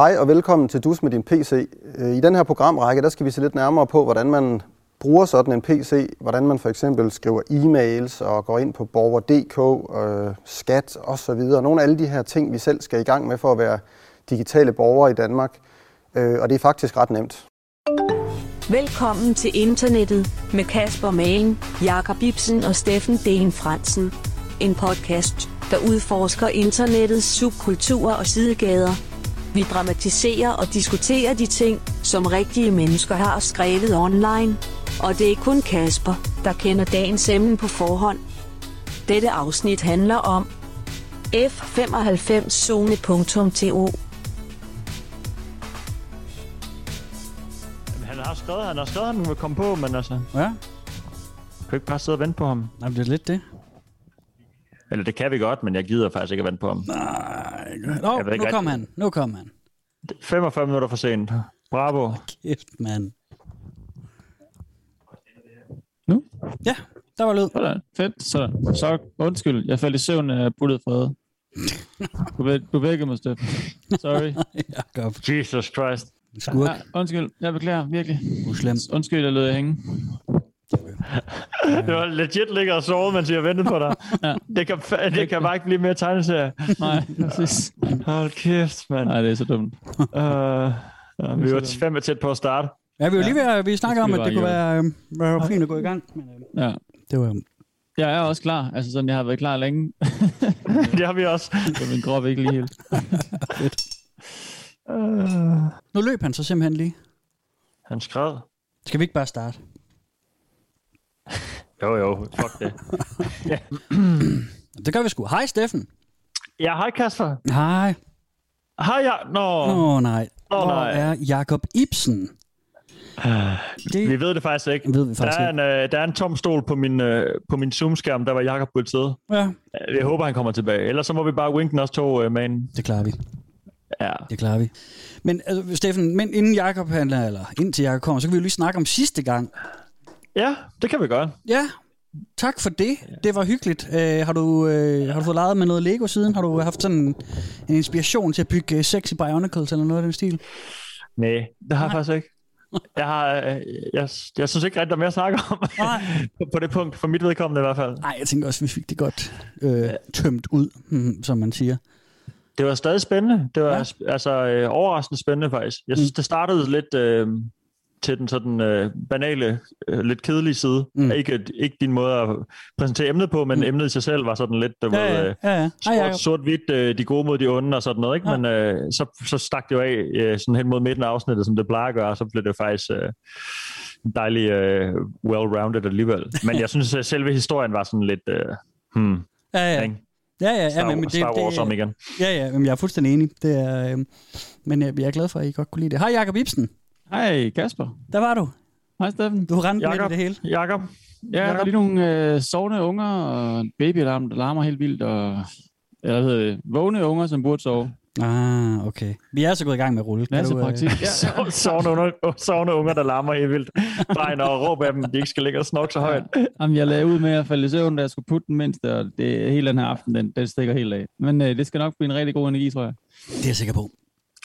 Hej og velkommen til Dus med din PC. Øh, I den her programrække, der skal vi se lidt nærmere på, hvordan man bruger sådan en PC, hvordan man for eksempel skriver e-mails og går ind på borger.dk, øh, skat osv. Nogle af alle de her ting, vi selv skal i gang med for at være digitale borgere i Danmark. Øh, og det er faktisk ret nemt. Velkommen til internettet med Kasper Malen, Jakob Ibsen og Steffen Den Fransen. En podcast, der udforsker internettets subkulturer og sidegader. Vi dramatiserer og diskuterer de ting, som rigtige mennesker har skrevet online. Og det er kun Kasper, der kender dagens emne på forhånd. Dette afsnit handler om F95zone.to. Han har skrevet, han har skrevet, at han vil komme på, men altså, Ja, kan vi ikke bare sidde og vente på ham? Jamen, det er lidt det. Eller det kan vi godt, men jeg gider faktisk ikke at vente på ham. Nej, Jeg ikke nu kom rigtig- han. Nu kom han. 45 minutter for sent. Bravo. Kæft, mand. Nu? Ja, der var lyd. Sådan. Fedt. Sådan. Så undskyld, jeg faldt i søvn af bullet Frede. Du, væk, du vækker mig, Steffen. Sorry. Jakob. Jesus Christ. Skurk. Ja, undskyld, jeg beklager, virkelig. Uslem. Undskyld, jeg lød jer hænge. Det var legit ligger og sovet, mens jeg ventede på dig. Ja. Det kan, det kan bare ikke blive mere tegneserie. Nej, præcis. Hold kæft, mand. Nej, det er så dumt. Uh, ja, vi var fandme tæt på at starte. Ja, vi var lige ved at vi snakker om, at det kunne være, øh, være fint at gå i gang. Men, øh, Ja. det var Jeg er også klar. Altså sådan, jeg har været klar længe. Det har vi også. Så min krop ikke lige helt. Uh, Nu løb han så simpelthen lige. han skrev. Skal vi ikke bare starte? Jo, jo. Fuck det. Det gør vi sgu. Hej, Steffen. Ja, hej Kasper. Hej. Hej, ja. Nå. Oh, nej. Åh, Hvor nej. er Jakob Ibsen? Det Vi ved det faktisk ikke. ved vi faktisk der, er ikke. en, øh, der er en tom stol på min, øh, på min Zoom-skærm, der var Jakob burde sidde. Ja, Jeg håber, han kommer tilbage. Ellers så må vi bare winke den også to øh, man. det klarer vi. Ja. Det klarer vi. Men altså, Steffen, men inden Jakob handler, eller indtil Jakob kommer, så kan vi jo lige snakke om sidste gang. Ja, det kan vi gøre. Ja, tak for det. Det var hyggeligt. Øh, har, du, øh, har du fået leget med noget Lego siden? Har du haft sådan en, en inspiration til at bygge øh, sexy Bionicles eller noget af den stil? Nej, det har jeg faktisk ikke. Jeg, har, øh, jeg, jeg synes ikke rigtig, der er mere at snakke om på, på det punkt, for mit vedkommende i hvert fald. Nej, jeg tænker også, vi fik det godt øh, tømt ud, hmm, som man siger. Det var stadig spændende. Det var Ja. ja. altså øh, overraskende spændende faktisk. Jeg synes, Mm. det startede lidt øh, til den sådan øh, banale, øh, lidt kedelige side. Mm. Ikke, ikke din måde at præsentere emnet på, men Mm. emnet i sig selv var sådan lidt, der Ja, var, ja, øh, ja. ja. Hej, sort, Jacob. sort-hvidt, øh, de gode mod de onde og sådan noget, ikke? Ja. Men øh, så, så stak det jo af øh, sådan hen mod midten af afsnittet, som det plejer at gøre, og så blev det faktisk øh, dejligt øh, well-rounded alligevel. Men jeg synes, at selve historien var sådan lidt... Øh, hmm, Ja, ja. ikke? Ja, ja, ja, Star, men det, Wars om det, igen. ja, ja, men jeg er fuldstændig enig. Det er, øh, men jeg, jeg er glad for, at I godt kunne lide det. Hej, Jakob Ibsen. Hej, Kasper. Der var du. Hej, Steffen. Du rendte lidt i Jakob, det hele. Jakob, Ja, der er lige nogle øh, sovende unger og en babyalarm, der larmer helt vildt, og eller hvad hedder det, vågne unger, som burde sove. Ah, okay. Vi er så gået i gang med at rulle. Kan Masse du, øh. Ja, sovende unger, sovende unger, der larmer helt vildt. Bare og råbe af dem, de ikke skal ligge og snokke så højt. Jamen, jeg lagde ud med at falde i søvn, da jeg skulle putte den mindste, og det, hele den her aften, den, den stikker helt af. Men øh, det skal nok blive en rigtig god energi, tror jeg. Det er jeg sikker på.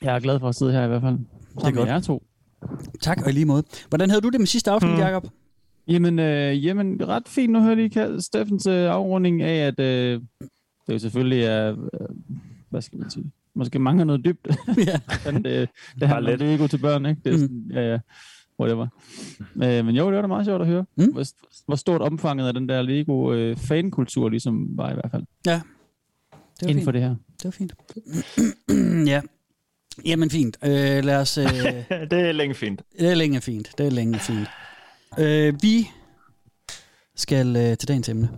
Jeg er glad for at sidde her i hvert fald. Det er godt. Jeg to. Tak, og i lige måde. Hvordan havde du det med sidste afsnit, Hmm. Jakob? Jamen, øh, jamen, ret fint nu hørte I Steffens øh, afrunding af, at øh, det jo selvfølgelig er, øh, hvad skal man sige, måske mangler noget dybt. ja. Men det, det handler lidt. Lego til børn, ikke? Det er Mm. sådan, ja, ja, whatever. Øh, men jo, det var da meget sjovt at høre, Mm. mm. hvor, hvor stort omfanget af den der Lego øh, fankultur ligesom var i hvert fald, Det var inden fint. for det her. Det var fint. ja. Jamen fint. Øh, lad os... Øh, Det er længe fint. det er længe fint. Det er længe fint. Øh, vi skal øh, til dagens emne.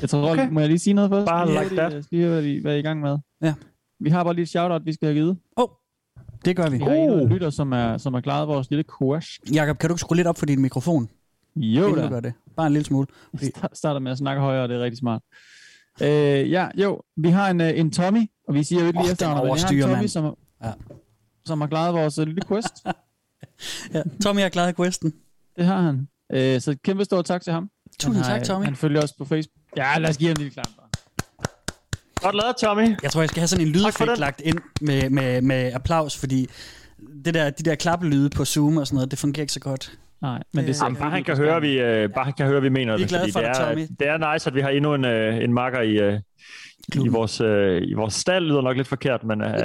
Jeg tror, Okay. må jeg lige sige noget først? Bare Lige like that. Lige hvad I, hvad I er i gang med. Ja. Vi har bare lige et shout-out, vi skal have givet. Det gør vi. Vi har en Uh. lytter, som er, som er klaret vores lille quest. Jakob, kan du ikke skrue lidt op for din mikrofon? Jo da. gør det. Bare en lille smule. Sta- starter med at snakke højere, og det er rigtig smart. Øh, ja, jo, vi har en, øh, en Tommy, og vi siger jo ikke Åh, lige den efter, men vi har en Tommy, mand. som, Ja. som har klaret vores øh, lille quest. ja. Tommy har klaret questen. det har han. Øh, så kæmpe stor tak til ham. Tusind har, tak, Tommy. Han følger os på Facebook. Ja, lad os give ham en lille klap. Godt lavet, Tommy. Jeg tror, jeg skal have sådan en lydeffekt lagt ind med, med, med applaus, fordi det der, de der klappelyde på Zoom og sådan noget, det fungerer ikke så godt. Nej, men det Det- ser Jamen, bare han kan høre, vi, øh, bare han kan høre, vi mener Vi er det. glade fordi for det, dig, er, Tommy. det er nice, at vi har endnu en, øh, en makker i, øh, i Klubben. vores, øh, i vores stald. lyder nok lidt forkert, men øh,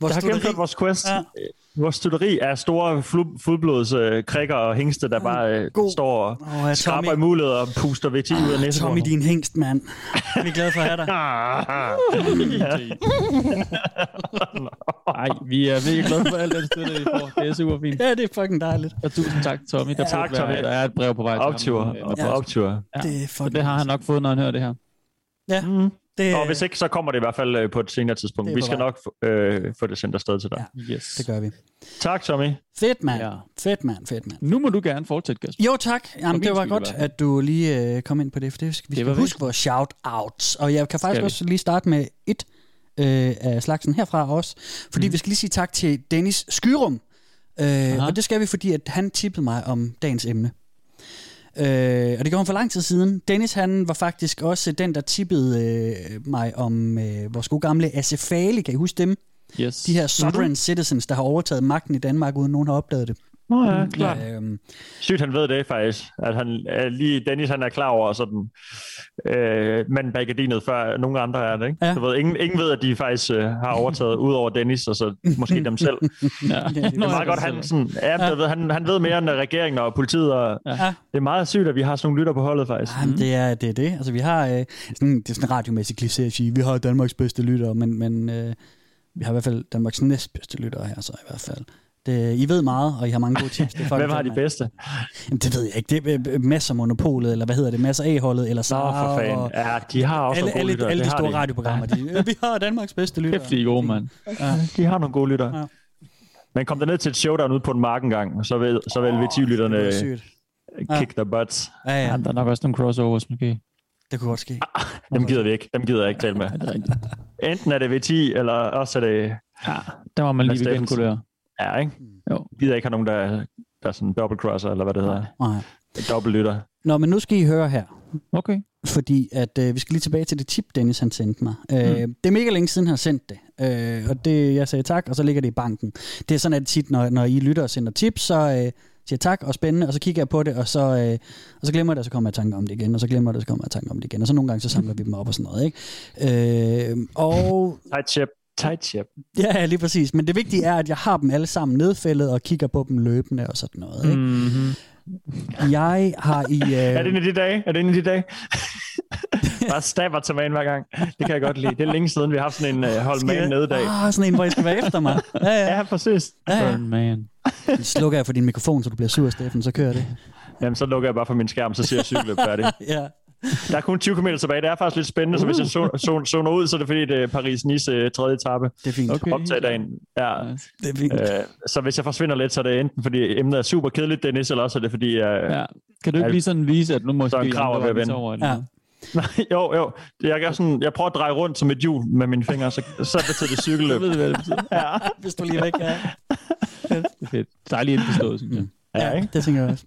Vores der har gennemført vores quest. Ja. Ja. Vores studeri er store flu- fuldblods øh, krikker og hængste, der bare øh, God. står og Åh, ja, skraber i mulighed og puster VT ud af næsen. Tommy, din hængst, mand. Vi er glade for at have dig. Nej, vi er mega glade for alt den støtte, vi får. Det er super fint. Ja, det er fucking dejligt. Og tusind tak, Tommy. Der, Tak, burde være- Tommy. der er et brev på vej til ham. Optur. Øh, Og på Ja. optur. Ja. Det er fucking det har han nok fået, når han hører det her. Ja, Mm. Det, Og hvis ikke, så kommer det i hvert fald øh, på et senere tidspunkt. Det Vi skal vej. nok få- øh, få det sendt afsted til dig. Ja. Yes. det gør vi. Tak, Tommy. Fedt, mand. Ja. Fedt, mand. Fedt, mand. Nu må du gerne fortsætte, Kasper. Jo, tak. Jamen, det var godt, at du lige øh, kom ind på det, for det skal, vi Det skal var huske vores shout-outs. Og jeg kan faktisk Skal vi. også lige starte med et øh, af slagsen herfra også, fordi mm. vi skal lige sige tak til Dennis Skyrum. Øh, og det skal vi, fordi at han tippede mig om dagens emne. Øh, og det gjorde han for lang tid siden. Dennis han var faktisk også den, der tippede øh, mig om øh, vores gode gamle Asefali. Kan I huske dem? Yes. De her sovereign citizens, der har overtaget magten i Danmark, uden nogen har opdaget det. Nå ja, klart. Ja, øhm, Sygt, han ved det faktisk. At han, at lige Dennis han er klar over sådan, øh, manden bag gardinet, før nogen andre er det. Ikke? Ja. Du ved, ingen, ingen ved, at de faktisk øh, har overtaget, ud over Dennis, og så måske dem selv. Det Ja. det er meget godt, han, sådan, ja, ja. Ved, han, han ved mere end regeringen og politiet, og Ja. ja. det er meget sygt, at vi har sådan nogle lytter på holdet faktisk. Jamen, det er det. Er det. Altså, vi har, øh, sådan, det er sådan en radiomæssig kliché at sige, vi har Danmarks bedste lyttere, men, men øh, vi har i hvert fald Danmarks næstbedste lyttere her, så i hvert fald. Det, I ved meget, og I har mange gode tips. Det er Hvem har de bedste? Jamen, det ved jeg ikke. Det er øh, masser af monopolet, eller hvad hedder det? Masser af holdet eller Nå, Sara. for fanden. Og Ja, de har også alle, nogle gode alle, alle de store de. radioprogrammer. De, øh, vi har Danmarks bedste lyttere. Kæft, de er gode, mand. De har nogle gode lyttere. Ja. Ja. Men kom der ned til et showdown ude på en mark engang, så vil, så vil Det VT-lytterne kick their butts. Ja, Ja, ja, der er nok også nogle crossovers, måske. det kunne godt ske. Dem gider vi ikke. Dem gider jeg ikke tale med. Enten er det VT, eller også er det... Ja, der var man lige ved Steffensen. Ja, ikke? Jo. Jeg gider ikke have nogen, der, der er sådan double crosser, eller hvad det hedder. Nej. Dobbelt lytter. Nå, men nu skal I høre her. Okay. fordi at øh, vi skal lige tilbage til det tip, Dennis han sendte mig. Øh, det er mega længe siden, han har sendt det. Øh, og det, jeg sagde tak, og så ligger det i banken. Det er sådan, at tit, når, når I lytter og sender tips, så øh, siger jeg tak og spændende, og så kigger jeg på det, og så, øh, og så glemmer jeg det, og så kommer jeg i tanke om det igen, og så glemmer jeg det, og så kommer jeg i tanke om det igen. Og så nogle gange, så samler vi dem op og sådan noget. Ikke? Øh, og Tight chip. Tight chip. ja, lige præcis. Men det vigtige er, at jeg har dem alle sammen nedfældet, og kigger på dem løbende og sådan noget. Ikke? Mm-hmm. Jeg har i... Øh, Er det en af de dage? Er det en af de dage? Bare stabber til mig hver gang. Det kan jeg godt lide. Det er længe siden, vi har haft sådan en uh, hold man nede dag. Ah, sådan en, hvor I skal være efter mig. Ja, ja. Ja, præcis. ja, ja. Burn, man. Nu slukker jeg for din mikrofon, så du bliver sur, Steffen, så kører det. Jamen, så lukker jeg bare for min skærm, så siger jeg cykelløb færdig. Ja. Der er kun 20 km tilbage. Det er faktisk lidt spændende, så hvis jeg zo- zo- zoner ud, så er det fordi, det er Paris-Nice øh, tredje etape. Det er fint. Okay. Optag dagen. Ja. Nice. Det er fint. Øh, så hvis jeg forsvinder lidt, så er det enten fordi emnet er super kedeligt, Dennis, eller også er det fordi, jeg... Ja. Kan du ikke lige sådan vise, at nu må Så er en krav at være ven. Ja. Nej, jo, jo. Jeg, gør sådan, jeg prøver at dreje rundt som et hjul med mine fingre, så, så betyder det cykelløb. Jeg ved, hvad det betyder. Ja, Hvis du lige er væk, ja. Det er fedt. Dejligt indforstået, synes jeg. ja, ikke? det tænker jeg også.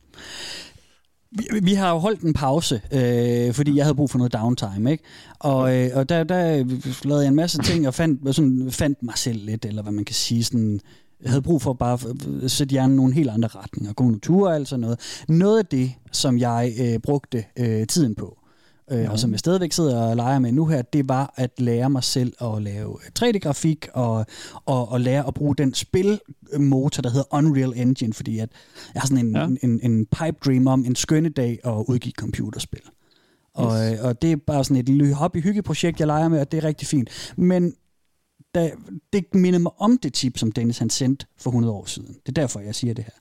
Vi, vi har jo holdt en pause, øh, fordi jeg havde brug for noget downtime, ikke? Og, øh, og der, der lavede jeg en masse ting, og fandt, sådan, fandt mig selv lidt, eller hvad man kan sige, sådan, jeg havde brug for bare at øh, sætte hjernen nogle helt andre retninger, gå nogle ture og alt sådan noget. Noget af det, som jeg øh, brugte øh, tiden på, øh, og som jeg stadigvæk sidder og leger med nu her, det var at lære mig selv at lave 3D-grafik og, og, og lære at bruge den spilmotor, der hedder Unreal Engine, fordi at jeg har sådan en, Ja. ja. en, en, en pipe dream om en skønne dag at udgive computerspil. Og, Yes. øh, og det er bare sådan et lille hobby-hyggeprojekt, jeg leger med, og det er rigtig fint. Men da, det mindede mig om det tip, som Dennis han sendte for 100 år siden. Det er derfor, jeg siger det her.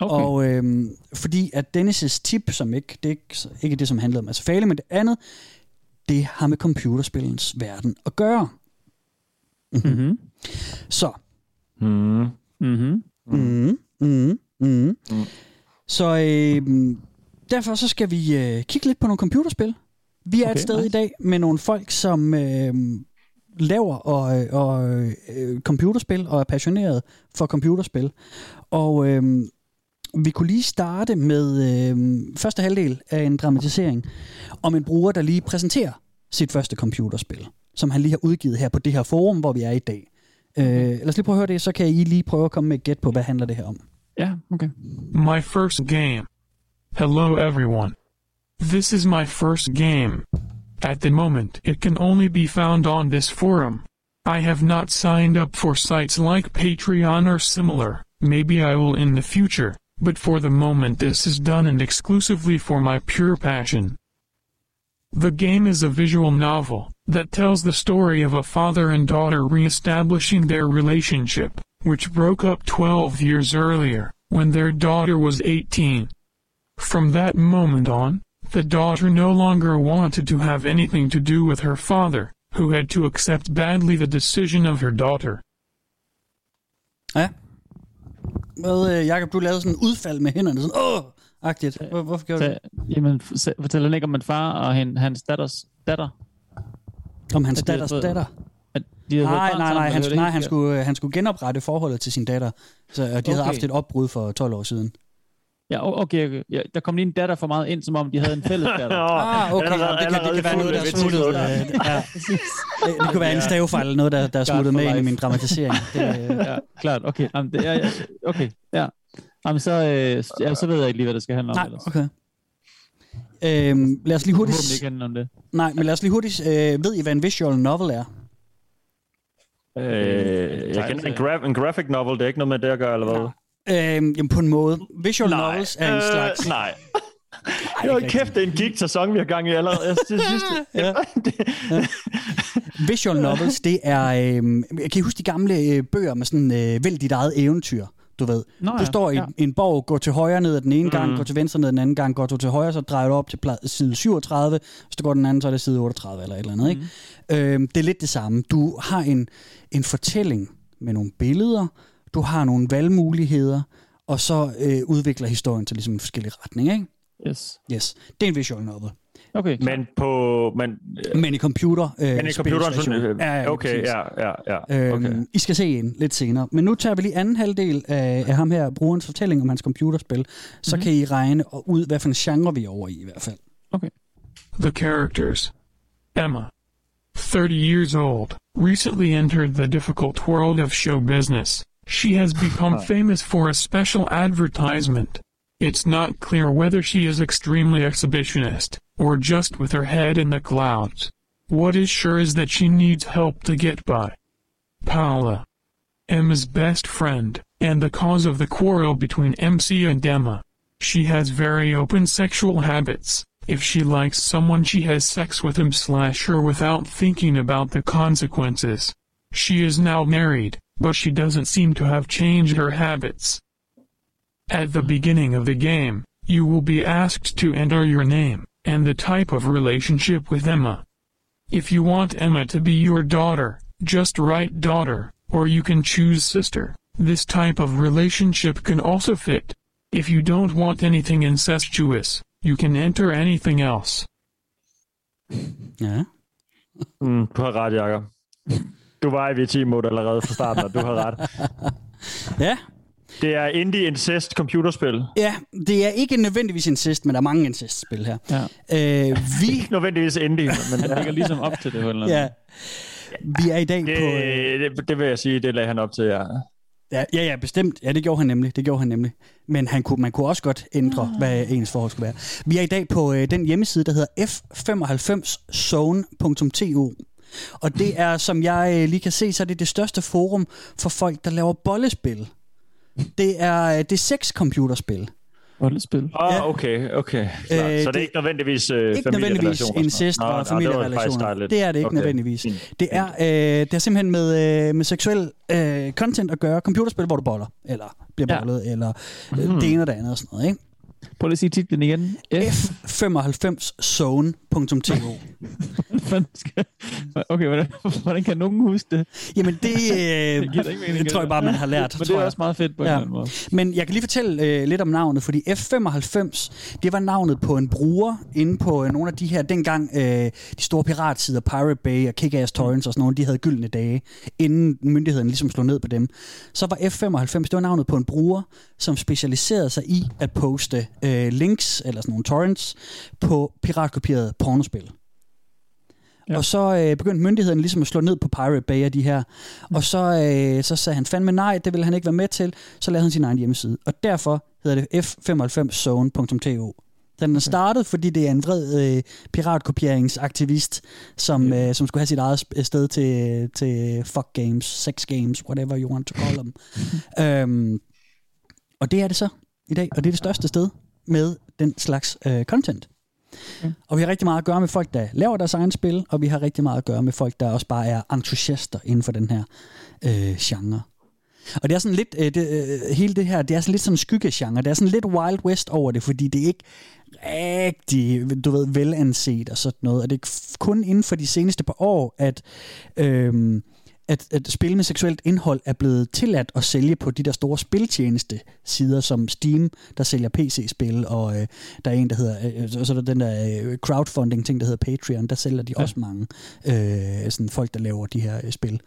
Okay. Og øhm, fordi at Dennis' tip, som ikke, det er ikke, ikke det, som handlede om Asafale, men det andet, det har med computerspillens verden at gøre. Mm-hmm. Så, Mm. Mm-hmm. mm, mm, mm. Mm. så øhm, derfor så skal vi øh, kigge lidt på nogle computerspil. Vi er Okay, et sted nice. i dag med nogle folk, som øh, laver og, og øh, computerspil og er passioneret for computerspil. Og øh, vi kunne lige starte med øh, første halvdel af en dramatisering om en bruger, der lige præsenterer sit første computerspil. som han lige har udgivet her på det her forum, hvor vi er i dag. Øh, lad os lige prøve at høre det, så kan I lige prøve at komme med et gæt på, hvad handler det her om. Ja, okay. My first game. Hello everyone. This is my first game. At the moment, it can only be found on this forum. I have not signed up for sites like Patreon or similar. Maybe I will in the future, but for the moment this is done and exclusively for my pure passion. The game is a visual novel that tells the story of a father and daughter re-establishing their relationship, which broke up 12 years earlier, when their daughter was 18. From that moment on, the daughter no longer wanted to have anything to do with her father, who had to accept badly the decision of her daughter. Ja. Hvad, øh, Jacob, du lavede sådan en udfald med hænderne, sådan, åh, agtigt. Hvor, hvorfor gjorde du Så, jamen, fortæller han ikke om en far og hen, hans datters datter? det? Om hans datters datter? At de Nej, nej, sammen, nej, eller han, det nej han, skulle, øh, han skulle genoprette forholdet til sin datter. Så, og de okay. havde haft et opbrud for 12 år siden. Ja, okay, okay. Ja, der kom lige en datter for meget ind, som om de havde en fælles datter. Ah, okay, allerede- det, kan, det kan være noget, der er smuttet. øh, Ja. Det, det kunne være en stavefejl eller noget, der, der er smuttet med ind i min dramatisering. Det, øh, ja, klart. Okay, Jamen, det, ja, ja, okay, ja. Jamen, så, øh, ja, så ved jeg ikke lige, hvad det skal handle om. nej, ellers. okay. Øhm, lad os lige hurtigt... ikke handle om det. Nej, men lad os lige hurtigt... Øh, ved I, hvad en visual novel er? Øh, jeg kender en, gra- en graphic novel, det er ikke noget med det at gøre, eller hvad? Øhm, jamen, på en måde. Visual novels er en slags... Øh, nej. Ej, ikke kæft, det er en gig-sæson, vi har gang i allerede. Synes, det, Ja. Visual novels, det er... Øh, kan I huske de gamle øh, bøger med sådan øh, vælg dit eget eventyr? Du ved, Nå, du ja, står i ja. en borg, går til højre ned ad den ene gang, Mm. går til venstre ned ad den anden gang, går du til højre, så drejer du op til side 37, hvis du går den anden, så er det side 38 eller et eller andet. Ikke? Øhm, det er lidt det samme. Du har en, en fortælling med nogle billeder, du har nogle valgmuligheder, og så øh, udvikler historien til ligesom forskellige retninger. Ikke? Yes. Yes, det er en visual novel. Okay, klart. Men på... Men, Men i computer øh, men i computeren... spilsversion. Sådan, Ja, ja, lige okay, ja, ja, ja. Okay. Øhm, I skal se en lidt senere. Men nu tager vi lige anden halvdel af, af ham her, brugerens fortælling om hans computerspil. Så Mhm. kan I regne ud, hvad for en genre vi er over i i hvert fald. The characters. Emma. 30 years old, recently entered the difficult world of show business. She has become famous for a special advertisement. It's not clear whether she is extremely exhibitionist, or just with her head in the clouds. What is sure is that she needs help to get by. Paula. Emma's best friend, and the cause of the quarrel between MC and Emma. She has very open sexual habits. If she likes someone she has sex with him slash her without thinking about the consequences. She is now married, but she doesn't seem to have changed her habits. At the beginning of the game, you will be asked to enter your name, and the type of relationship with Emma. If you want Emma to be your daughter, just write daughter, or you can choose sister. This type of relationship can also fit. If you don't want anything incestuous, you can enter anything else. Ja. Mm, du har ret, Jacob. Du var i VT mode allerede fra starten, og du har ret. ja. Det er indie incest computerspil. Ja, det er ikke nødvendigvis incest, men der er mange incest-spil her. Ja. Øh, vi, Ikke nødvendigvis indie, men Han ligger ligesom op til det. Eller ja, vi er i dag det, på... Øh, det, det vil jeg sige, det lagde han op til, ja. ja, ja, ja, bestemt. Ja, det gjorde han nemlig. Det gjorde han nemlig. Men han kunne, man kunne også godt ændre, hvad ens forhold skulle være. Vi er i dag på øh, den hjemmeside, der hedder f95zone.to. Og det er, som jeg øh, lige kan se, så er det det største forum for folk, der laver bollespil. Det er, øh, det er seks computerspil. Rollespil. Ja. oh, okay, okay. Øh, så det er det- ikke nødvendigvis øh, Ikke nødvendigvis incest og det familierelationer. dejligt. Det er det ikke Okay, nødvendigvis. Det er, øh, det er simpelthen med, øh, med seksuel øh, content at gøre. Computerspil, hvor du boller, eller bliver Ja. bollet, eller øh, Mhm. det ene og det andet og sådan noget. Ikke? Prøv lige at sige titlen igen. F. f95zone.to Hvordan skal- Okay, hvordan, hvordan kan nogen huske det? Jamen det, øh, da ikke mening, det tror jeg bare, man har lært. Men det tror er jeg. også meget fedt på en Ja. måde. Men jeg kan lige fortælle øh, lidt om navnet, fordi F95, det var navnet på en bruger inde på øh, nogle af de her, dengang øh, de store piratsider, Pirate Bay og Kick-Ass Torrents og sådan nogle, de havde gyldne dage, inden myndighederne ligesom slog ned på dem. Så var F95, det var navnet på en bruger, som specialiserede sig i at poste øh, links, eller sådan nogle torrents, på piratkopierede pornospil. Ja. Og så øh, begyndte myndighederne ligesom at slå ned på Pirate Bay af de her. Og så, øh, så sagde han fandme nej, det ville han ikke være med til. Så lavede han sin egen hjemmeside. Og derfor hedder det f95zone.to. Den er startet, fordi det er en vred øh, piratkopieringsaktivist, som, øh, som skulle have sit eget sted til, til fuck games, sex games, whatever you want to call them. øhm, og det er det så i dag, og det er det største sted med den slags øh, content. Okay. Og vi har rigtig meget at gøre med folk, der laver deres egen spil, og vi har rigtig meget at gøre med folk, der også bare er entusiaster inden for den her øh, genre. Og det er sådan lidt, øh, det, øh, hele det her, det er sådan lidt sådan en skyggegenre. Det er sådan lidt Wild West over det, fordi det er ikke rigtig, du ved, velanset og sådan noget. Og det er kun inden for de seneste par år, at, øhm, at, at spil med seksuelt indhold er blevet tilladt at sælge på de der store spiltjeneste sider som Steam, der sælger PC-spil, og øh, der er en, der hedder, øh, så er der den der øh, crowdfunding ting, der hedder Patreon, der sælger de ja. også mange øh, sådan folk, der laver de her øh, spil.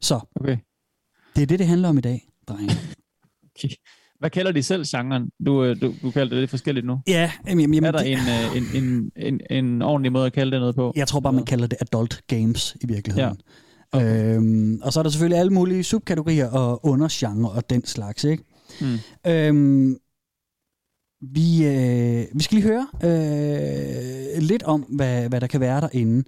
Så okay. det er det, det handler om i dag, drenge. okay. Hvad kalder de selv genren? Du, øh, du, du kalder det lidt forskelligt nu. Ja, jamen, jamen, er der det... en, øh, en, en, en, en ordentlig måde at kalde det noget på? Jeg tror bare, man kalder det adult games i virkeligheden. Ja. Okay. Øhm, og så er der selvfølgelig alle mulige subkategorier og undergenre og den slags, ikke? Mm. Øhm, vi, øh, vi skal lige høre øh, lidt om, hvad, hvad der kan være derinde.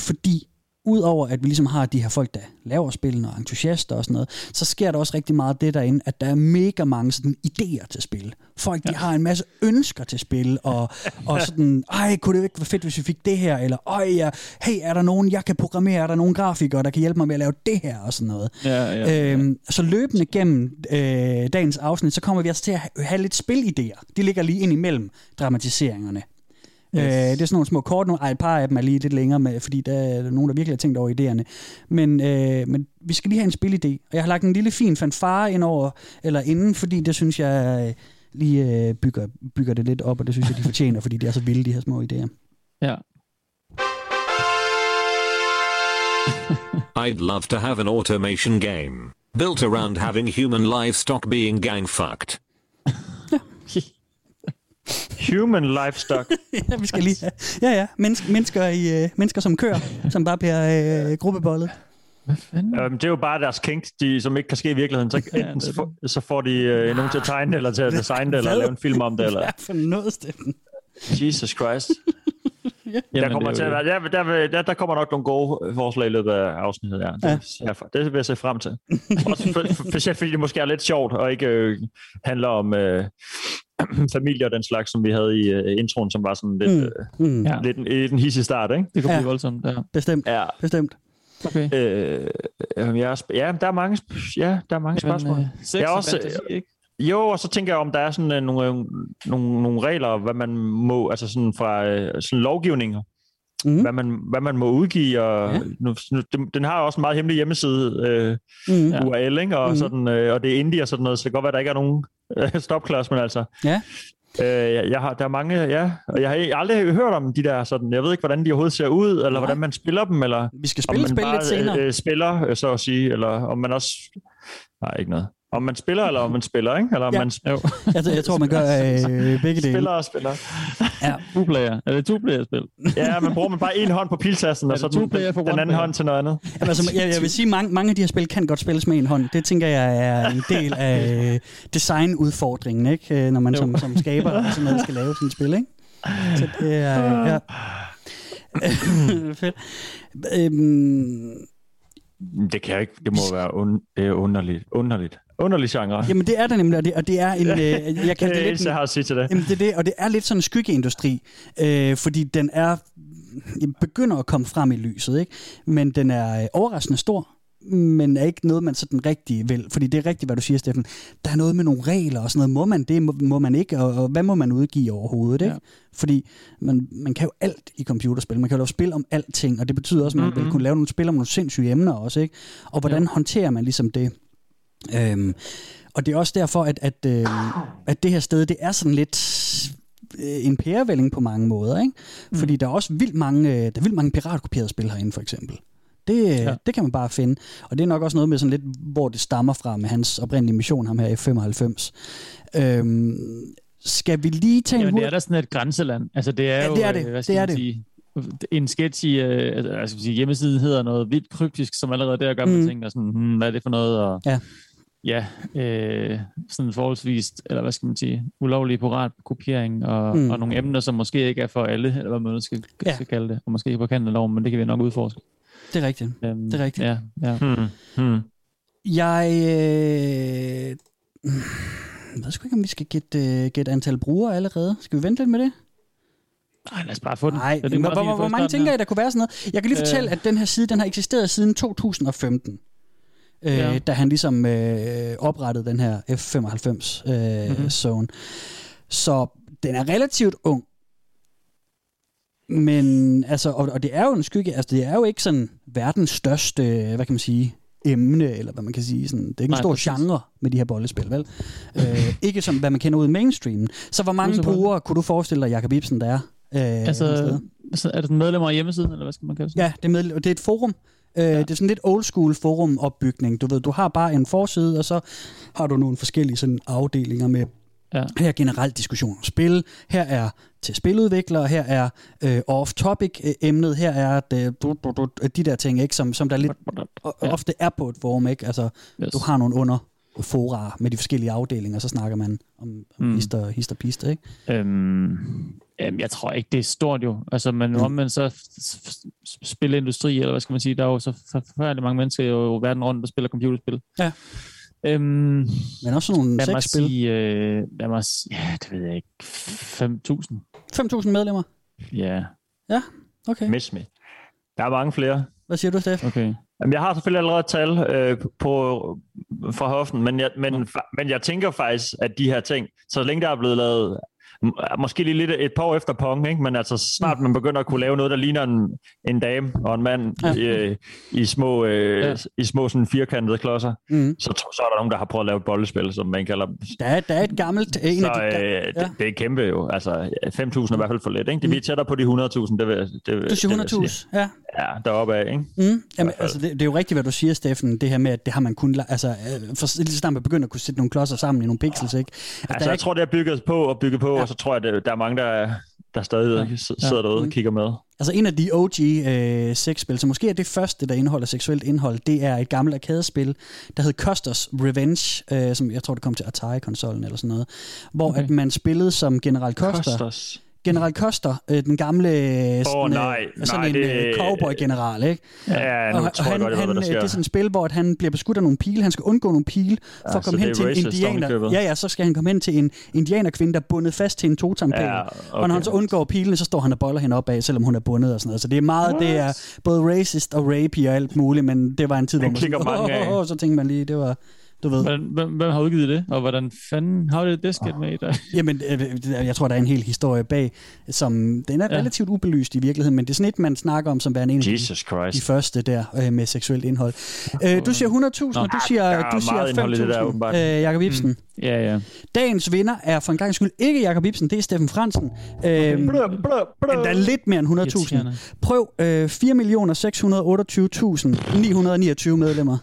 Fordi udover at vi ligesom har de her folk, der laver spillene og entusiaster og sådan noget, så sker der også rigtig meget det derinde, at der er mega mange sådan idéer til spil. Folk, de ja. har en masse ønsker til spil, og, og sådan, ej, kunne det ikke være fedt, hvis vi fik det her, eller ej, ja, hey, er der nogen, jeg kan programmere, er der nogen grafikere, der kan hjælpe mig med at lave det her, og sådan noget. Ja, ja, ja. Øhm, så løbende gennem øh, dagens afsnit, så kommer vi altså til at have lidt spilidéer. De ligger lige ind imellem dramatiseringerne. Yes. Øh, det er sådan nogle små kort, nogle, ej, et par af dem er lige lidt længere, med, fordi der er nogen, der virkelig har tænkt over idéerne. Men, øh, men vi skal lige have en spilidé, og jeg har lagt en lille fin fanfare ind over, eller inden, fordi det synes jeg øh, lige øh, bygger, bygger det lidt op, og det synes jeg, de fortjener, fordi de er så vilde, de her små idéer. Ja. I'd love to have an automation game built around having human livestock being gang fucked. Human livestock. ja, vi skal lige have. Ja, ja. Mennesker, mennesker, i, uh, mennesker som kører, som bare bliver uh, gruppebollet. Hvad fanden? Øhm, det er jo bare deres kink, de, som ikke kan ske i virkeligheden. Så, enten så, får, så får de øh, nogen til at tegne det, eller til at designe det, eller lave en film om det. Eller... Hvad for noget, Steffen? Jesus Christ. Ja. Der kommer, til at være, der, der, der, der kommer nok nogle gode forslag i løbet af afsnittet. Ja. Det, ja. det vil jeg se frem til. Også for, for, fordi det måske er lidt sjovt, og ikke øh, handler om øh, familie og den slags, som vi havde i uh, introen, som var sådan lidt, mm. Uh, mm. Ja. lidt en, en hissig start, ikke? Det kunne ja. blive voldsomt, ja. Bestemt, ja. bestemt. Okay. Øh, jeg er, ja, der er mange, ja, der er mange Jamen, spørgsmål. Øh, jeg er også, fantasi, ikke? Jo, og så tænker jeg, om der er sådan uh, nogle, nogle, nogle regler, hvad man må, altså sådan fra uh, sådan lovgivninger, mm. hvad, man, hvad man må udgive, og ja. nu, den, den har også en meget hemmelig hjemmeside, øh, mm. URL, ikke? Og, mm. sådan, øh, og det er indie og sådan noget, så det kan godt være, der ikke er nogen øh, stopklods, men altså... Ja. Øh, jeg, har, der er mange, ja, og jeg har aldrig hørt om de der sådan, jeg ved ikke, hvordan de overhovedet ser ud, eller Nej. hvordan man spiller dem, eller vi skal spille, om man spille bare, lidt senere. Øh, spiller, øh, så at sige, eller om man også, nej, ikke noget. Om man spiller, eller om man spiller, ikke? Eller om ja. man, jo. jeg, jeg tror, man gør øh, begge dele. Spiller og spiller. Ja. Two-player. Er det two-player-spil? ja, man bruger man bare en hånd på piltasten, og så den, den, den anden hånd til noget andet. Jamen, altså, jeg, jeg vil sige, mange, mange af de her spil kan godt spilles med en hånd. Det tænker jeg er en del af øh, designudfordringen, ikke? Øh, når man som, som skaber og sådan noget skal lave sådan et spil, ikke? Så det er... Ja. Fedt. Øhm, det kan jeg ikke. Det må være un- det er underligt. Underligt. Underlig genre. Jamen det er det nemlig, og det, og det er en... Øh, jeg kan det, det lidt, jeg har at sige til det. Jamen det er det, og det er lidt sådan en skyggeindustri, øh, fordi den er begynder at komme frem i lyset, ikke? men den er øh, overraskende stor, men er ikke noget, man sådan rigtig vil. Fordi det er rigtigt, hvad du siger, Steffen. Der er noget med nogle regler og sådan noget. Må man det, må, må man ikke? Og, og hvad må man udgive overhovedet? Ikke? Ja. Fordi man, man kan jo alt i computerspil. Man kan jo lave spil om alting, og det betyder også, at man mm-hmm. vil kunne lave nogle spil om nogle sindssyge emner også. Ikke? Og hvordan ja. håndterer man ligesom det? Øhm, og det er også derfor, at, at, øh, at det her sted, det er sådan lidt øh, en pærevælling på mange måder. Ikke? Mm. Fordi der er også vildt mange, øh, der er vildt mange piratkopierede spil herinde, for eksempel. Det, ja. det kan man bare finde. Og det er nok også noget med sådan lidt, hvor det stammer fra med hans oprindelige mission, ham her i 95. Øhm, skal vi lige tage Jamen, det er da sådan et grænseland. Altså, det er ja, jo, det er det. Hvad det, er det. Sige, en sketchy øh, altså, jeg skal sige, hjemmeside hedder noget vildt kryptisk, som allerede der gør, man Mm. tænker sådan, hmm, hvad er det for noget? Og, Ja. Ja, øh, sådan forholdsvis, eller hvad skal man sige, ulovlig piratkopiering og, Mm. og nogle emner, som måske ikke er for alle, eller hvad man nu skal, Ja. skal kalde det, og måske ikke på kanten af loven, men det kan vi nok udforske. Det er rigtigt. Øhm, Det er rigtigt. Ja, ja. Hmm. Hmm. Jeg øh, jeg ved sgu ikke, om vi skal gætte, øh, gætte antal brugere allerede. Skal vi vente lidt med det? Nej, lad os bare få den. Nej, Er det hvor, hvor, hvor mange tænker? I, der kunne være sådan noget? Jeg kan lige Øh. fortælle, at den her side, den har eksisteret siden 2015. Øh, Ja. Da han ligesom øh, oprettede den her F95 øh, Mhm. mm-hmm. zone. Så den er relativt ung. Men altså, og, og det er jo en skygge, altså det er jo ikke sådan verdens største, hvad kan man sige, emne, eller hvad man kan sige. Sådan, det er ikke Nej, en stor genre med de her bollespil, vel? øh, ikke som, hvad man kender ud i mainstreamen. Så hvor mange brugere kunne du forestille dig, Jacob Ibsen, der er? Øh, Altså, er det medlemmer af hjemmesiden, eller hvad skal man kalde det? Ja, det er, med, det er et forum. Øh, ja. Det er sådan lidt old school forum opbygning. Du ved, du har bare en forside, og så har du nogle forskellige sådan afdelinger med Ja. her er generelt diskussion om spil, her er til spiludviklere, her er øh, off-topic øh, emnet, her er det, du, du, du, de der ting, ikke, som, som der lidt. Ja. ofte er på et forum. Ikke? Altså, Yes. du har nogle under fora med de forskellige afdelinger, så snakker man om, om Mm. hister, hister pister, ikke? Øhm, jamen, jeg tror ikke, det er stort jo. Altså, men Mm. omvendt så spilindustri, eller hvad skal man sige, der er jo så forfærdeligt mange mennesker jo verden rundt, der spiller computerspil. Ja. Øhm, Men også nogle lad mig sexspil. sige, øh, lad mig sige, ja, det ved jeg ikke, 5.000. 5.000 medlemmer. Ja, Okay. Miss me. Der er mange flere. Hvad siger du, Steff? okay. Jamen, jeg har selvfølgelig allerede et tal øh, på, fra hoften, men jeg, men, men jeg tænker faktisk, at de her ting, så længe der er blevet lavet, måske lige lidt et par år efter Pong, ikke? men altså snart man begynder at kunne lave noget, der ligner en, en dame og en mand Ja. i, i små, øh, Ja. i små sådan firkantede klodser, Mm. så, så er der nogen, der har prøvet at lave et boldespil, som man kalder dem. Der er, der er et gammelt... En Så af de, øh, ja. det, det er kæmpe jo. Altså, 5.000 er i hvert fald for lidt. Ikke? Det er tættere på de 100.000, det vil, det, Du siger det vil jeg sige. 100.000, ja. Ja, deroppe af, ikke? Mm. Jamen, altså, det, det er jo rigtigt, hvad du siger, Steffen, det her med, at det har man kun... Altså, øh, for lige snart man begynder at kunne sætte nogle klodser sammen i nogle pixels, ikke? Altså, Altså, jeg ikke, tror, det er bygget på og bygget på, Ja. Ja. så tror jeg, at der er mange, der, der stadig Ja. ja. sidder derude Mm. og kigger med. altså, en af de OG øh, sexspil, så måske er det første, der indeholder seksuelt indhold, det er et gammelt arcade-spil, der hed Custers Revenge, øh, som jeg tror, det kom til Atari-konsollen eller sådan noget, hvor Okay. at man spillede som General Coster. Kostos. General Coster, øh, den gamle øh, sådan, nej, øh, sådan nej, en det- øh, cowboy-general, ikke? Ja, nu og, tror og han, godt, jeg ved, han, sker. det er sådan et spil, hvor han bliver beskudt af nogle pile. Han skal undgå nogle pile for Ja, at komme hen til en indianer. Ja, ja, så skal han komme hen til en indianerkvinde, der er bundet fast til en totempail. Ja, Okay. Og når han så undgår pilene, så står han og boller hende op af, selvom hun er bundet og sådan noget. Så det er meget, det er både racist og rapey og alt muligt, men det var en tid, hvor man sådan, mange så tænkte man lige, det var, du ved. Hvem, hvem, hvem har udgivet det, og hvordan fanden har det det sket med i dig? Jamen, øh, jeg tror, der er en hel historie bag, som den er Ja. relativt ubelyst i virkeligheden, men det er sådan et, man snakker om som værende en af de, Jesus de første der øh, med seksuelt indhold. Øh, du siger 100.000, og du siger, er du siger meget indhold i det der, 5.000, åbenbart. øh, Jacob Ibsen. Mm. Ja, ja. Dagens vinder er for en gang skyld ikke Jakob Ibsen, det er Steffen Fransen. Okay. Blø, blø, blø. der er lidt mere end 100.000. Irriterende. Prøv øh, 4.628.929 medlemmer.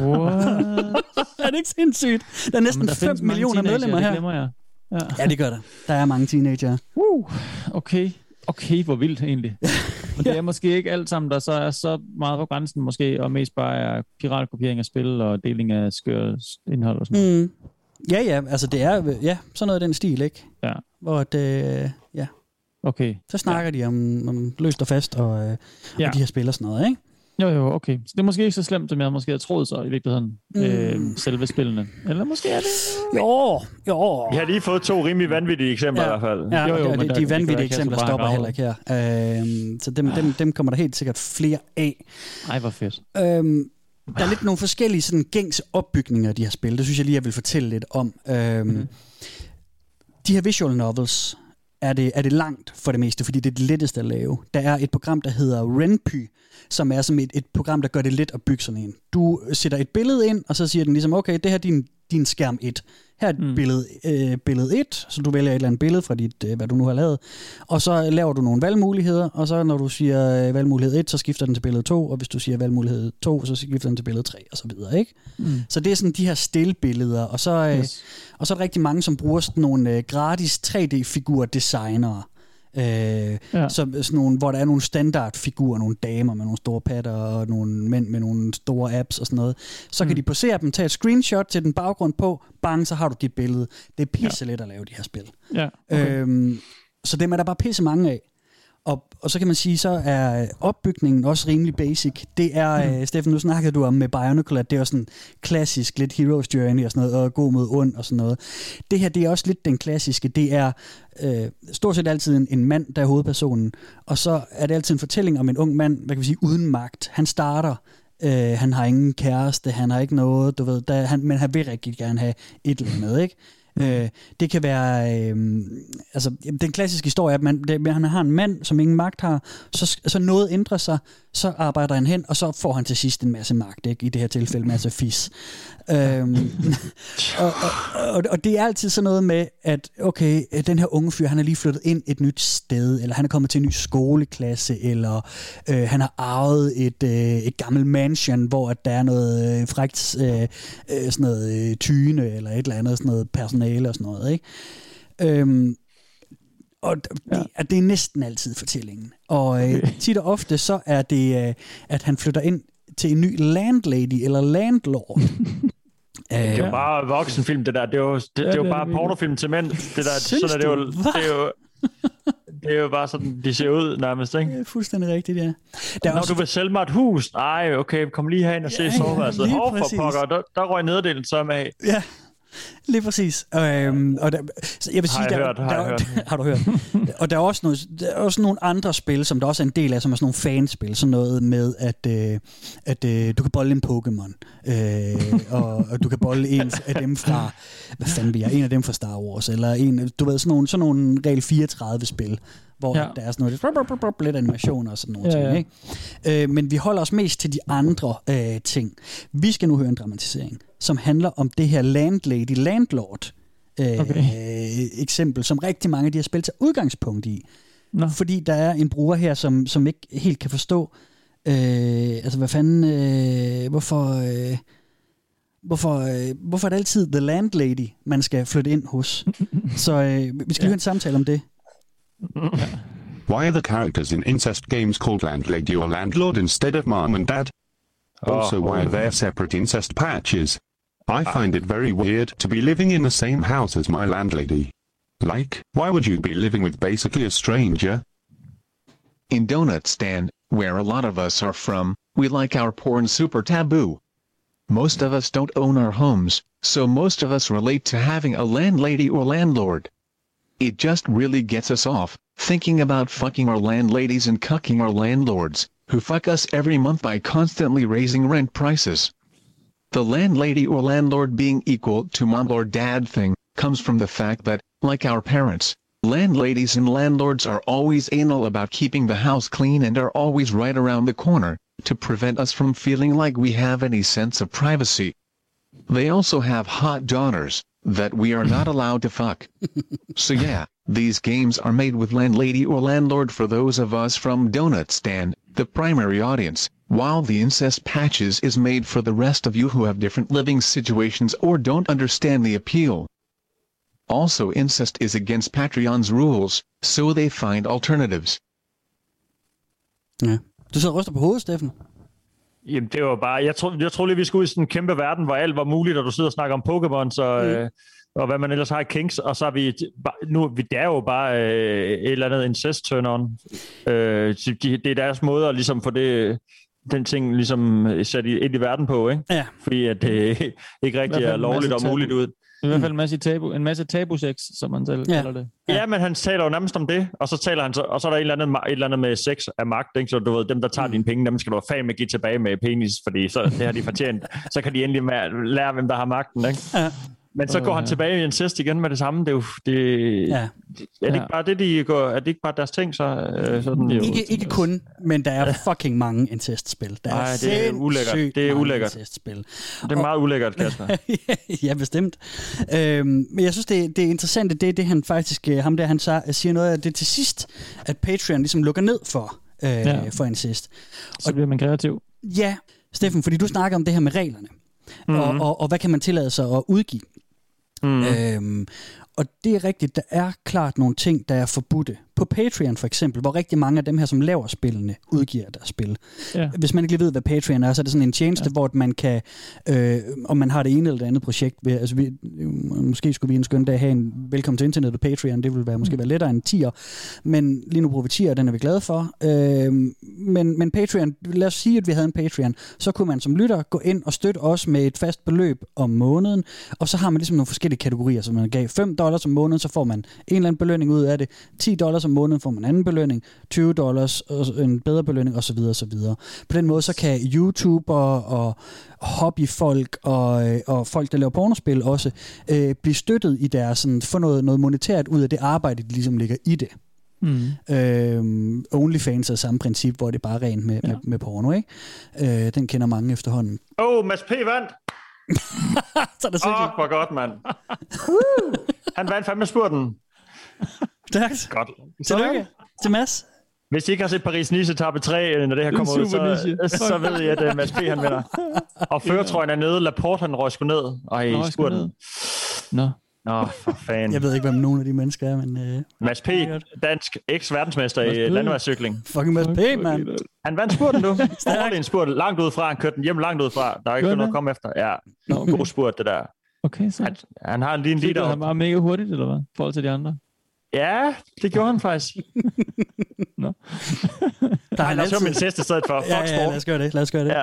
What? er det ikke sindssygt? Der er næsten Jamen, der 5 findes mange millioner teenager, medlemmer det her. glemmer jeg. Ja. Ja, det gør der. Der er mange teenager. Uh, okay. Okay, hvor vildt egentlig. Men det er måske ikke alt sammen, der så er så meget på grænsen måske, og mest bare er piratkopiering af spil og deling af skør indhold og sådan noget. Mm. Ja, ja, altså det er ja, sådan noget af den stil, ikke? Ja. Hvor det, ja, Okay. så snakker ja. de om, om løst og fast og, øh, Ja. og de her spil og sådan noget, ikke? Jo, jo, okay. Så det er måske ikke så slemt, som jeg måske havde troet så i virkeligheden. Mm. Mm. Øh, selve spillene. Eller måske er det... Jo, jo. Vi har lige fået to rimelig vanvittige eksempler Ja. i hvert fald. Ja, Jo, jo, jo, men de, de vanvittige eksempler stopper grav. heller ikke her. Øhm, så dem, dem, dem kommer der helt sikkert flere af. Ej, hvor fedt. Øhm, der er lidt nogle forskellige sådan, gængse opbygninger de her spil. Det synes jeg lige, jeg vil fortælle lidt om. Øhm, Mhm. De her visual novels er det, er det langt for det meste, fordi det er det letteste at lave. Der er et program, der hedder Renpy, som er som et, et program, der gør det let at bygge sådan en. Du sætter et billede ind, og så siger den ligesom, okay, det her er din, din skærm 1. Her er et mm. Billede, øh, billede 1, så du vælger et eller andet billede fra dit, øh, hvad du nu har lavet. Og så laver du nogle valgmuligheder, og så når du siger øh, valgmulighed 1, så skifter den til billede 2, og hvis du siger valgmulighed 2, så skifter den til billede 3, og så videre, ikke? Mm. Så det er sådan de her stillbilleder, og så, øh, Yes. og så er der rigtig mange, som bruger sådan nogle øh, gratis 3D-figur-designere. Øh, ja. så, sådan nogle, hvor der er nogle standardfigurer, nogle damer med nogle store patter og nogle mænd med nogle store apps og sådan noget. Så mm. kan de posere dem, tage et screenshot til den baggrund på, bang, så har du dit billede. Det er pisse ja. let at lave de her spil. Ja, okay. øhm, så dem er der bare pisse mange af. Og, og så kan man sige, så er opbygningen også rimelig basic. Det er, mm. uh, Steffen, nu snakkede du om med Bionicle, at det er sådan klassisk, lidt Heroes Journey og sådan noget, og gå mod ond og sådan noget. Det her, det er også lidt den klassiske. Det er uh, stort set altid en, en mand, der er hovedpersonen, og så er det altid en fortælling om en ung mand, hvad kan vi sige, uden magt. Han starter Uh, han har ingen kæreste, han har ikke noget, du ved, der, han, men han vil rigtig gerne have et eller andet, ikke? Øh, det kan være, øh, altså den klassiske historie at man, det, han har en mand, som ingen magt har, så, så noget ændrer sig, så arbejder han hen, og så får han til sidst en masse magt, ikke? i det her tilfælde en masse fis. øhm, og, og, og, og det er altid sådan noget med, at okay, den her unge fyr, han er lige flyttet ind et nyt sted, eller han er kommet til en ny skoleklasse, eller øh, han har arvet et, øh, et gammelt mansion, hvor at der er noget øh, frækt øh, øh, sådan noget øh, tyne, eller et eller andet sådan noget personale og sådan noget. Ikke? Øhm, og ja. det, det er næsten altid fortællingen. Og øh, tit og ofte så er det, øh, at han flytter ind til en ny landlady eller landlord. det er jo bare voksenfilm, det der. Det er jo, det, ja, det er jo det bare pornofilm til mænd. Det der, sådan er det, jo, det er jo, det er jo bare sådan, de ser ud nærmest, ikke? Det er fuldstændig rigtigt, ja. Der Når også... du vil sælge mig et hus, nej, okay, kom lige herind og se ja, soveværelset. Hov, for pokker, der, der røg nederdelen så med af. Ja, Lige præcis. Øhm, og der, jeg vil sige, har jeg der, hørt, har, der, jeg hørt. har du hørt? og der er, også noget, der er også nogle andre spil, som der også er en del af, som er sådan nogle fanspil. Sådan noget med, at, øh, at øh, du kan bolde en Pokémon. Øh, og, og du kan bolde en af dem fra, hvad fanden vi er, en af dem fra Star Wars. Eller en, du ved, sådan nogle, sådan nogle regel 34 spil hvor ja. der er sådan noget lidt animationer og sådan nogle ja, ting. Ikke? Øh, men vi holder os mest til de andre øh, ting. Vi skal nu høre en dramatisering, som handler om det her landlady, landlord øh, okay. eksempel, som rigtig mange af de her spil tager udgangspunkt i. Nå. Fordi der er en bruger her, som, som ikke helt kan forstå, øh, altså hvad fanden, øh, hvorfor... Øh, hvorfor, øh, hvorfor er det altid The Landlady, man skal flytte ind hos? Så øh, vi skal ja. høre en samtale om det. Why are the characters in incest games called landlady or landlord instead of mom and dad? Also, oh, why are there separate incest patches? I ah. find it very weird to be living in the same house as my landlady. Like, why would you be living with basically a stranger? In Donut Stand, where a lot of us are from, we like our porn super taboo. Most of us don't own our homes, so most of us relate to having a landlady or landlord. It just really gets us off, thinking about fucking our landladies and cucking our landlords, who fuck us every month by constantly raising rent prices. The landlady or landlord being equal to mom or dad thing, comes from the fact that, like our parents, landladies and landlords are always anal about keeping the house clean and are always right around the corner, to prevent us from feeling like we have any sense of privacy. They also have hot daughters, that we are not allowed to fuck. so yeah, these games are made with landlady or landlord for those of us from Donut Stand, the primary audience, while the incest patches is made for the rest of you who have different living situations or don't understand the appeal. Also incest is against Patreon's rules, so they find alternatives. Ja. Du sidder og ryster på hovedet, Steffen. Jamen, det var bare... Jeg, tror, jeg tror lige, vi skulle ud i sådan en kæmpe verden, hvor alt var muligt, og du sidder og snakker om Pokémon, så... Mm. Øh, og hvad man ellers har i Kings, og så er vi, nu, vi det er jo bare øh, et eller andet incest turn on. Øh, de, det er deres måde at ligesom få det, den ting ligesom sat ind i verden på, ikke? Ja. Fordi at det ikke rigtig er lovligt og muligt ud. I hvert fald en masse tabu, en masse tabu-sex, som man selv ja. kalder det. Ja. ja, men han taler jo nærmest om det, og så taler han så, og så er der et eller andet, et eller andet med sex af magt, ikke? så du ved, dem der tager mm. dine penge, dem skal du have med give tilbage med penis, fordi så, det har de fortjent. så kan de endelig lære, hvem der har magten, ikke? Ja. Men så går han tilbage i incest igen med det samme. Det er jo, det, ja. er det ikke bare det, de går, er det ikke bare deres ting? Så, øh, sådan, ikke, jo, ikke kun, men der er fucking mange incest-spil. Der Ej, det er ulækkert. Det er ulækkert. Incest-spil. Det er meget ulækkert, Kasper. ja, bestemt. Øhm, men jeg synes, det, det er interessant, det er det, han faktisk, øh, ham der, han siger noget af det til sidst, at Patreon ligesom lukker ned for, øh, ja. for incest. Så bliver man kreativ. Ja, Steffen, fordi du snakker om det her med reglerne. Mm-hmm. Og, og, og hvad kan man tillade sig at udgive? Mm. Øhm, og det er rigtigt, der er klart nogle ting, der er forbudte. På Patreon for eksempel, hvor rigtig mange af dem her, som laver spillene, udgiver deres spil. Ja. Hvis man ikke lige ved, hvad Patreon er, så er det sådan en tjeneste, ja. hvor man kan, øh, om man har det ene eller det andet projekt, ved, altså vi, måske skulle vi en skøn dag have en velkommen til internet på Patreon, det ville være, måske være lettere end 10'er, men lige nu bruger vi 10'er, den er vi glade for. Øh, men, men Patreon, lad os sige, at vi havde en Patreon, så kunne man som lytter gå ind og støtte os med et fast beløb om måneden, og så har man ligesom nogle forskellige kategorier, så man gav 5 dollars om måneden, så får man en eller anden belønning ud af det, 10 dollars om måneden får man en anden belønning, 20 dollars og en bedre belønning osv. osv. På den måde så kan YouTuber og hobbyfolk og, øh, og folk, der laver pornospil også, øh, blive støttet i deres, sådan, få noget, noget monetært ud af det arbejde, de ligesom ligger i det. Mm. Øhm, OnlyFans er samme princip, hvor det bare er rent med, ja. med, med porno, ikke? Øh, den kender mange efterhånden. Åh, oh, Mads P. vandt! så er der Åh, oh, hvor godt, mand. Han vandt fandme spurten. Stærkt. Godt. Tillykke til Mads. Hvis I ikke har set Paris-Nice etape 3, når det her Det er kommer ud, så, så ved I, at uh, Mads P. han vinder. Og føretrøjen er nede, Laporte han røg sgu ned. Nå, i spurten. Nå. Nå, for fanden. Jeg ved ikke, hvem nogen af de mennesker er, men øh, Mads P., dansk eks-verdensmester i landevejscykling. fucking Mads P, mand. Han vandt spurten nu. Overlegen spurt langt ud fra. Han kørte den hjem langt ud fra. Der er ikke noget at komme efter. Ja, Nå, okay. god spurt, det der. Okay, så. Han, han har lige en liter han bare mega hurtigt, eller hvad? I forhold til de andre? Ja, det gjorde han faktisk. Nå. Der er Han har min sidste stedet for. Fuck Ja, ja, sport. lad os gøre det. Lad os gøre det.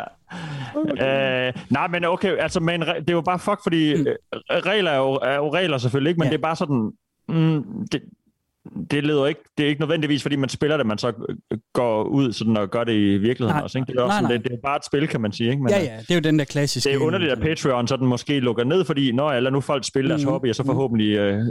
Ja. Øh, nej, men okay, altså, men, det er jo bare fuck, fordi mm. regler er jo, er jo regler selvfølgelig, ikke? men Ja. ja. det er bare sådan, mm, det, det leder ikke, det er ikke nødvendigvis, fordi man spiller det, man så går ud sådan og gør det i virkeligheden Nej. også. Ikke? Det, er også Nej, sådan, nej. det, det er bare et spil, kan man sige. Ikke? Men, Ja, øh, ja, det er jo den der klassiske... Det er underligt, at Patreon sådan måske lukker ned, fordi når lader nu folk spille deres Mhm. hobby, og så forhåbentlig øh,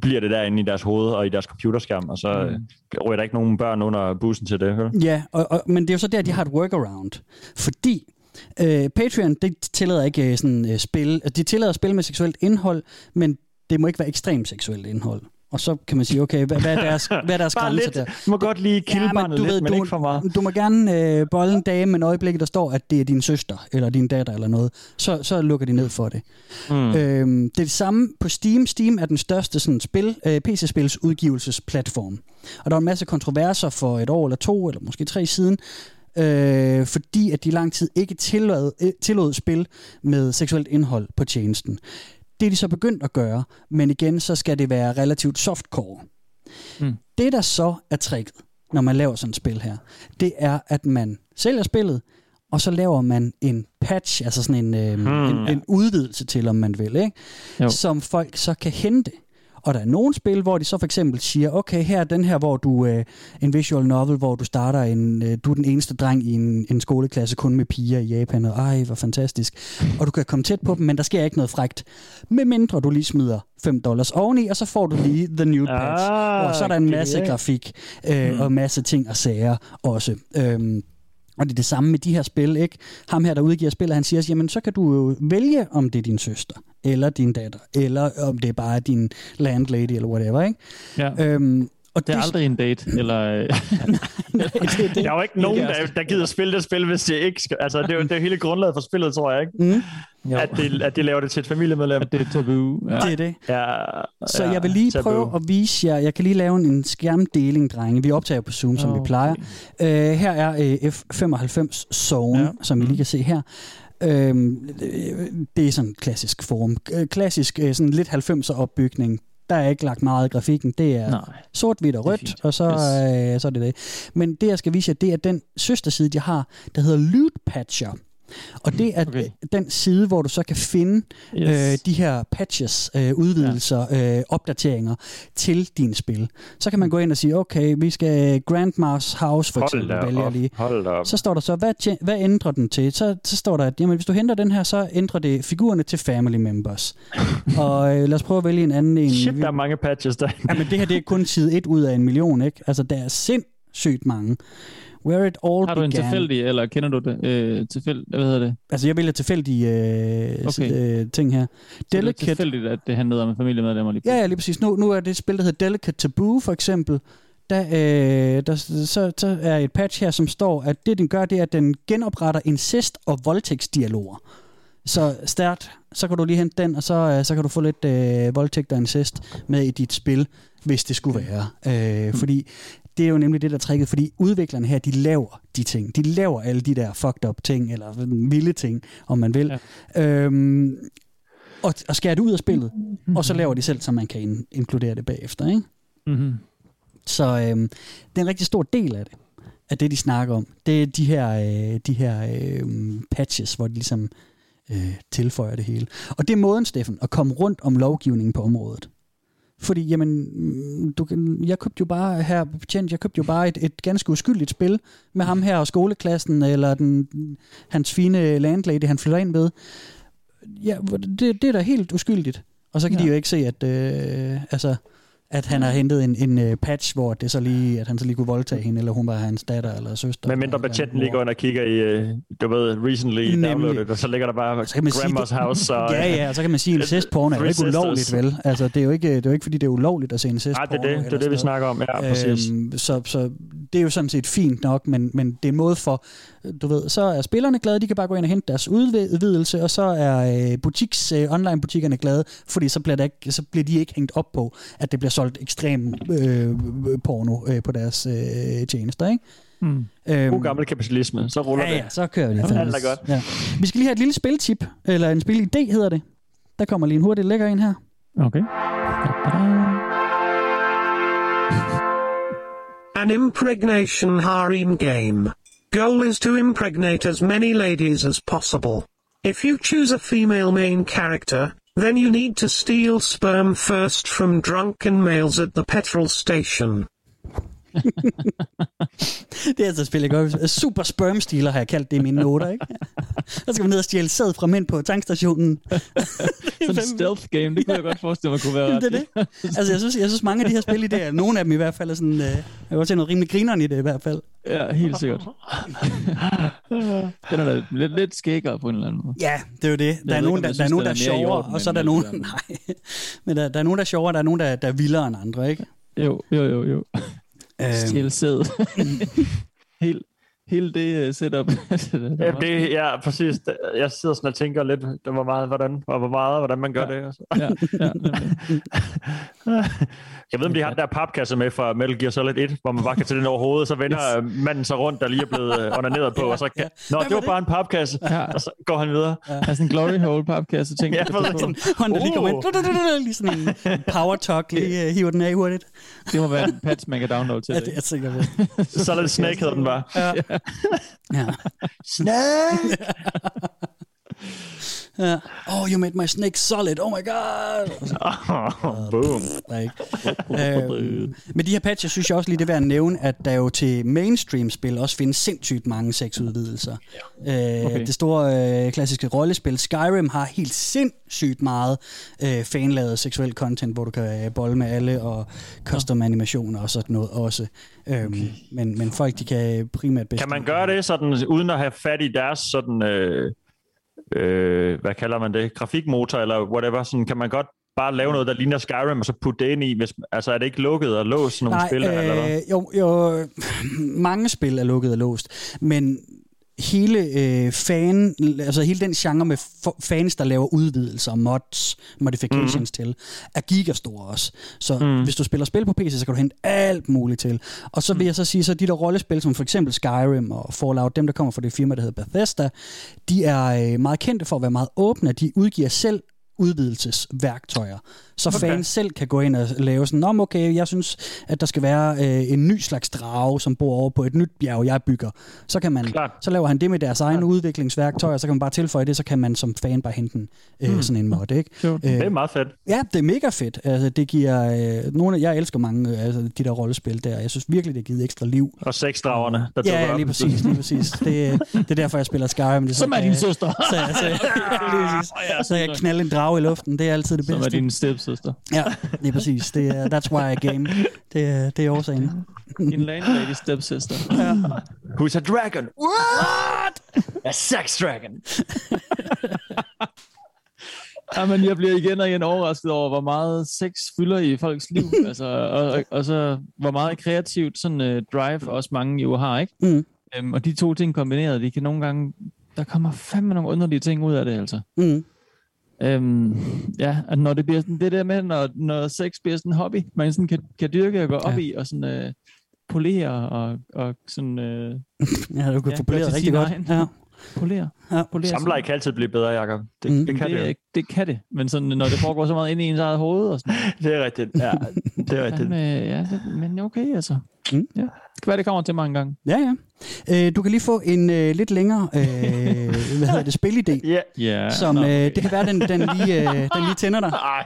bliver det derinde i deres hoved og i deres computerskærm, og så øh, ryger der ikke nogen børn under bussen til det. Vel? Ja, og, og, men det er jo så der, de har et workaround. Fordi øh, Patreon, det tillader ikke øh, sådan øh, spil. De tillader spil med seksuelt indhold, men det må ikke være ekstremt seksuelt indhold. Og så kan man sige, okay, hvad, hvad er deres, hvad er deres Bare grænser lidt. der? Du må godt lige kilde ja, lidt, men du, ikke for meget. Du må gerne øh, bolle en dame med en øjeblik, der står, at det er din søster, eller din datter, eller noget. Så, så lukker de ned for det. Mm. Øhm, det er det samme på Steam. Steam er den største sådan, spil, øh, PC-spils udgivelsesplatform. Og der var en masse kontroverser for et år eller to, eller måske tre siden, øh, fordi at de lang tid ikke tillod, øh, tillod spil med seksuelt indhold på tjenesten. Det er de så begyndt at gøre, men igen, så skal det være relativt softcore. Mm. Det, der så er tricket, når man laver sådan et spil her, det er, at man sælger spillet, og så laver man en patch, altså sådan en, øh, Hmm. en, en udvidelse til, om man vil, ikke? Jo. som folk så kan hente. Og der er nogle spil, hvor de så for eksempel siger, okay, her er den her, hvor du øh, en visual novel, hvor du starter en, øh, du er den eneste dreng i en, en skoleklasse kun med piger i Japan, og ej, hvor fantastisk. Og du kan komme tæt på dem, men der sker ikke noget frægt. Med mindre du lige smider 5 dollars oveni, og så får du lige the new patch. Ah, og så er der en masse grafik øh, mm. og masse ting og sager også. Øhm, og det er det samme med de her spil, ikke? Ham her, der udgiver spillet, han siger, jamen så kan du jo vælge, om det er din søster, eller din datter, eller om det er bare din landlady, eller whatever, ikke? Ja. Øhm, og Det er aldrig en date, eller... øh, Nej, det, det. Der er jo ikke nogen, der, der gider spille det spil, hvis det ikke skal... Altså, det er jo det er jo hele grundlaget for spillet, tror jeg, ikke? Mm, jo, At de, at de laver det til et familiemedlem. at det er tabu. Ja. det er det. Ja, Så ja, jeg vil lige tabu. prøve at vise jer, jeg kan lige lave en skærmdeling, drenge. Vi optager på Zoom, som vi Okay. plejer. Uh, her er uh, F95 Zone, Ja. som I lige kan se her. Øhm, det er sådan en klassisk form. Øh, Klassisk, øh, sådan lidt 90'er opbygning. Der er ikke lagt meget i grafikken. Det er Nej. sort, hvidt og rødt, og så, Yes. øh, så er det det. Men det, jeg skal vise jer, det er den søsterside, de har, der hedder Loot Patcher. Og det er Okay. den side, hvor du så kan finde Yes. øh, de her patches, øh, udvidelser, ja. øh, opdateringer til dine spil. Så kan man gå ind og sige, okay, vi skal Grandma's House for Hold eksempel, vælger op, lige. hold. Så står der så, hvad, tje- hvad ændrer den til? Så, så står der, at jamen, hvis du henter den her, så ændrer det figurerne til family members. og øh, lad os prøve at vælge en anden en. Shit, der er mange patches der. Jamen, det her det er kun side 1 ud af en million, ikke? Altså, der er sindssygt mange. Where it all Har du en began. tilfældig, eller kender du det? Øh, tilfæld, hvad hedder det? Altså, jeg vælger tilfældige øh, Okay. okay. øh, ting her. Så det er tilfældigt, at det handlede om en familiemedlemmer lige Ja, ja, lige præcis. Nu, nu er det et spil, der hedder Delicate Taboo, for eksempel. Der, øh, der, så, så er et patch her, som står, at det, den gør, det er, at den genopretter incest- og voldtægtsdialoger. Så start, så kan du lige hente den, og så, øh, så kan du få lidt øh, voldtægt og incest med i dit spil, hvis det skulle være. Øh, fordi det er jo nemlig det, der er tricket, fordi udviklerne her, de laver de ting. De laver alle de der fucked up ting, eller vilde ting, om man vil. Ja. Øhm, og, og skærer det ud af spillet, mm-hmm. og så laver de selv, så man kan in- inkludere det bagefter. Ikke? Mm-hmm. Så øhm, det er en rigtig stor del af det, af det, de snakker om. Det er de her, øh, de her øh, patches, hvor de ligesom øh, tilføjer det hele. Og det er måden, Steffen, at komme rundt om lovgivningen på området. Fordi, jamen, mm, du, jeg købte jo bare her, betjent, jeg købte jo bare et, et ganske uskyldigt spil med ham her og skoleklassen, eller den, hans fine landlady, han flytter ind ved. Ja, det, det er da helt uskyldigt. Og så kan ja. de jo ikke se, at, øh, altså, at han har hentet en, en uh, patch, hvor det så lige, at han så lige kunne voldtage hende, eller hun var hans datter eller søster. Med mindre lige går ind og kigger i, øh, du ved, recently Nemlig. downloaded, og så ligger der bare Så kan man sige, Grandma's House. Og, ja, ja, og så kan man sige, at incestporno er jo ikke ulovligt, vel? Altså, det er jo ikke, det er jo ikke fordi det er ulovligt at se Nej, incestporno. det er det, det, er det vi snakker om. Ja, præcis. Øhm, så, så det er jo sådan set fint nok, men, men det er en måde for, du ved, så er spillerne glade, de kan bare gå ind og hente deres udvidelse, og så er øh, butiks, øh, online-butikkerne glade, fordi så bliver, der ikke, så bliver de ikke hængt op på, at det bliver solgt ekstrem øh, porno øh, på deres øh, tjenester, ikke? Mm. Øhm, God gammel kapitalisme, så ruller ja, det. ja, så kører det. Jamen, alt er godt. Ja. Vi skal lige have et lille spiltip, eller en spilidé hedder det. Der kommer lige en hurtig lækker ind her. Okay. An impregnation harem game. Goal is to impregnate as many ladies as possible. If you choose a female main character, then you need to steal sperm first from drunken males at the petrol station. Det er altså et spil, jeg godt. Super sperm stealer har jeg kaldt det i mine noter, ikke? Der skal man ned og stjæle sæd fra mænd på tankstationen. Sådan en stealth game, det kunne jeg godt forestille mig kunne være Jamen, det er det. Altså, jeg synes, jeg synes mange af de her spil i det, nogle af dem i hvert fald er sådan, øh, jeg kan godt se noget rimelig grineren i det i hvert fald. Ja, helt sikkert. Den er da lidt, lidt skækkere på en eller anden måde. Ja, det er jo det. Der er nogen, der, der, er nogen, der er er sjovere, og så er der nogen, nej, men der, der er nogen, der er sjovere, der er nogen, der, der er vildere end andre, ikke? Jo, jo, jo, jo. Øhm, Stjæl sæd. Helt, hele det uh, setup. det er Ja, det, ja, præcis. Jeg sidder sådan og tænker lidt, det var meget, hvordan, og hvor meget, hvordan man gør Ja. det. Altså. Ja, ja. Jeg ved, om de har den der papkasse med fra Metal Gear Solid 1, hvor man bare kan tage den over hovedet, så vender yes. manden sig rundt, der lige er blevet øh, onaneret på, og så kan, Nå, det var bare en papkasse, Ja. og så går han videre. Der er sådan en glory hole papkasse ting. Ja, præcis. Hånden, der lige kommer ind, lige sådan en power talk, lige uh, hiver den af hurtigt. Det må være en patch, man kan downloade til Ja, det. det er jeg sikker på. Solid Snake hedder den bare. Ja. Ja. Snake! ja. Oh, you made my snake solid. Oh my god. Boom. Nej, øhm, med de her patches synes jeg også lige, det er værd at nævne, at der jo til mainstream-spil også findes sindssygt mange sexudvidelser. Øh, Okay. Det store øh, klassiske rollespil Skyrim har helt sindssygt meget øh, fanlavet seksuel content, hvor du kan øh, bolle med alle og custom animationer og sådan noget også. Øhm, okay. men, men folk, de kan primært bedst... Kan man gøre det sådan, uden at have fat i deres sådan, øh, øh, hvad kalder man det, grafikmotor eller whatever, sådan, kan man godt bare lave noget, der ligner Skyrim, og så putte det ind i, hvis, altså er det ikke lukket og låst nogle Nej, spil, eller hvad? øh, jo, jo, mange spil er lukket og låst, men hele øh, fan, altså hele den genre med fans, der laver udvidelser, mods, modifications mm. til, er gigastor også. Så mm. hvis du spiller spil på PC, så kan du hente alt muligt til. Og så vil jeg så sige, så de der rollespil, som for eksempel Skyrim og Fallout, dem der kommer fra det firma, der hedder Bethesda, de er øh, meget kendte for at være meget åbne. De udgiver selv udvidelsesværktøjer. Så okay. fans selv kan gå ind og lave sådan, om okay, jeg synes, at der skal være øh, en ny slags drage, som bor over på et nyt bjerg, jeg bygger. Så kan man, Klart. så laver han det med deres egne udviklingsværktøjer, så kan man bare tilføje det, så kan man som fan bare hente en, øh, Hmm. sådan en mod, ikke? Sjovt. Det er meget fedt. Ja, det er mega fedt. Altså, det giver øh, nogle af, jeg elsker mange øh, altså, de der rollespil der. Jeg synes virkelig, det har givet ekstra liv. Og sexdragerne, der Ja, ja, lige præcis, lige præcis. Det, det er derfor, jeg spiller Skyrim. Det, så Som er din jeg- søster. Så, så, lige præcis. så jeg kan knalde en drage i luften. Det er altid det Som er bedste. din stepsøster. Ja, lige præcis. Det er, that's why I game. Det, er- det er årsagen. Din landlady stepsister. Ja. Who's a dragon? What? A sex dragon. Jamen, jeg bliver igen og igen overrasket over, hvor meget sex fylder i folks liv. altså, og, og, og så hvor meget kreativt sådan uh, drive også mange jo har, ikke? Mm. Um, og de to ting kombineret, de kan nogle gange der kommer fandme nogle underlige ting ud af det, altså. Mm. Øhm, ja, at når det bliver sådan, det der med, når, når sex bliver sådan en hobby, man sådan kan, kan dyrke og gå op Ja. i, og sådan øh, polere og, og sådan... Øh, Ja, du kan poleret til rigtig godt. Ja. Polere. Ja. polere Samleje kan altid blive bedre, Jacob. Det, Mm. det kan det, det, det, kan det, men sådan, når det foregår så meget inde i ens eget hoved og sådan det er rigtigt. Ja, det er rigtigt. Fandme, ja, det, men okay, altså. Mm. Ja. Det kan være, det kommer til mig en gang. Ja, ja. Øh, du kan lige få en øh, lidt længere øh, hvad hedder det, spilidé, Ja. Ja, som nå, øh, okay. det kan være, den, den, lige, øh, den lige tænder dig. Nej,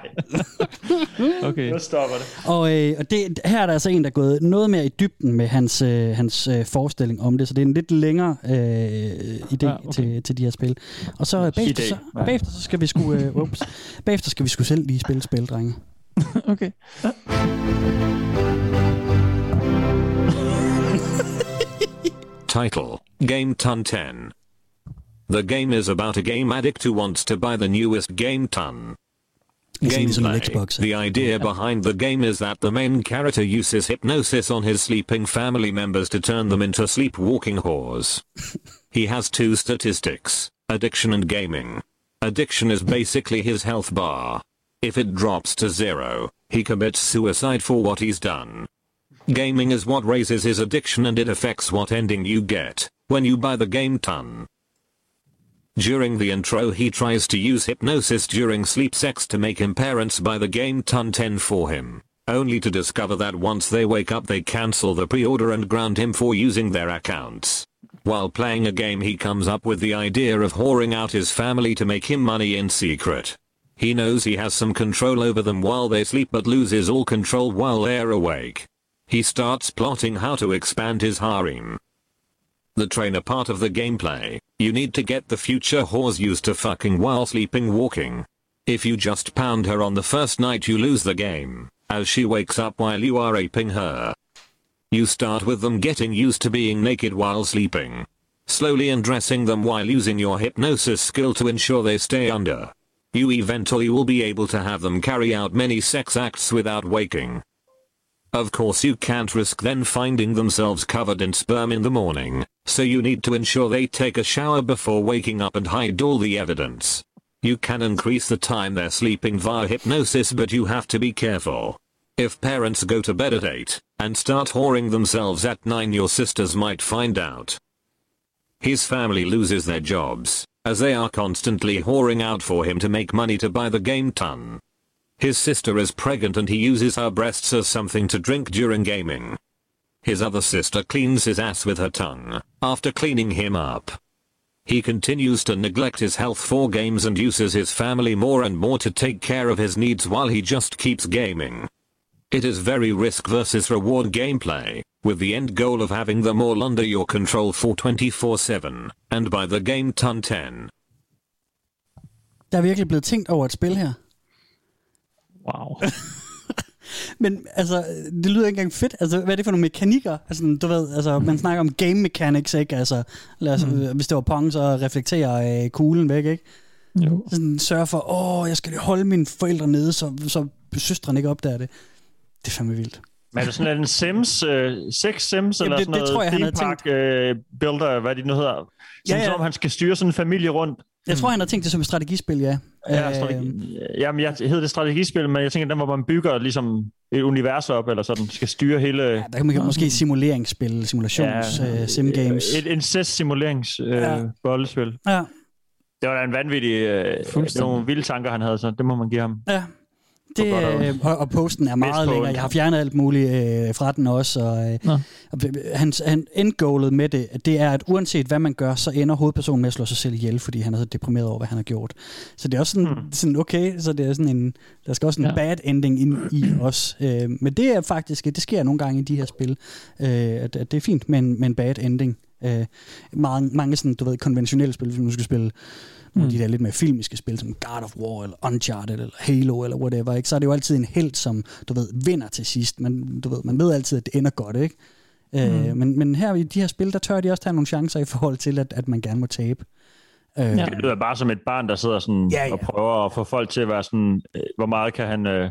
okay. nu stopper det. Og, øh, og det, her er der altså en, der er gået noget mere i dybden med hans, øh, hans øh, forestilling om det, så det er en lidt længere øh, idé Ja, okay. okay. til, til de her spil. Og så øh, bagefter, så, ja. bagefter så skal vi sgu, øh, ups, bagefter skal vi sgu selv lige spille spil, drenge. okay. Title Game Ton 10. The game is about a game addict who wants to buy the newest Game Ton. Ligesom Gameplay. Xbox. The idea behind the game is that the main character uses hypnosis on his sleeping family members to turn them into sleepwalking whores. he has two statistics addiction and gaming. Addiction is basically his health bar. If it drops to zero, he commits suicide for what he's done. Gaming is what raises his addiction and it affects what ending you get when you buy the game ton. During the intro he tries to use hypnosis during sleep sex to make him parents buy the game ton 10 for him, only to discover that once they wake up they cancel the pre-order and ground him for using their accounts. While playing a game he comes up with the idea of whoring out his family to make him money in secret. He knows he has some control over them while they sleep but loses all control while they're awake. He starts plotting how to expand his harem. The trainer part of the gameplay, you need to get the future whores used to fucking while sleeping walking. If you just pound her on the first night you lose the game, as she wakes up while you are aping her. You start with them getting used to being naked while sleeping. Slowly undressing them while using your hypnosis skill to ensure they stay under. You eventually will be able to have them carry out many sex acts without waking. Of course you can't risk then finding themselves covered in sperm in the morning, so you need to ensure they take a shower before waking up and hide all the evidence. You can increase the time they're sleeping via hypnosis but you have to be careful. If parents go to bed at 8, and start whoring themselves at 9 your sisters might find out. His family loses their jobs, as they are constantly whoring out for him to make money to buy the game ton. His sister is pregnant and he uses her breasts as something to drink during gaming. His other sister cleans his ass with her tongue, after cleaning him up. He continues to neglect his health for games and uses his family more and more to take care of his needs while he just keeps gaming. It is very risk versus reward gameplay, with the end goal of having them all under your control for 24-7, and by the game ton 10. Der er virkelig blevet tænkt over et spil her. Wow. Men altså, det lyder ikke engang fedt. Altså, hvad er det for nogle mekanikker? Altså, du ved, altså, man snakker om game mechanics, ikke? Altså, lad os, mm. hvis det var Pong, så reflekterer øh, kuglen væk, ikke? Jo. Sådan sørge for, åh, jeg skal lige holde mine forældre nede, så, så søstrene ikke opdager det. Det er fandme vildt. Men er det sådan en Sims, øh, sex Sims, eller det- sådan det noget tror jeg, han havde park øh, builder, hvad de nu hedder? Sådan, Ja, ja, som om han skal styre sådan en familie rundt. Jeg tror, han har tænkt det som et strategispil, ja. Ja, strategi. Jamen, jeg hedder det strategispil, men jeg tænker, den hvor man bygger ligesom et univers op, eller sådan, skal styre hele... Ja, der kan man måske simuleringsspil, simulations, ja, uh, simgames. Et incest simuleringsspil. Øh, Ja. ja. Det var da en vanvittig... Det Fuldstændig. nogle vilde tanker, han havde, så det må man give ham. ja. Det, og øh, og, og posten er meget længere. Jeg har fjernet alt muligt øh, fra den også. Og, øh, Nå. og hans, han endgoalet med det, det er, at uanset hvad man gør, så ender hovedpersonen med at slå sig selv ihjel, fordi han er så deprimeret over, hvad han har gjort. Så det er også sådan, mm. sådan okay, så det er sådan en, der skal også en ja. bad ending ind i os. Øh, men det er faktisk, det sker nogle gange i de her spil, øh, at, at det er fint med en, med en bad ending. Øh, mange, mange sådan, du ved, konventionelle spil, hvis man skal spille nogle af de der lidt mere filmiske spil, som God of War, eller Uncharted, eller Halo, eller whatever, ikke? så er det jo altid en held, som, du ved, vinder til sidst. Man, du ved, man ved altid, at det ender godt, ikke? Mm. Øh, men, men her i de her spil, der tør de også tage nogle chancer i forhold til, at, at man gerne må tabe. Øh, Ja. Det lyder bare som et barn, der sidder sådan Ja, ja. og prøver at få folk til at være sådan, øh, hvor meget kan han... Øh,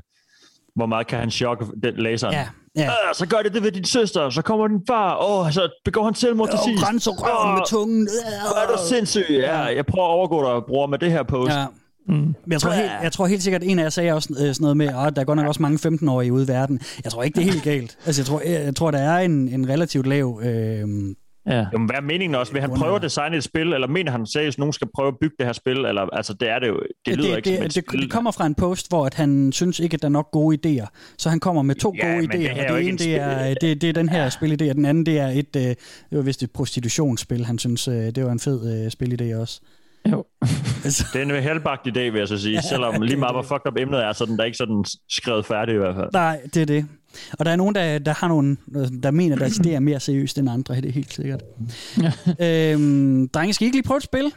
hvor meget kan han chokke den læseren. Ja, ja. Øh, så gør det det ved din søster, så kommer din far, åh, så begår han selvmord til Og sidst. grænser røven med tungen. Hvor er du sindssyg? Ja, jeg prøver at overgå dig, bror, med det her post. Ja. Mm. Men jeg tror, helt, jeg tror helt sikkert, at en af jer sagde også øh, sådan noget med, at der er godt nok også mange 15-årige ude i verden. Jeg tror ikke, det er helt galt. Altså, jeg tror, jeg, jeg tror der er en, en relativt lav... Øh, Ja. Jamen, hvad er meningen også? Vil han prøve at designe et spil, eller mener han seriøst, at nogen skal prøve at bygge det her spil? Eller, altså, det er det jo. Det lyder det, ikke som det, et det, spil. det kommer fra en post, hvor at han synes ikke, at der er nok gode idéer. Så han kommer med to Ja, gode det idéer. er og det ene, en det er, det, det er den her spilidé, og den anden, det er et, øh, det var vist et prostitutionsspil. Han synes, øh, det var en fed øh, spilidé også. Jo. Det er en helbagt idé, vil jeg så sige. Selvom lige meget hvor fucked up emnet er, så den der ikke sådan skrevet færdig i hvert fald. Nej, det er det. Og der er nogen, der, der har nogle, der mener, at deres idé er mere seriøst end andre, det er helt sikkert. øhm, drenge, skal I ikke lige prøve et spil?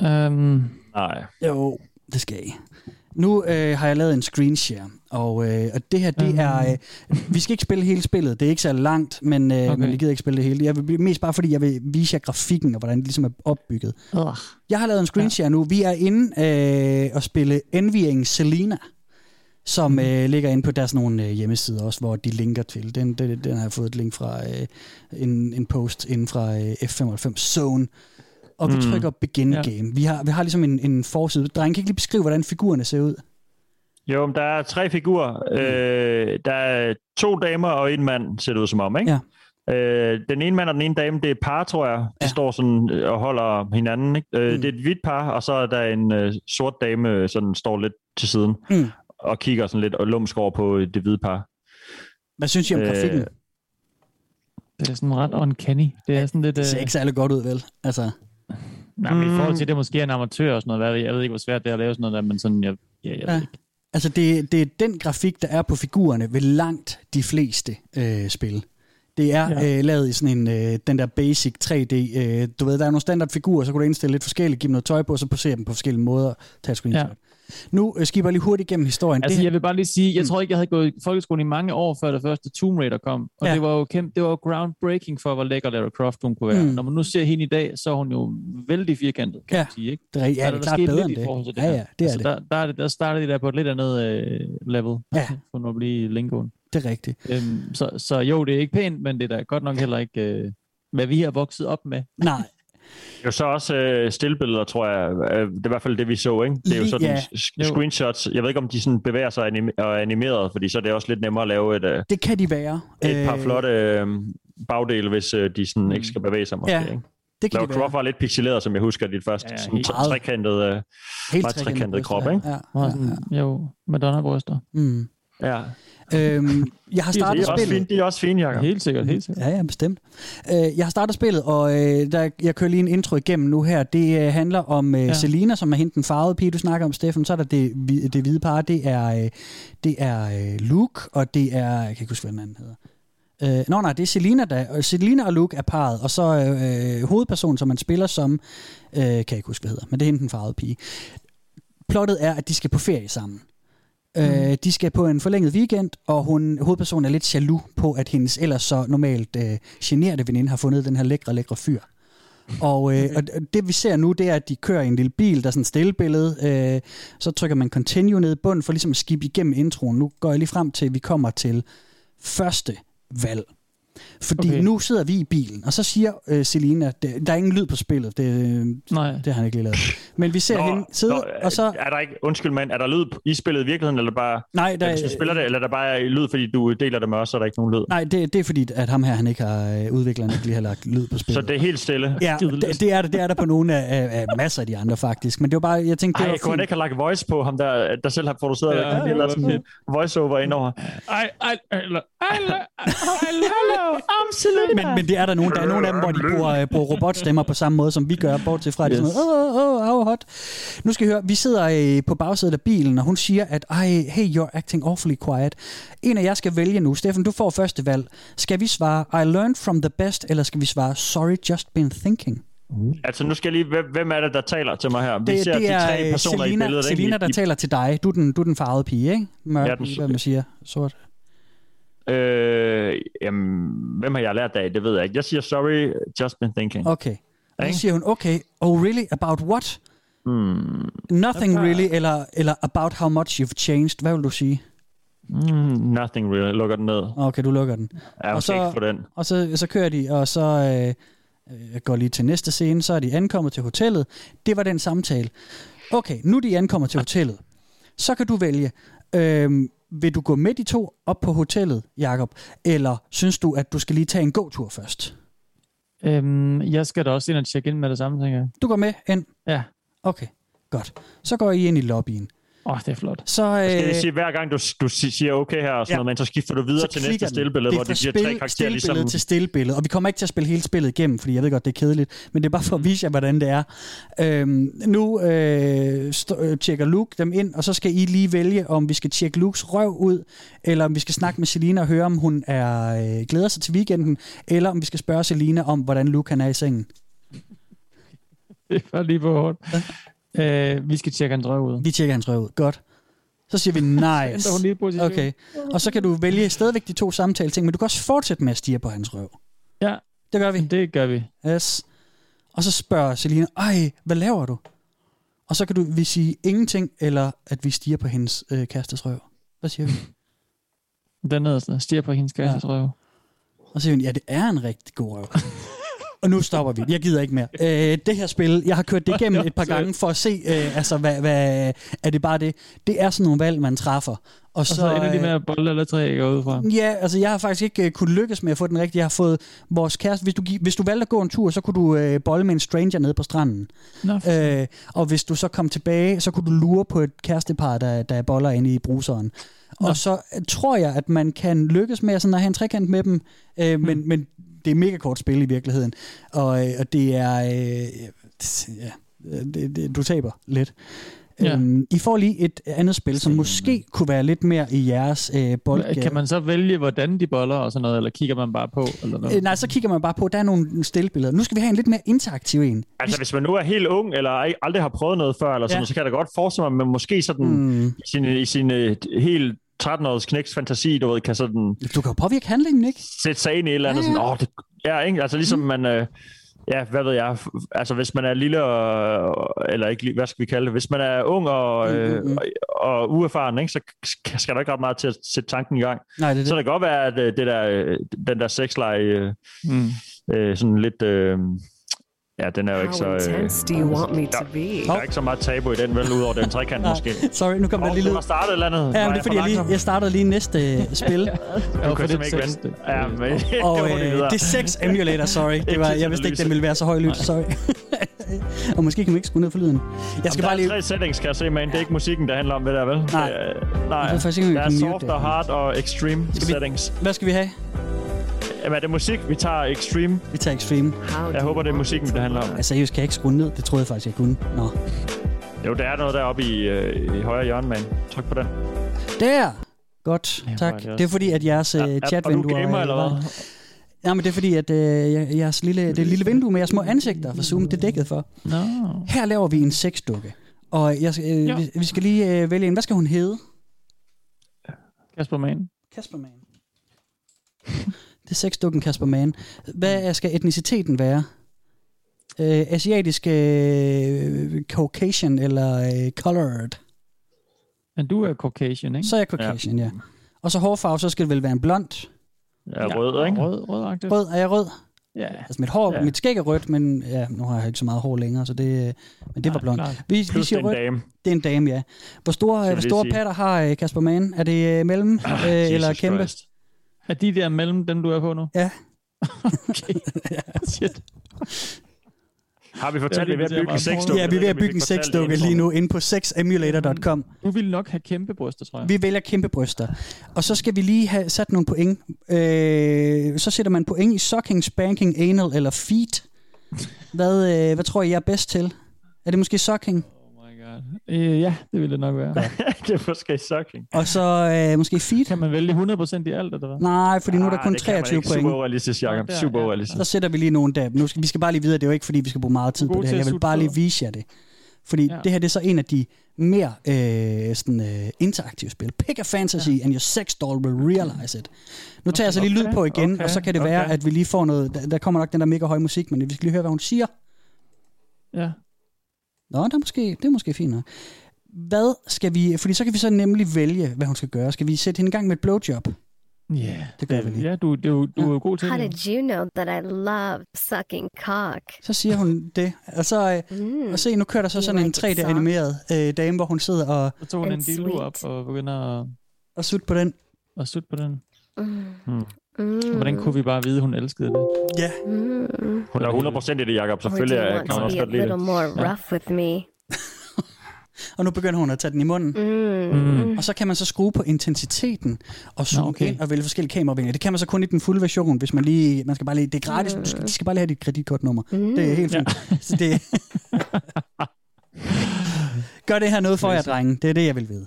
Um, Nej. Jo, det skal I. Nu øh, har jeg lavet en screenshare, og, øh, og det her, det Mhm. er... Øh, vi skal ikke spille hele spillet, det er ikke så langt, men, øh, okay. Men vi gider ikke spille det hele. Jeg vil, mest bare fordi, jeg vil vise jer grafikken, og hvordan det ligesom er opbygget. uh. Jeg har lavet en screenshare ja. nu. Vi er inde øh, og spille Envying Selena, som øh, ligger inde på deres nogle øh, hjemmesider også, hvor de linker til. Den, den, den har jeg fået et link fra øh, en, en post inden fra øh, F95 Zone. Og vi Mm. trykker Begin Ja. Game. Vi har, vi har ligesom en, en forside. Dreng, kan ikke lige beskrive, hvordan figurerne ser ud? Jo, men der er tre figurer. Mm. Øh, der er to damer og en mand, ser det ud som om, ikke? Ja. Øh, den ene mand og den ene dame, det er par, tror jeg. De Ja. står sådan øh, og holder hinanden. Ikke? Øh, Mm. Det er et hvidt par, og så er der en øh, sort dame, øh, sådan står lidt til siden Mm. og kigger sådan lidt og lumsk over på det hvide par. Hvad synes I om Øh, grafikken? Det er sådan ret uncanny. Det er sådan lidt... Det ser Øh, ikke særlig godt ud, vel? Altså, nej, men i forhold til, at det måske er en amatør og sådan noget. Jeg Jeg ved ikke, hvor svært det er at lave sådan noget der, men sådan... Jeg, ja, jeg Ja. ved ikke. Altså det, det er den grafik, der er på figurerne ved langt de fleste øh, spil. Det er ja. Øh, lavet i sådan en, øh, den der basic 3D. Øh, du ved, der er nogle standardfigurer, så kan du indstille lidt forskelligt, give dem noget tøj på, og så posere dem på forskellige måder, tage et screenshot. Ja. Nu øh, I bare lige hurtigt igennem historien. Altså, det, jeg vil bare lige sige, jeg Mm. tror ikke, jeg havde gået i folkeskolen i mange år, før det første Tomb Raider kom. Og Ja. det var jo kæmpe, det var jo groundbreaking for, hvor lækker Lara Croft hun kunne være. Mm. Når man nu ser hende i dag, så er hun jo vældig firkantet, kan Ja. man sige. Ikke? det er, ja, Der det er der klart bedre end det. det Ja, ja, det er altså, det. Der, der, er det. der startede de der på et lidt andet øh, level, Ja. for nu at blive lingoen. Det er rigtigt. Øhm, så, så jo, det er ikke pænt, men det er da godt nok heller ikke, øh, hvad vi har vokset op med. Nej, Det er jo så også øh, stillbilleder, tror jeg. Øh, Det er i hvert fald det, vi så, ikke? Det er jo sådan ja. sk- screenshots. Jeg ved ikke, om de sådan bevæger sig anim- og er animeret, fordi så er det også lidt nemmere at lave et, øh, det kan de være. et par Øh, flotte øh, bagdele, hvis øh, de sådan ikke skal bevæge sig måske. Ja, ikke? Det kan Lara de. Croft var lidt pixeleret, som jeg husker, dit første Ja, sådan meget. trekantet... Øh, Helt trekantede bryster, krop, ja. ikke? Ja, ja, sådan, ja. Jo, Madonna-bryster. Mm. ja. Øhm, jeg har De startet er, også spillet. fine, de er også fine, Jacob. Helt sikkert, helt sikkert. Ja, ja, bestemt. Øh, jeg har startet spillet, og øh, der, jeg kører lige en intro igennem nu her. Det øh, handler om øh, ja. Selina, som er hende den farvede pige, du snakker om, Steffen. Så er der det, det hvide par, det er, øh, det er øh, Luke, og det er... Jeg kan ikke huske, hvad den anden hedder. Øh, nå nej, det er Selina, der, og Selina og Luke er parret, og så øh, hovedpersonen, som man spiller som, øh, kan jeg ikke huske, hvad hedder, men det er hende den farvede pige. Plottet er, at de skal på ferie sammen. Mm. Øh, de skal på en forlænget weekend, og hun, hovedpersonen er lidt jaloux på, at hendes ellers så normalt øh, generede veninde har fundet den her lækre, lækre fyr. Og, øh, og det vi ser nu, det er, at de kører i en lille bil, der er sådan et stillebillede. Øh, så trykker man continue ned i bunden for ligesom at skibbe igennem introen. Nu går jeg lige frem til, at vi kommer til første valg. Fordi okay. Nu sidder vi i bilen, og så siger øh, Selina, at det, der er ingen lyd på spillet. Det, Nej. det har han ikke lige lavet. Men vi ser Nå, hende sidde, nå, og så... Er der ikke, undskyld mand, er der lyd i spillet i virkeligheden, eller bare, Nej, der, du spiller det, eller er der bare lyd, fordi du deler det med os, så er der ikke nogen lyd? Nej, det, det er fordi, at ham her, han ikke har øh, udvikleren ikke lige har lagt lyd på Så spillet. det er helt stille? Ja, det, det, er det, det er der på nogle af, af, af masser af de andre faktisk. Men det var bare, jeg tænkte, det Ej, var kunne han ikke have lagt voice på ham, der, der selv har produceret Ja, det? Eller sådan voice-over indover. Ej, ej, eller, hello, Selena. Men, men det er der nogen, der er nogle af dem, hvor de bruger, øh, bruger robotstemmer på samme måde, som vi gør, bortset fra, at det er Yes. sådan noget, åh, åh, åh, hot. Nu skal I høre, vi sidder øh, på bagsædet af bilen, og hun siger, at, ej, hey, you're acting awfully quiet. En af jer skal vælge nu. Steffen, du får første valg. Skal vi svare, I learned from the best, eller skal vi svare, sorry, just been thinking? Altså, nu skal jeg lige... Hvem, er det, der taler til mig her? Vi Det, ser det de tre er øh, personer i Selina, billedet. ikke? Selina, I- der i- taler til dig. Du er den, du er den farvede pige, ikke? Mørk, Ja, den- hvad man siger. Sort. Øh, jamen, hvem har jeg lært af? Det ved jeg ikke. Jeg siger sorry, just been thinking. Okay. Og så siger hun, okay, oh really? About what? Hmm. Nothing About- really, eller, eller about how much you've changed. Hvad vil du sige? Mm, nothing really. Lukker den ned. Okay, du lukker den. Ja, og så, ikke for den. Og så, så kører de, og så øh, øh, går lige til næste scene, så er de ankommet til hotellet. Det var den samtale. Okay, nu er de ankommet til hotellet. Så kan du vælge, øh, vil du gå med de to op på hotellet, Jakob, eller synes du, at du skal lige tage en gåtur først? Øhm, jeg skal da også ind og tjekke ind med det samme, tænker jeg. Du går med ind? Ja. Okay, godt. Så går I ind i lobbyen. Åh, oh, det er flot. Så, øh, Skal jeg sige, hver gang du, du siger okay her og sådan Ja. noget, men så skifter du videre til næste stillbillede, Det hvor fra de giver spil- tre karakterer ligesom... til stillbillede, og vi kommer ikke til at spille hele spillet igennem, fordi jeg ved godt, det er kedeligt, men det er bare for at vise jer, hvordan det er. Øhm, nu øh, st- øh, tjekker Luke dem ind, og så skal I lige vælge, om vi skal tjekke Lukes røv ud, eller om vi skal snakke med Selina og høre, om hun er øh, glæder sig til weekenden, eller om vi skal spørge Selina om, hvordan Luke han er i sengen. Det var lige på hårdt. Øh, vi skal tjekke hans røv ud. Vi tjekker hans røv ud. Godt. Så siger vi nice. Ændrer hun lige position. Okay. Og så kan du vælge stadigvæk de to samtale ting, men du kan også fortsætte med at stige på hans røv. Ja. Det gør vi. Det gør vi. Yes. Og så spørger Selina, ej, hvad laver du? Og så kan du vi sige ingenting, eller at vi stiger på hendes øh, kærestes røv. Hvad siger vi? Den nederste stiger på hendes kærestes røv. Og så siger hun, ja, det er en rigtig god røv. og nu stopper vi. Jeg gider ikke mere. Øh, det her spil, jeg har kørt det igennem et par gange for at se, øh, altså, hvad, hvad, er det bare det? Det er sådan nogle valg, man træffer. Og, Og så, så ender de øh, med at bolle eller tre ægger udefra. Ja, altså jeg har faktisk ikke uh, kunnet lykkes med at få den rigtige. Jeg har fået vores kæreste... Hvis du, hvis du valgte at gå en tur, så kunne du uh, bolle med en stranger nede på stranden. Nå, Øh, og hvis du så kom tilbage, så kunne du lure på et kærestepar, der, der boller inde i bruseren. Og så øh, tror jeg, at man kan lykkes med sådan at have en trekant med dem, øh, Hmm. men, men det er mega kort spil i virkeligheden. Og, øh, og det er... Øh, ja, det, det, du taber lidt. Ja. Øhm, I får lige et andet spil, som måske kunne være lidt mere i jeres øh, boldgade. Kan man så vælge, hvordan de boller og sådan noget, eller kigger man bare på? Eller noget? Øh, nej, så kigger man bare på, der er nogle stillbilleder. Nu skal vi have en lidt mere interaktiv en. Altså, hvis man nu er helt ung, eller aldrig har prøvet noget før, eller sådan, Ja. så kan jeg da godt forestille mig, at man måske sådan, Mm. mm. i sin, i sin øh, helt 13-års knæks fantasi, du ved, kan sådan Du kan jo påvirke handlingen, ikke? sætte sig ind i et eller andet, Ja, ja, sådan, åh, det, ja, ikke? Altså ligesom man, øh, ja, hvad ved jeg, altså hvis man er lille, og, eller ikke, hvad skal vi kalde det, hvis man er ung og, øh, Mm, mm, mm. og, og uerfaren, ikke, så skal der ikke ret meget til at sætte tanken i gang. Nej, det er Så det. det kan godt være, at øh, det der, øh, den der sexleje, øh, Mm. øh, sådan lidt, øh, ja, den er jo ikke så... Øh, do you want me to be? der er ikke så meget tabu i den, vel, udover den trekant måske. Sorry, nu kom der Åh, lige du lyd. har startet et eller andet. Ja, men det er jeg fordi, for jeg, lige, jeg startede lige næste øh, spil. Du Ja, kan for simpelthen ikke det vente. Ja, men Og det øh, det er 6 emulator, sorry. Det var, jeg vidste ikke, den ville være så høj lyd, sorry. og måske kan vi ikke skrue ned for lyden. Jeg skal der bare er lige... tre settings, kan jeg se, men det er ikke musikken, der handler om det der, vel? Nej. Øh, nej. Jeg faktisk ikke, der er soft og hard og extreme settings. Hvad skal vi have? Jamen, er det musik? Vi tager extreme. Vi tager Extreme. Jeg håber, det er musikken, det handler om. Altså, seriøst, kan jeg ikke skrue ned? Det troede jeg faktisk, jeg kunne. Nå. Jo, der er noget deroppe i, øh, i højre hjørne, man. Tryk på den. Der! Godt, Ja, tak. det er fordi, at jeres Ja, øh, er- er du gamer, øh, eller hvad? Ja, men det er fordi, at øh, jer- jeres lille, det lille vindue med jeres små ansigter for Zoom, det er dækket for. Nå. Her laver vi en sexdukke. Og jeg, øh, vi, vi skal lige øh, vælge en. Hvad skal hun hedde? Kasper Mann. Kasper Mann. Det er sexdukken Kasper Mann. Hvad skal etniciteten være? Øh, asiatisk, øh, Caucasian eller øh, colored? Men du er Caucasian, ikke? Så er jeg Caucasian, ja. ja. Og så hårfarve, så skal det vel være en blond. Ja, rød, ikke? Rød, rødagtigt. Rød, er jeg rød? Ja. Altså mit hår, ja. Mit skæg er rødt, men ja, nu har jeg ikke så meget hår længere, så det, men det var Nej, blond. klart. Vi, vi Plus det siger er en rødt. dame. Det er en dame, ja. Hvor store, hvor store patter har øh, Kasper Mann? Er det øh, mellem øh, eller kæmpe? Christ. Er de der mellem dem, du er på nu? Ja. okay. Shit. Har vi fortalt, at vi er ved at bygge en sexdukke? Ja, vi er ved at bygge en sexdukke lige nu inde på sexemulator.com. Du vil nok have kæmpe bryster, tror jeg. Vi vælger kæmpe bryster. Og så skal vi lige have sat nogle point. Øh, så sætter man point i sucking, spanking, anal eller feet. Hvad, øh, hvad tror I, jeg er bedst til? Er det måske sucking? Øh, ja, det vil det nok være. det er måske sucking. Og så øh, måske feet? Kan man vælge 100% i alt, eller hvad? Nej, fordi nu er der kun det kan man 23 ikke. point. Super urealistisk, Jacob. Der, Super ja. urealistisk. Så sætter vi lige nogle der. Nu skal, vi skal bare lige videre, det er jo ikke, fordi vi skal bruge meget tid på det her. Jeg vil bare lige vise jer det. Fordi Ja. det her det er så en af de mere øh, sådan, øh, interaktive spil. Pick a fantasy, ja. and your sex doll will realize it. Nu tager jeg så lige lyd Okay, på igen, okay, og så kan det være, okay. at vi lige får noget... Der, der kommer nok den der mega høje musik, men vi skal lige høre, hvad hun siger. Ja. Nå, det er måske, det er måske fint nok. hvad skal vi... Fordi så kan vi så nemlig vælge, hvad hun skal gøre. Skal vi sætte hende i gang med et blowjob? Ja, yeah, det gør vi lige. Ja, du, du, du er jo god til How det. did you know that I love sucking cock? Så siger hun det. Og, så, øh, Mm. og se, nu kører der så You sådan en like it 3D-animeret øh, dame, hvor hun sidder og, Så tog hun en dildo op og begynder at, og sutte på den. at sutte på den. Mm. Hmm. Mm. Hvordan kunne vi bare vide, hun elskede det? Ja. Mm. Hun er 100% i det, Jacob. Selvfølgelig er- want kan hun også godt lide det. more Ja. rough with me? Og nu begynder hun at tage den i munden. Mm. Og så kan man så skrue på intensiteten og zoome okay. ind og vælge forskellige kameravinkler. Det kan man så kun i den fulde version, hvis man lige... Man skal bare lige det er gratis, du skal, de skal bare lige have dit kreditkortnummer. Mm. Det er helt fint. Så det, Gør det her noget for jer, drenge? Det er det, jeg vil vide.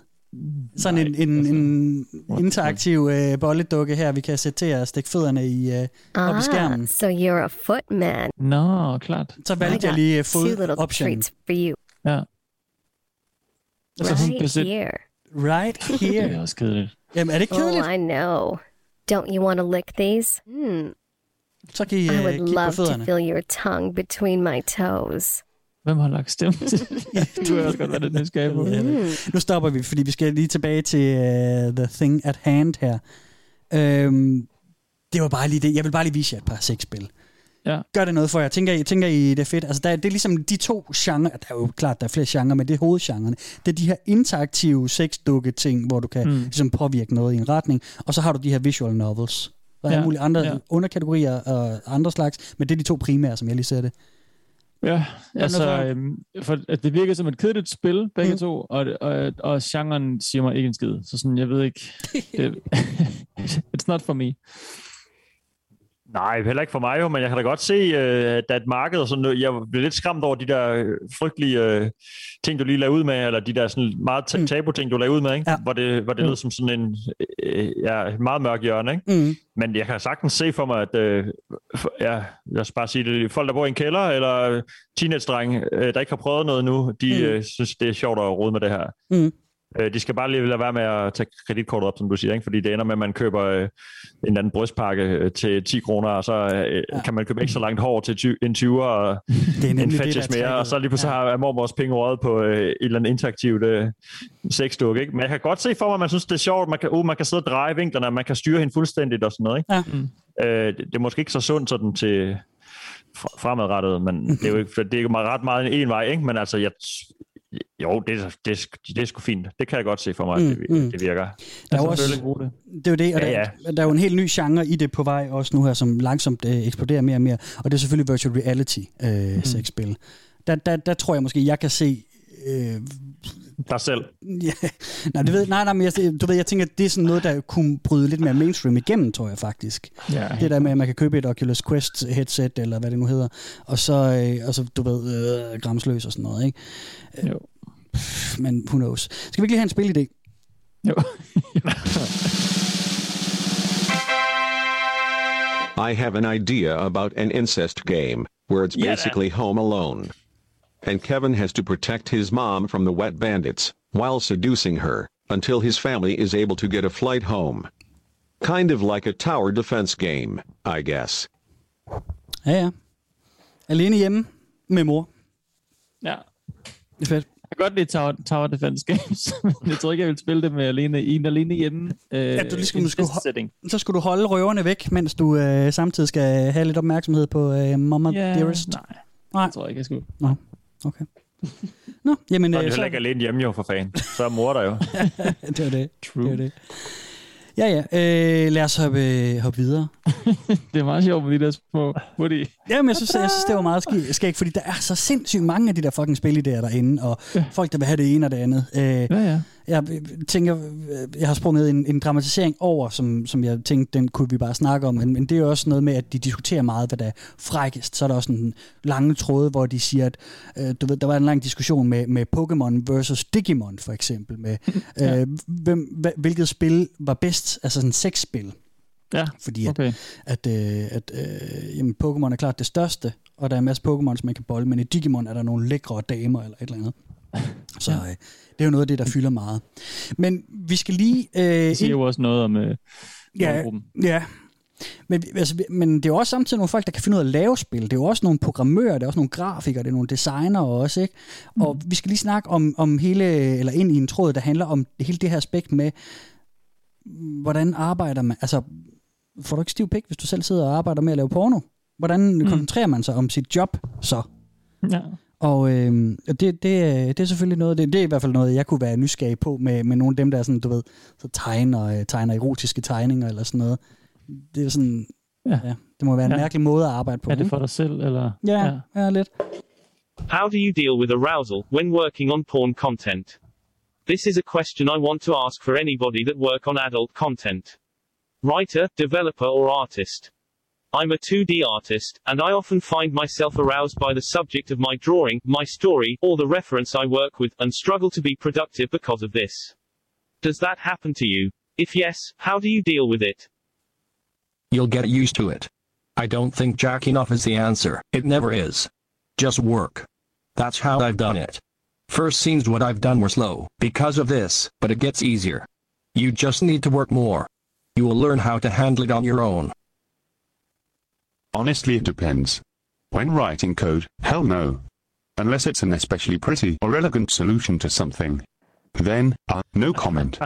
Sådan en, en, en interaktiv øh, bolledukke her, vi kan sætte til at stikke fødderne i, øh, op i skærmen. Ah, so you're a footman. Nå, klart. Så valgte jeg lige øh, fod-option. treats for you. Ja. Altså, hun kan Right sætte- here. Right Det er here. også kedeligt. Jamen, er det ikke kedeligt? Oh, I know. Don't you want to lick these? Hmm. Så kan I I øh, would love to feel your tongue between my toes. Hvem har lagt stemme til det? Du har også godt været lidt nysgerrig på. Mm. Nu stopper vi, fordi vi skal lige tilbage til uh, The Thing at Hand her. Øhm, det var bare lige det. Jeg vil bare lige vise jer et par sexspil. Ja. Gør det noget for jer? Tænker I, tænker I det er fedt? Altså, der, det er ligesom de to genrer. Der er jo klart, der er flere genrer, men det er hovedgenrerne. Det er de her interaktive sexdukke ting, hvor du kan Mm. ligesom påvirke noget i en retning. Og så har du de her visual novels. Der er Ja, ja. mulige andre ja. ja. underkategorier og andre slags, men det er de to primære, som jeg lige ser det. Ja, altså, for- øhm, for at det virker som et kedeligt spil, begge mm. to, og, og, og genren siger mig ikke en skid. Så sådan, jeg ved ikke, det, it's not for me. Nej, heller ikke for mig jo, men jeg kan da godt se, øh, at et marked og sådan. Jeg blev lidt skræmt over de der øh, frygtelige øh, ting, du lige lavede ud med, eller de der sådan meget Mm. tabu-ting, du lavede ud med, ikke? Ja. Hvor det, hvor det Mm. lød som sådan en øh, ja, et meget mørk hjørne. Ikke? Mm. Men jeg kan sagtens se for mig, at øh, ja, lad os bare sige det, folk, der bor i en kælder, eller teenage-drenge, øh, der ikke har prøvet noget nu, de Mm. øh, synes, det er sjovt at rode med det her. Mm. Øh, de skal bare lige lade være med at tage kreditkortet op, som du siger, ikke? fordi det ender med, at man køber øh, en eller anden brystpakke øh, til 10 kroner, og så øh, ja. kan man købe ikke så langt hår til ty- en 20'er, og Det er en er mere, og så lige pludselig Ja. har mormors penge røget på øh, et eller andet interaktivt øh, sexdukke. Ikke? Men jeg kan godt se for mig, at man synes, det er sjovt, man kan, uh, man kan sidde og dreje vinklerne, man kan styre hende fuldstændigt og sådan noget. Ikke? Ja. Mm. Øh, det, det er måske ikke så sundt sådan til fr- fremadrettet, men det er jo ikke, det er jo ret meget en vej, ikke? men altså, jeg, jo, det, er- det, det er sgu fint. Det kan jeg godt se for mig, Mm, det, mm. det virker. Der er jo også, det. det er jo det, og Ja, der, der er jo en helt ny genre i det på vej også nu her, som langsomt øh, eksploderer mere og mere, og det er selvfølgelig virtual reality øh, mm. sexspil. Der, der, der tror jeg måske, jeg kan se... Øh, Dig selv. ja, nej, det ved, nej, nej, men jeg, du ved, jeg tænker, det er sådan noget, der kunne bryde lidt mere mainstream igennem, tror jeg faktisk. Ja, Det der med, at man kan købe et Oculus Quest headset, eller hvad det nu hedder, og så, øh, og så du ved, øh, gramsløs og sådan noget, ikke? Jo. Men who knows. Skal vi ikke lige have en spilidé? Jo. I have an idea about an incest game, where it's Yeah, basically Home Alone. And Kevin has to protect his mom from the wet bandits, while seducing her, until his family is able to get a flight home. Kind of like a tower defense game, I guess. Ja, ja. Alene hjemme med mor. ja. Det er fedt. Jeg kan godt lide Tower, Tower Defense Games, men jeg tror ikke, jeg vil spille det med alene, en alene hjemme. Øh, Ja, du lige skal- en du skulle setting. Så skulle du holde røverne væk, mens du øh, samtidig skal have lidt opmærksomhed på øh, Mama Ja, Dearest. nej, Nej. det tror jeg ikke, jeg skulle. Okay. Nå, jamen, Så er øh, så, heller ikke alene hjemme jo, for fanden. Så er mor der jo. det var det. True. det, var det. Ja, ja. Øh, lad os hoppe, øh, hoppe videre. Det er meget sjovt med de der små hurtige. Jamen, jeg synes, jeg synes det var meget sk- skægt, fordi der er så sindssygt mange af de der fucking spil der derinde, og Ja. folk, der vil have det ene og det andet. Øh, Ja, ja. Jeg tænker, jeg har sprunget en, en dramatisering over, som, som jeg tænkte, den kunne vi bare snakke om, men, men det er også noget med, at de diskuterer meget, hvad der er frækkest. Så er der også en lange tråde, hvor de siger, at øh, du ved, der var en lang diskussion med, med Pokémon versus Digimon, for eksempel, med Ja. øh, hvem, hvilket spil var bedst, altså sådan sexspil. Ja, Fordi at, okay. at, øh, at øh, jamen, Pokémon er klart det største, og der er en masse Pokémon, som man kan bolde, men i Digimon er der nogle lækre damer eller et eller andet. Så øh, det er jo noget af det, der fylder meget. Men vi skal lige... Øh, Det siger jo også noget om øh, Ja. Ja. Men, altså, men det er jo også samtidig nogle folk, der kan finde ud af at lave spil. Det er jo også nogle programmører, det er også nogle grafikere, det er nogle designer også, ikke? Og vi skal lige snakke om, om hele, eller ind i en tråd, der handler om hele det her aspekt med, hvordan arbejder man, altså, får du ikke stiv pik, hvis du selv sidder og arbejder med at lave porno? Hvordan mm. koncentrerer man sig om sit job så? Ja. Og øh, det, det, det er selvfølgelig noget, det, det er i hvert fald noget, jeg kunne være nysgerrig på med, med nogle af dem, der er sådan, du ved, så tegner, øh, tegner erotiske tegninger eller sådan noget. Det er sådan, ja, ja det må være en Ja. mærkelig måde at arbejde på. Er det for dig selv, eller? Ja, ja, ja lidt. How do you deal with arousal when working on porn content? This is a question I want to ask for anybody that work on adult content. Writer, developer or artist. I'm a 2D artist, and I often find myself aroused by the subject of my drawing, my story, or the reference I work with, and struggle to be productive because of this. Does that happen to you? If yes, how do you deal with it? You'll get used to it. I don't think jacking off is the answer. It never is. Just work. That's how I've done it. First scenes what I've done were slow, because of this, but it gets easier. You just need to work more. You will learn how to handle it on your own. Honestly, it depends. When writing code, hell no. Unless it's an especially pretty or elegant solution to something. Then, uh, no comment.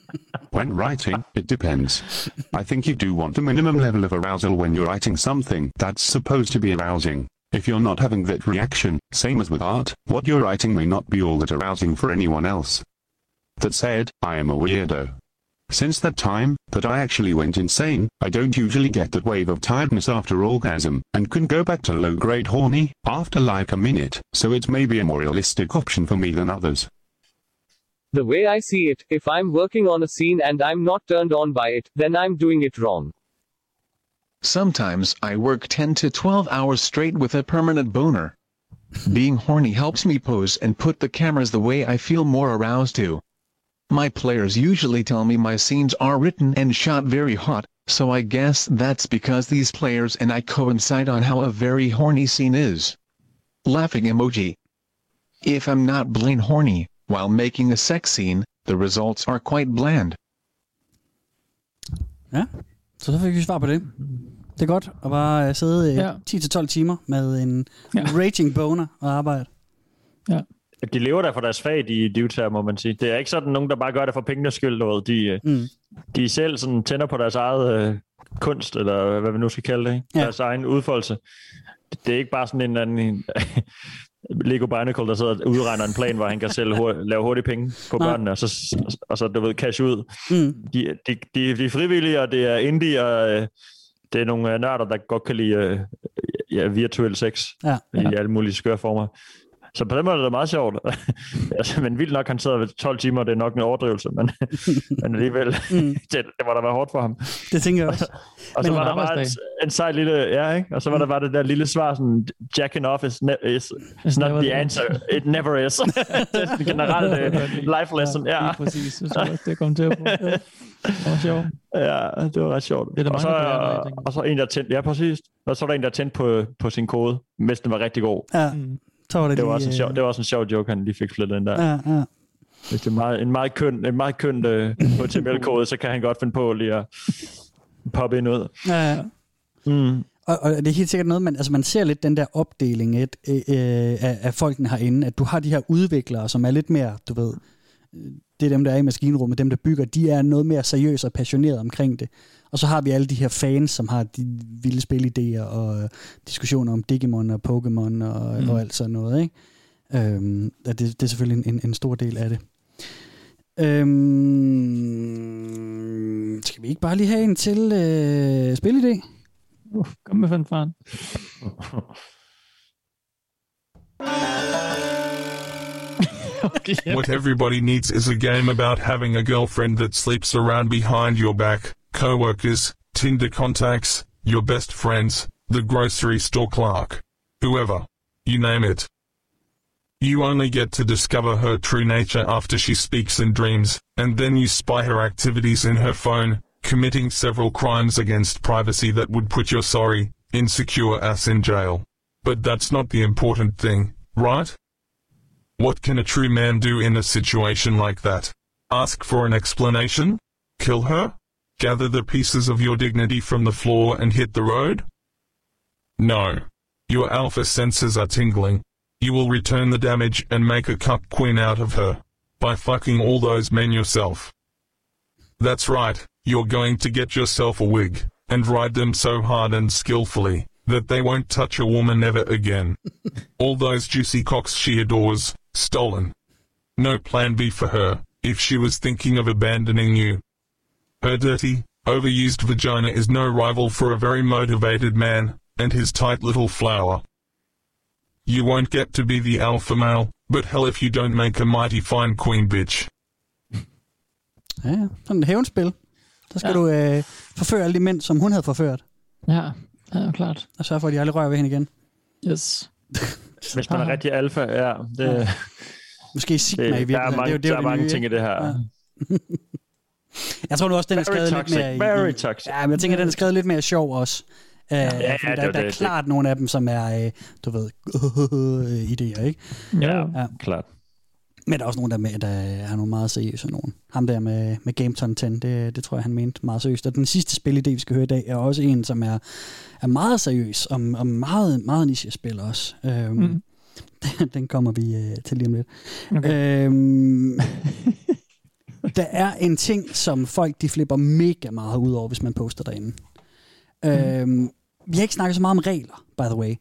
when writing, it depends. I think you do want a minimum level of arousal when you're writing something that's supposed to be arousing. If you're not having that reaction, same as with art, what you're writing may not be all that arousing for anyone else. That said, I am a weirdo. Since that time, that I actually went insane, I don't usually get that wave of tiredness after orgasm, and can go back to low-grade horny, after like a minute, so it's maybe a more realistic option for me than others. The way I see it, if I'm working on a scene and I'm not turned on by it, then I'm doing it wrong. Sometimes I work 10 to 12 hours straight with a permanent boner. Being horny helps me pose and put the cameras the way I feel more aroused to. My players usually tell me my scenes are written and shot very hot, so I guess that's because these players and I coincide on how a very horny scene is. Laughing emoji. If I'm not plain horny, while making a sex scene, the results are quite bland. Ja, så så fik vi svar på det. Det er godt at bare øh, sidde Ja. ja. 10-12 timer med en ja. raging boner og arbejde. Ja. De lever der for deres fag, de divtager, må man sige. Det er ikke sådan nogen, der bare gør det for pengenes skyld. Ved. De, Mm. de selv sådan tænder på deres eget øh, kunst, eller hvad vi nu skal kalde det. Ikke? Ja. Deres egen udfoldelse. Det er ikke bare sådan en eller anden en, Lego Barnacle, der sidder og udregner en plan, hvor han kan selv hurtigt, lave hurtige penge på Nej. børnene, og så, og så du ved, cash ud. Mm. De, de, de, de er frivillige, og det er indie, og øh, det er nogle øh, nørder, der godt kan lide øh, ja, virtuel sex Ja. i alle mulige skøre former. Så på den måde er det meget sjovt. altså, men vildt nok, han sidder ved 12 timer, det er nok en overdrivelse, men, men alligevel, Mm. det, det må da være hårdt for ham. Det tænker jeg også. Og så Men- var der bare en, en sej lille, ja, ikke? Og så var der bare det der lille svar, sådan, jacking off is, ne- is, is not the answer. It never is. det er sådan generelt uh, life lesson, ja. Lige præcis. Så tror jeg, også, det kom til at på. Det var sjovt. Ja, det var ret sjovt. Det er og, så, mange, der og så en, der tændte, ja præcis. Og så var der en, der tændte på, på sin kode, mens den var rigtig god. Ja, Mm. Så var det, Det var, lige, også en sjov, øh, det var også en sjov joke, han lige fik flettet ind der. Ja, ja. Hvis det er meget, en meget køn, en meget køn uh, HTML-kode, så kan han godt finde på lige at poppe ind ud. ja, ja. Mm. Og, og det er helt sikkert noget, man, altså man ser lidt den der opdeling et, øh, øh, af, af folkene herinde, at du har de her udviklere, som er lidt mere, du ved, øh, det er dem, der er i maskinrummet, dem, der bygger, de er noget mere seriøse og passionerede omkring det. Og så har vi alle de her fans, som har de vilde spilidéer og øh, diskussioner om Digimon og Pokémon og, Mm. og alt sådan noget. Ikke? Øhm, det, det er selvfølgelig en, en stor del af det. Øhm, skal vi ikke bare lige have en til øh, spilidé? Uh, kom med fanfaren. What everybody needs is a game about having a girlfriend that sleeps around behind your back, co-workers, Tinder contacts, your best friends, the grocery store clerk, whoever. You name it. You only get to discover her true nature after she speaks in dreams, and then you spy her activities in her phone, committing several crimes against privacy that would put your sorry, insecure ass in jail. But that's not the important thing, right? What can a true man do in a situation like that? Ask for an explanation? Kill her? gather the pieces of your dignity from the floor and hit the road? No. Your alpha senses are tingling. You will return the damage and make a cup queen out of her. By fucking all those men yourself. That's right, you're going to get yourself a wig, and ride them so hard and skillfully, that they won't touch a woman ever again. all those juicy cocks she adores, stolen. No plan B for her, if she was thinking of abandoning you. Her dirty, overused vagina is no rival for a very motivated man, and his tight little flower. You won't get to be the alpha male, but hell if you don't make a mighty fine queen bitch. Ja, ja. Sådan et hævnspil. Så skal ja. du øh, forføre alle de mænd, som hun havde forført. Ja, ja klart. Og sørge for, at de aldrig rører ved hende igen. Yes. Hvis man er rigtig alfa, ja. Det, Ja. Måske Sigma det, i virkeligheden. Der er mange, det er det er der er det mange nye, ting i det her. Ja. Jeg tror nu også, den er skrevet toxic, lidt mere... i- very toxic. Ja, men jeg tænker, den er skrevet lidt mere sjov også. Ja, ja, der, det er der er det. klart nogle af dem, som er, øh, du ved, idéer, ikke? Ja, Ja. klart. Men der er også nogen, der, er med, der er nogle meget seriøse nogen. Ham der med, med Gameton 10, det, det tror jeg, han mente meget seriøst. Og den sidste spilidé, vi skal høre i dag, er også en, som er, er meget seriøs, og, og meget, meget niche-spil også. Øhm, Mm. den, den kommer vi øh, til lige om lidt. Okay. Øhm, der er en ting, som folk de flipper mega meget ud over, hvis man poster derinde. Mm. Øhm, vi har ikke snakket så meget om regler, by the way.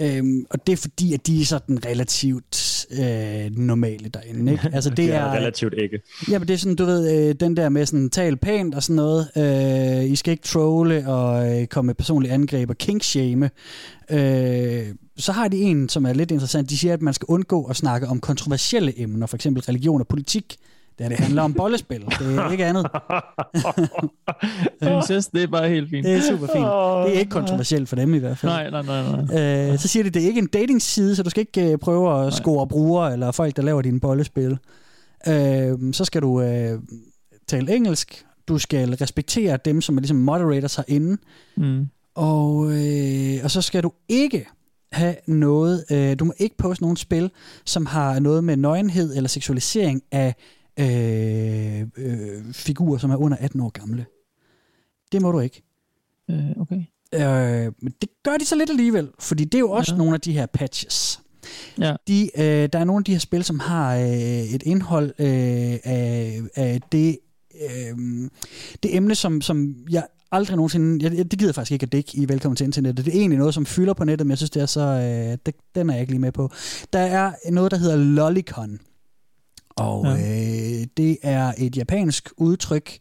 Øhm, og det er fordi, at de er sådan relativt øh, normale derinde. Ikke? Altså, det er, relativt ikke. Ja, men det er sådan, du ved, øh, den der med sådan, tal pænt og sådan noget. Øh, I skal ikke trolle og øh, komme med personlige angreb og kinkshame. Øh, så har de en, som er lidt interessant. De siger, at man skal undgå at snakke om kontroversielle emner, for eksempel religion og politik. Da det handler om bollespil. Det er ikke andet. Incest, det er bare helt fint. Det er super fint. Det er ikke kontroversielt for dem i hvert fald. Nej, nej, nej, nej. Øh, så siger de, det er ikke en dating-side, så du skal ikke øh, prøve at score brugere eller folk, der laver dine bollespil. Øh, så skal du øh, tale engelsk. Du skal respektere dem, som er ligesom moderators herinde. Mm. Og, øh, og så skal du ikke have noget, øh, du må ikke poste nogen spil, som har noget med nøgenhed eller seksualisering af øh, øh, figurer, som er under 18 år gamle. Det må du ikke. Øh, okay. Øh, men det gør de så lidt alligevel, fordi det er jo også ja. nogle af de her patches. Ja. De, øh, der er nogle af de her spil, som har øh, et indhold øh, af, af det, øh, det emne, som, som jeg aldrig nogensinde... Jeg, jeg- det gider faktisk ikke at dække i Velkommen til Internettet. Det er egentlig noget, som fylder på nettet, men jeg synes, det er så... Øh, det, den er jeg ikke lige med på. Der er noget, der hedder Lolicon. Og Ja. øh, det er et japansk udtryk,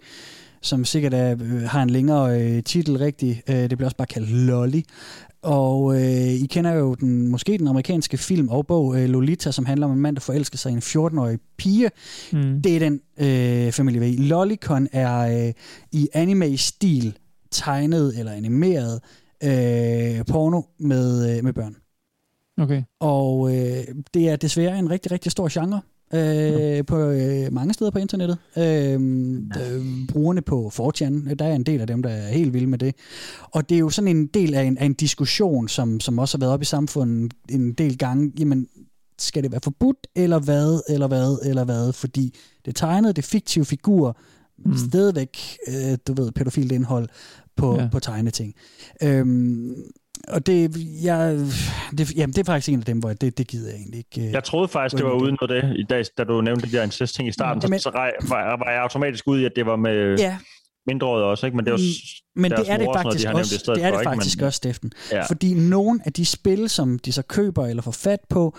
som sikkert er, øh, har en længere øh, titel rigtig. Øh, det bliver også bare kaldt Lolly. Og øh, I kender jo den, måske den amerikanske film og bog øh, Lolita, som handler om en mand, der forelsker sig i en 14-årig pige. Mm. Det er den øh, familie ved. Lolicon er øh, i anime-stil tegnet eller animeret øh, porno med, øh, med børn. Okay. Og øh, det er desværre en rigtig, rigtig stor genre øh, på øh, mange steder på internettet. Øh, øh, brugerne på 4chan, der er en del af dem, der er helt vilde med det. Og det er jo sådan en del af en, af en diskussion, som, som også har været op i samfundet en del gange. Jamen, skal det være forbudt, eller hvad, eller hvad, eller hvad? Fordi det tegnet, det fiktive figurer, mm. stadigvæk, øh, du ved, pædofilt indhold på, ja. på tegneting. Øhm, og det, jeg, det, jamen, det er faktisk en af dem, hvor jeg- det, det gider jeg egentlig ikke. øh, Jeg troede faktisk, det var uden noget det, i dag, da du nævnte de der incest-ting i starten, Jamen- så, så var, var jeg automatisk ude i, at det var med Ja. mindreårige også, ikke? Men det var Mm, Men det er det sådan noget, faktisk de også, det er for, det ikke? faktisk Men- også, Steffen. Ja. Fordi nogle af de spil, som de så køber eller får fat på,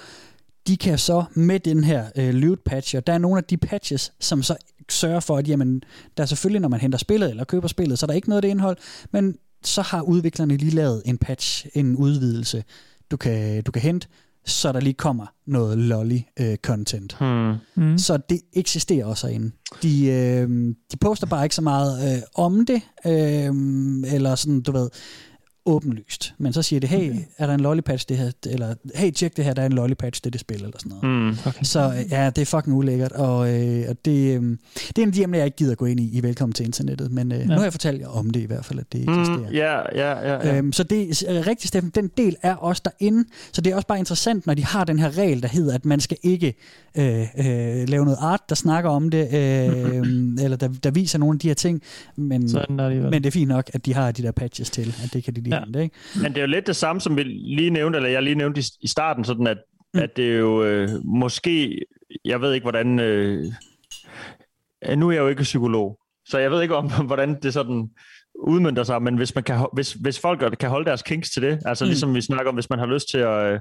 de kan så med den her øh, loot patch, og der er nogle af de patches, som så sørger for, at jamen, der er selvfølgelig, når man henter spillet eller køber spillet, så er der ikke noget af det indhold, men så har udviklerne lige lavet en patch, en udvidelse, du kan, du kan hente, så der lige kommer noget lolly-content. Hmm. Mm. Så det eksisterer også herinde. De, øh, de poster bare ikke så meget øh, om det, øh, eller sådan, du ved, åbenlyst. Men så siger det, hey, er der en lollipatch det her, eller hey, tjek det her, der er en lollipatch, det det spil, eller sådan noget. Mm. Okay. Så øh, ja, det er fucking ulækkert, og, øh, og det, øh, det er en af de emner, jeg ikke gider gå ind i, i Velkommen til internettet, men øh, ja. nu har jeg fortalt jer om det i hvert fald, at det eksisterer. Mm, ja, ja, ja. ja. Øhm, så det er rigtig, Steffen, den del er også derinde, så det er også bare interessant, når de har den her regel, der hedder, at man skal ikke øh, øh, lave noget art, der snakker om det, øh, eller der, der viser nogle af de her ting, men, Sådan er det men det er fint nok, at de har de der patches til, at det kan de lige Ja. Hente, ikke? Men det er jo lidt det samme, som vi lige nævnte, eller jeg lige nævnte i, i starten, sådan at, mm. at det er jo øh, måske, jeg ved ikke, hvordan... Øh, nu er jeg jo ikke psykolog, så jeg ved ikke om, hvordan det sådan udmyndter sig, men hvis, man kan, hvis, hvis folk kan holde deres kinks til det, altså Mm. ligesom vi snakker om, hvis man har lyst til at, øh,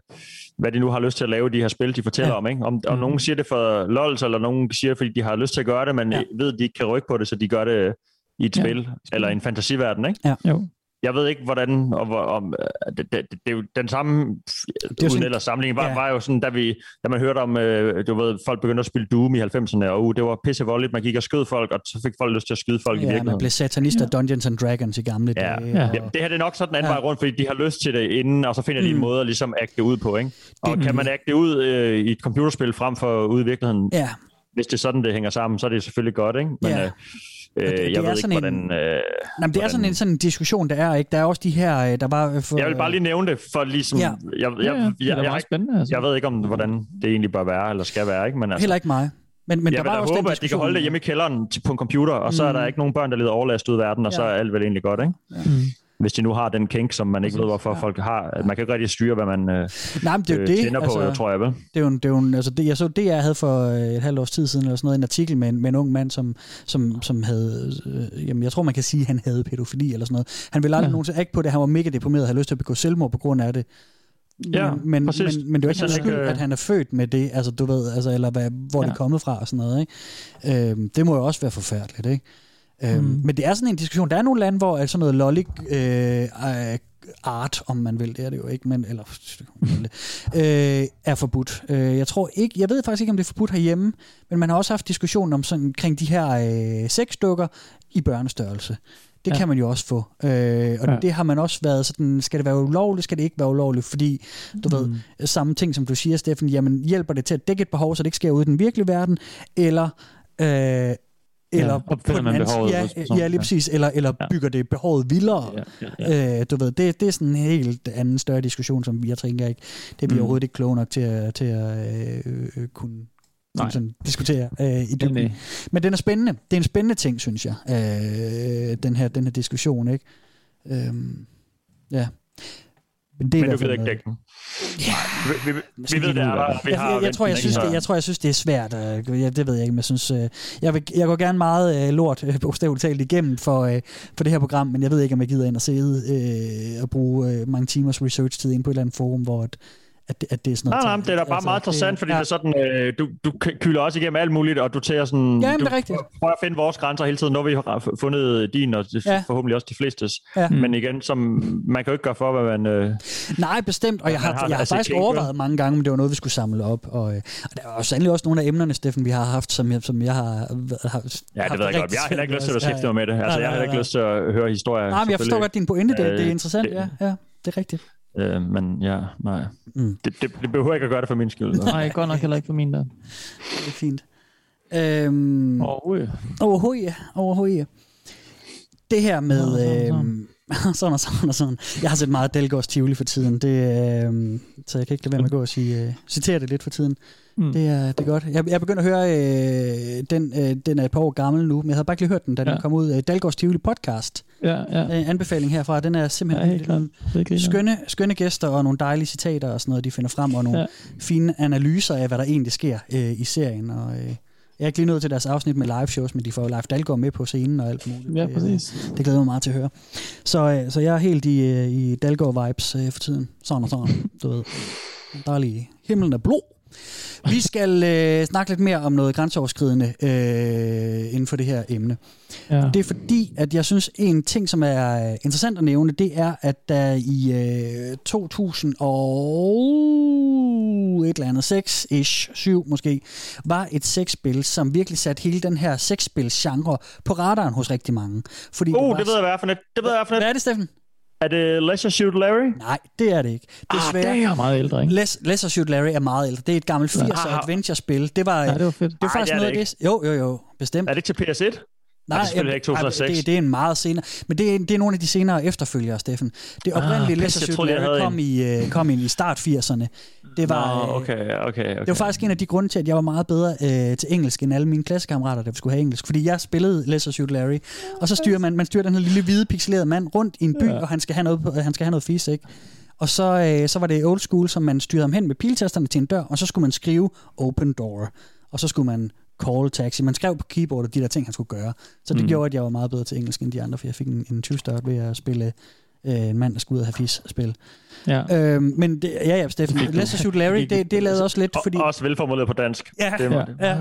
hvad de nu har lyst til at lave, de her spil, de fortæller Ja. om, ikke? Om, om Mm. nogen siger det for lols, eller nogen siger det, fordi de har lyst til at gøre det, men Ja. ved, at de ikke kan rykke på det, så de gør det i et Ja. ja. spil, eller i en fantasiverden, ikke? Ja. Jo. Jeg ved ikke, hvordan, og, hvor- om, øh, det, det, det, det er jo den samme, jo uden sådan- ellers sammenligning, var, ja. ja. var jo sådan, da, vi, da man hørte om, øh, du ved, folk begyndte at spille Doom i 90'erne, og uh, det var pissevoldeligt, man gik og skød folk, og så fik folk lyst til at skyde folk i Ja, man virkeligheden. blev satanist af Dungeons and Dragons i gamle Ja. dage. Ja. og- Ja, det her det er nok sådan en anden Ja. ja. vej rundt, fordi de har lyst til det inden, og så finder de Mm. en måde at ligesom agte ud på. Ikke? Og Det- kan man agte ud øh, i et computerspil frem for ude i virkeligheden, Ja, hvis det er sådan, det hænger sammen, så er det selvfølgelig godt. Ikke? Men Ja. øh, det- øh, det jeg er ved ikke, sådan en- hvordan... Øh, Nej, men det er hvordan- sådan en, sådan en diskussion, der er, ikke? Der er også de her, øh, der var... øh, For, Jeg vil bare lige nævne det, for ligesom... Ja. Ja. Jeg, jeg, Ja, ja, jeg, det er jeg, jeg, spændende. Altså. jeg ved ikke, om hvordan det egentlig bør være, eller skal være. Ikke? Men altså, Heller ikke mig. Men, men jeg der var også håbe, den at de kan diskussion- holde det hjemme i kælderen til- på en computer, og så er der Mm. ikke nogen børn, der lider overlast ud i verden, og så Ja. er alt vel egentlig godt, ikke? Mm. Hvis de nu har den kink, som man ikke ved, hvorfor folk har. At man kan ikke rigtig styre, hvad man øh, Nej, men det er øh, det. tænder på, jeg tror jeg vel. Det er jo, en- det er jo en, altså det, jeg så det, jeg havde for øh, et halvt års tid siden, eller sådan noget, en artikel med en, med en ung mand, som, som, som havde, øh, jamen jeg tror man kan sige, at han havde pædofili eller sådan noget. Han ville aldrig Ja. ja. nogensinde ikke på det, han var mega deprimeret, havde lyst til at begå selvmord på grund af det. Ja, men, men, præcis. men, men det er jo ikke hans han skyld, ikke, øh, at han er født med det, altså du ved, altså, eller hvad, hvor ja. det Ja. er kommet fra og sådan noget. Ikke? Øhm, det må jo også være forfærdeligt, ikke? Øhm, Mm. Men det er sådan en diskussion. Der er nogle lande, hvor at sådan noget lolly øh, øh, art, om man vil, det er det jo ikke, men, eller øh, er forbudt. Øh, jeg tror ikke, jeg ved faktisk ikke, om det er forbudt herhjemme, men man har også haft diskussion om sådan omkring de her øh, sexdukker i børnestørrelse. Det Ja. kan man jo også få. Øh, og ja. det har man også været sådan, skal det være ulovligt, skal det ikke være ulovligt, fordi du mm. ved, samme ting som du siger, Steffen, jamen hjælper det til at dække et behov, så det ikke sker ude i den virkelige verden, eller øh, eller Ja, på den anden behovet ja, ja, lige ja. præcis, eller, eller Ja. bygger det behovet vildere. Ja, ja, ja. Øh, du ved, det, det er sådan en helt anden større diskussion, som jeg tænker ikke, det er vi Mm. overhovedet ikke kloge nok til at, til at øh, øh, kunne Nej. sådan diskutere øh, i Den, dybden. øh, Men den er spændende. Det er en spændende ting, synes jeg, øh, den, her, den her diskussion. Ikke? Øhm, ja. Men det er Men du ved ikke dække den. Vi, vi, vi, ved, det er der. Vi jeg, har jeg, jeg, tror, jeg, synes, det, jeg tror, jeg synes, det er svært. Øh, jeg, det ved jeg ikke, men jeg synes, øh, jeg, vil, jeg går gerne meget øh, lort øh, bogstaveligt talt igennem for, øh, for det her program, men jeg ved ikke, om jeg gider ind og sidde øh, og bruge øh, mange timers research-tid ind på et eller andet forum, hvor at, at, at det er sådan Nej, noget. nej, men det er da bare Altså, meget interessant, fordi ja. det er sådan, øh, du, du kylder også igennem alt muligt, og du tager sådan... Ja, jamen, du det er rigtigt. prøver at finde vores grænser hele tiden. Nu har vi har fundet din, og det- Ja. forhåbentlig også de flestes. Ja. Men igen, som, man kan jo ikke gøre for, hvad man... Øh, Nej, bestemt, og jeg har, har jeg har altså faktisk overvejet mange gange, om det var noget, vi skulle samle op. Og, øh, og der er jo sandelig også nogle af emnerne, Steffen, vi har haft, som jeg, som jeg har, har ja, det ved jeg godt. Jeg har heller ikke lyst til at med. mig med det. Altså, Nej, jeg har heller nej, ikke lyst til at høre historier. Nej, men jeg forstår godt din pointe, det, det er Øh, interessant, det- ja, ja, det er rigtigt. Øh, men ja, nej. Mm. Det, det, det behøver ikke at gøre det for min skyld. Nej, godt nok heller ikke for min der. Det er fint. Øhm, Overhovedet. Overhovedet. Overhovedet. Det her med... Nå, sådan, og sådan og sådan. Jeg har set meget Delgårds Tivoli for tiden, det, øhm, så jeg kan ikke lade være med at gå og sige, øh, citere det lidt for tiden. Mm. Det, er, det er godt. Jeg, jeg begynder at høre, øh, den, øh, den er et par år gammel nu, men jeg havde bare ikke lige hørt den, da den Ja. kom ud. Øh, Dalgårds Tivoli podcast. Ja, ja. Øh, anbefaling herfra, den er Ja, simpelthen helt klart. Det skønne, skønne gæster og nogle dejlige citater og sådan noget, de finder frem, og nogle Ja. ja. fine analyser af, hvad der egentlig sker øh, i serien. Og, øh, jeg er lige nået til deres afsnit med live shows, men de får jo Leif Dalgaard med på scenen og alt muligt. Ja, Det, øh, præcis. Det glæder mig meget til at høre. Så, øh, så jeg er helt i, øh, i Dalgaard-vibes for tiden. Sådan og sådan, du ved. Dejlig. Himlen er blå. Vi skal øh, snakke lidt mere om noget grænseoverskridende øh, inden for det her emne. Ja. Det er fordi, at jeg synes, en ting, som er interessant at nævne, det er, at der i øh, 2000 og et eller andet, 6-ish, 7 måske, var et sexspil, som virkelig satte hele den her sexspils-genre på radaren hos rigtig mange. Fordi Uh, var det ved jeg, hvad er for net. Det ved jeg, hvad er. Hvad er det, Steffen? Er det Leisure Shoot Larry? Nej, det er det ikke. Desværre. Ah, det er meget ældre, ikke? Les, Leisure Shoot Larry er meget ældre. Det er et gammelt 80'er adventure-spil. Det var, ja, det var fedt. Det var faktisk Ej, det er noget af det. Jo, jo, jo. Bestemt. Er det ikke til PS1? Nej, det er selvfølgelig ikke 2006. Det, det er en meget senere. Men det er, det er nogle af de senere efterfølgere, Steffen. Det oprindelige ah, Leisure Shoot Larry kom, i, uh, kom ind i start 80'erne. Det var, Nå, okay, okay, okay. det var faktisk en af de grunde til, at jeg var meget bedre øh, til engelsk end alle mine klassekammerater, der skulle have engelsk. Fordi jeg spillede Leisure Shoot Larry, og så styrer man, man styrer den her lille hvide pixelerede mand rundt i en by, ja. og han skal have noget, han skal have noget fis, ikke? Og så, øh, så var det old school, som man styrede ham hen med piltasterne til en dør, og så skulle man skrive open door. Og så skulle man call taxi. Man skrev på keyboardet de der ting, han skulle gøre. Så det mm. gjorde, at jeg var meget bedre til engelsk end de andre, for jeg fik en, en 20 ved at spille øh, en mand, der skulle ud og have fis-spil. Ja. Øhm, men det, ja, ja, Steffen, Let's Shoot Larry, det, det lavede også lidt, fordi... Og også velformuleret på dansk. Ja, det, ja, ja.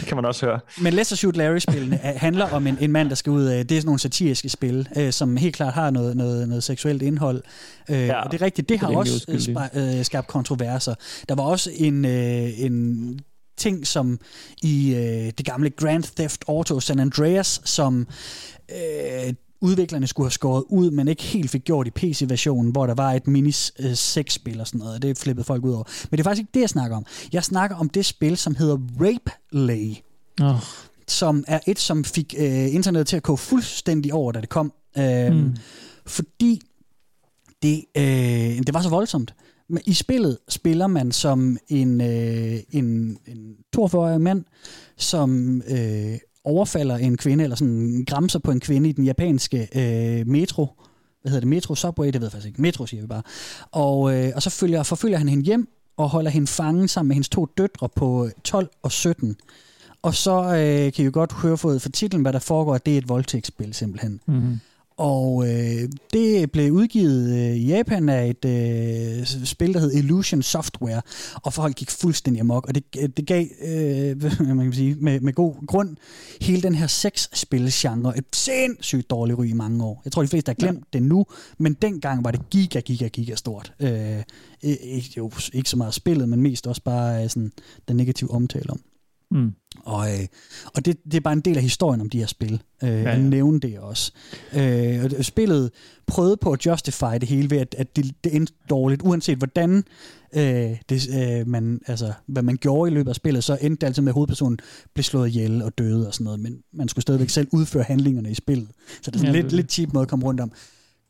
det kan man også høre. Men Let's Shoot Larry-spillene handler om en, en mand, der skal ud af... Det er sådan nogle satiriske spil, øh, som helt klart har noget, noget, noget seksuelt indhold. Øh, ja, og det er rigtigt, det har det også øh, skabt kontroverser. Der var også en, øh, en ting som i øh, det gamle Grand Theft Auto San Andreas, som øh, udviklerne skulle have skåret ud, men ikke helt fik gjort i PC-versionen, hvor der var et mini øh, spil og sådan noget. Det flippede folk ud over. Men det er faktisk ikke det, jeg snakker om. Jeg snakker om det spil, som hedder Rape Lay. Oh. Som er et, som fik øh, internettet til at gå fuldstændig over, da det kom. Øh, mm. Fordi det, øh, det var så voldsomt. Men i spillet spiller man som en, øh, en, en 42-årig mand, som øh, overfalder en kvinde, eller sådan græmser på en kvinde i den japanske øh, metro. Hvad hedder det? Metro Subway? Det ved jeg faktisk ikke. Metro siger vi bare. Og, øh, og så følger, forfølger han hende hjem, og holder hende fangen sammen med hendes to døtre på 12 og 17. Og så øh, kan I jo godt høre fra for titlen, hvad der foregår, at det er et voldtægtsspil simpelthen. Mm-hmm. Og øh, det blev udgivet øh, i Japan af et øh, spil, der hed Illusion Software, og folk gik fuldstændig amok, og det, det gav, øh, man kan sige, med, med god grund, hele den her sexspilsgenre et sindssygt dårligt ry i mange år. Jeg tror, de fleste har glemt ja. det nu, men dengang var det giga, giga, giga stort. Øh, ikke, jo, ikke så meget spillet, men mest også bare øh, sådan, den negative omtale om. Mm. Og, øh, og det, det er bare en del af historien om de her spil. Øh, ja, ja. At nævne det også. Øh, og spillet prøvede på at justify det hele ved, at, at det, det endte dårligt. Uanset hvordan øh, det, øh, man, altså, hvad man gjorde i løbet af spillet, så endte det altid med, at hovedpersonen blev slået ihjel og døde og sådan noget. Men man skulle stadigvæk selv udføre handlingerne i spillet. Så det er sådan ja, lidt, lidt cheap måde at komme rundt om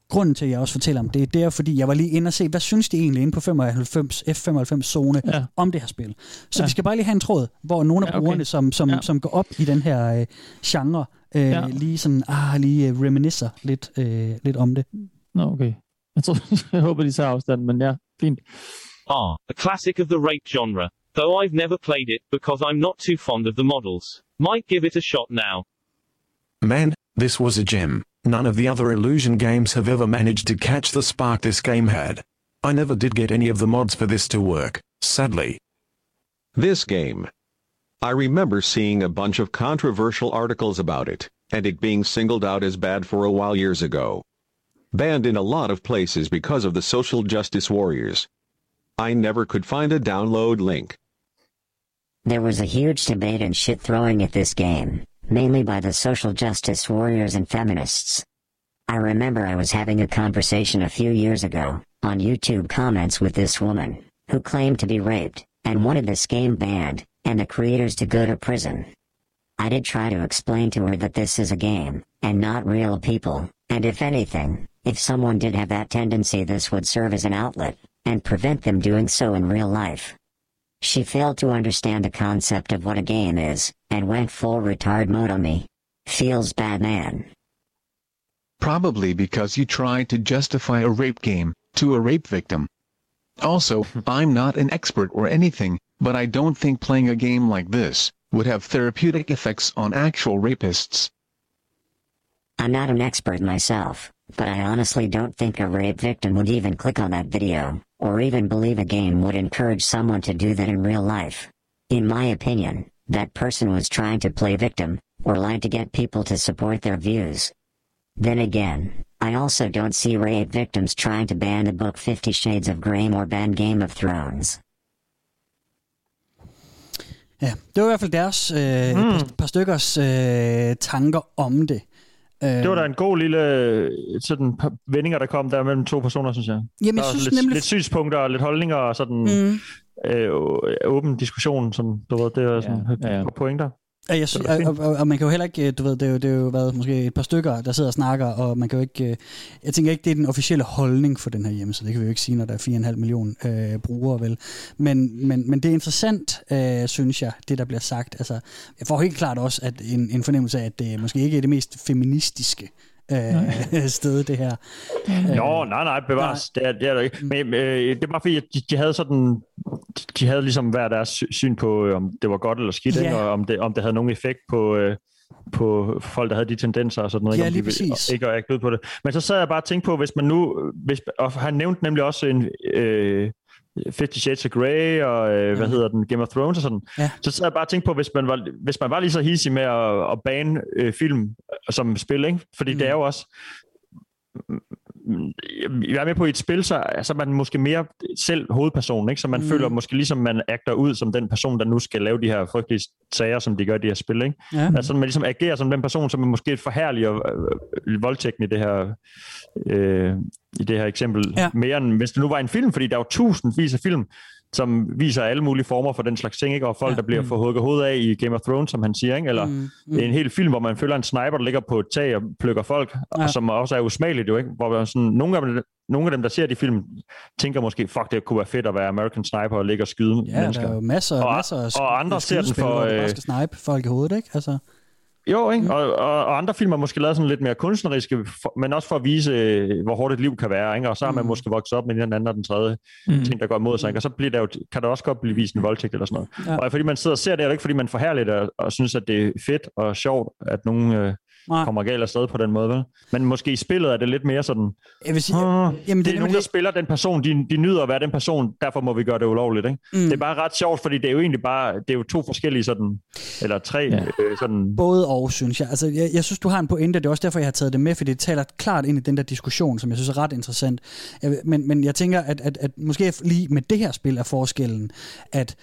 grunden til, at jeg også fortæller om det, det er, fordi jeg var lige inde og se, hvad synes de egentlig inde på 95, F95-zone ja. om det her spil. Så ja. vi skal bare lige have en tråd, hvor nogle af ja, okay. brugerne, som, som, ja. som går op i den her øh, genre, øh, ja. lige sådan, ah, lige uh, reminiscer lidt, øh, lidt om det. Nå, okay. Jeg, tror, jeg håber, de tager afstand, men ja, fint. Ah, a classic of the rape genre. Though I've never played it, because I'm not too fond of the models. Might give it a shot now. Man, this was a gem. None of the other Illusion games have ever managed to catch the spark this game had. I never did get any of the mods for this to work, sadly. This game. I remember seeing a bunch of controversial articles about it, and it being singled out as bad for a while years ago. Banned in a lot of places because of the social justice warriors. I never could find a download link. There was a huge debate and shit throwing at this game mainly by the social justice warriors and feminists. I remember I was having a conversation a few years ago, on YouTube comments with this woman, who claimed to be raped, and wanted this game banned, and the creators to go to prison. I did try to explain to her that this is a game, and not real people, and if anything, if someone did have that tendency this would serve as an outlet, and prevent them doing so in real life. She failed to understand the concept of what a game is, and went full retard mode on me. Feels bad man. Probably because you tried to justify a rape game, to a rape victim. Also, I'm not an expert or anything, but I don't think playing a game like this, would have therapeutic effects on actual rapists. I'm not an expert myself, but I honestly don't think a rape victim would even click on that video or even believe a game would encourage someone to do that in real life. In my opinion, that person was trying to play victim, or lied to get people to support their views. Then again, I also don't see rape victims trying to ban the book Fifty Shades of Grey or ban Game of Thrones. Ja, det var i hvert fald deres øh, mm. par, par stykkers øh, tanker om det. Det var da en god lille sådan, par vendinger, der kom der mellem to personer, synes jeg. Jamen, jeg synes lidt, nemlig- lidt synspunkter og lidt holdninger og sådan Mm. øh, åben diskussion, som du ved, det er sådan ja, ja, ja. pointer. Ja, jeg, sy- og, og, og, man kan jo heller ikke, øh, du ved, det er jo, det er jo været måske et par stykker, der sidder og snakker, og man kan jo ikke, øh, jeg tænker ikke, det er den officielle holdning for den her hjemmeside, det kan vi jo ikke sige, når der er 4,5 millioner øh, brugere, vel. Men, men, men det er interessant, øh, synes jeg, det der bliver sagt. Altså, jeg får helt klart også at en, en fornemmelse af, at det måske ikke er det mest feministiske øh, sted, det her. Nå, nej, nej, bevares. Det er, det er der ikke. Men øh, det er bare fordi, at de, de havde sådan, de havde ligesom hver deres sy- syn på, øh, om det var godt eller skidt, Ja. ikke? og om det, om det havde nogen effekt på, øh, på folk, der havde de tendenser og sådan noget. Ja, ikke? Om lige de præcis. Ikke at ikke ud på det. Men så sad jeg bare og tænkte på, hvis man nu, hvis, og han nævnte nemlig også en, øh, Fifty Shades of Grey og øh, hvad hedder den, Game of Thrones og sådan. Ja. Så sad jeg bare og tænkte på, hvis man var, hvis man var lige så hissig med at, at bane øh, film som spil, ikke? fordi mm. det er jo også, jeg er med på i et spil, så, så er man måske mere selv hovedpersonen, ikke? så man Mm. føler måske ligesom, man agter ud som den person, der nu skal lave de her frygtelige sager, som de gør i de her spil. Ikke? Ja. Altså man ligesom agerer som den person, som er måske forhærliger øh, voldtægten i det her, øh, i det her eksempel, ja. mere end hvis det nu var en film, fordi der er jo tusindvis af film, som viser alle mulige former for den slags ting, ikke? og folk, ja. der bliver Mm. for hugget hovedet af i Game of Thrones, som han siger, ikke? eller Mm, mm. en hel film, hvor man følger en sniper, der ligger på et tag og plukker folk, Ja. ja. og som også er usmageligt jo, ikke? hvor man sådan, nogle, af dem, nogle af dem, der ser de film, tænker måske, fuck, det kunne være fedt at være American Sniper og ligge og skyde Ja, mennesker. der er jo masser, og, masser af og andre ser den for... du bare Øh, skal snipe folk i hovedet, ikke? Altså, jo, ikke? Og, og, og andre film er måske lavet sådan lidt mere kunstneriske, for, men også for at vise, øh, hvor hårdt et liv kan være. Ikke? Og så har man Mm. måske vokset op med den anden og den tredje Mm. ting, der går imod sig. Ikke? Og så bliver der jo, kan der også godt blive vist en voldtægt eller sådan noget. Ja. Og fordi man sidder og ser det, er det ikke fordi, man forhærligt det og, og synes, at det er fedt og sjovt, at nogen øh, Nej. kommer galt afsted på den måde. Vel? Men måske i spillet er det lidt mere sådan, jeg vil sige, "Åh, jamen, det, det det er nogen, der spiller den person, de, de nyder at være den person, derfor må vi gøre det ulovligt. Ikke? Mm. Det er bare ret sjovt, fordi det er jo egentlig bare, det er jo to forskellige sådan, eller tre ja. øh, sådan, Både og, synes jeg. Altså, jeg, jeg synes, du har en pointe, det er også derfor, jeg har taget det med, fordi det taler klart ind i den der diskussion, som jeg synes er ret interessant. Jeg, men, men jeg tænker, at, at, at måske lige med det her spil er forskellen, at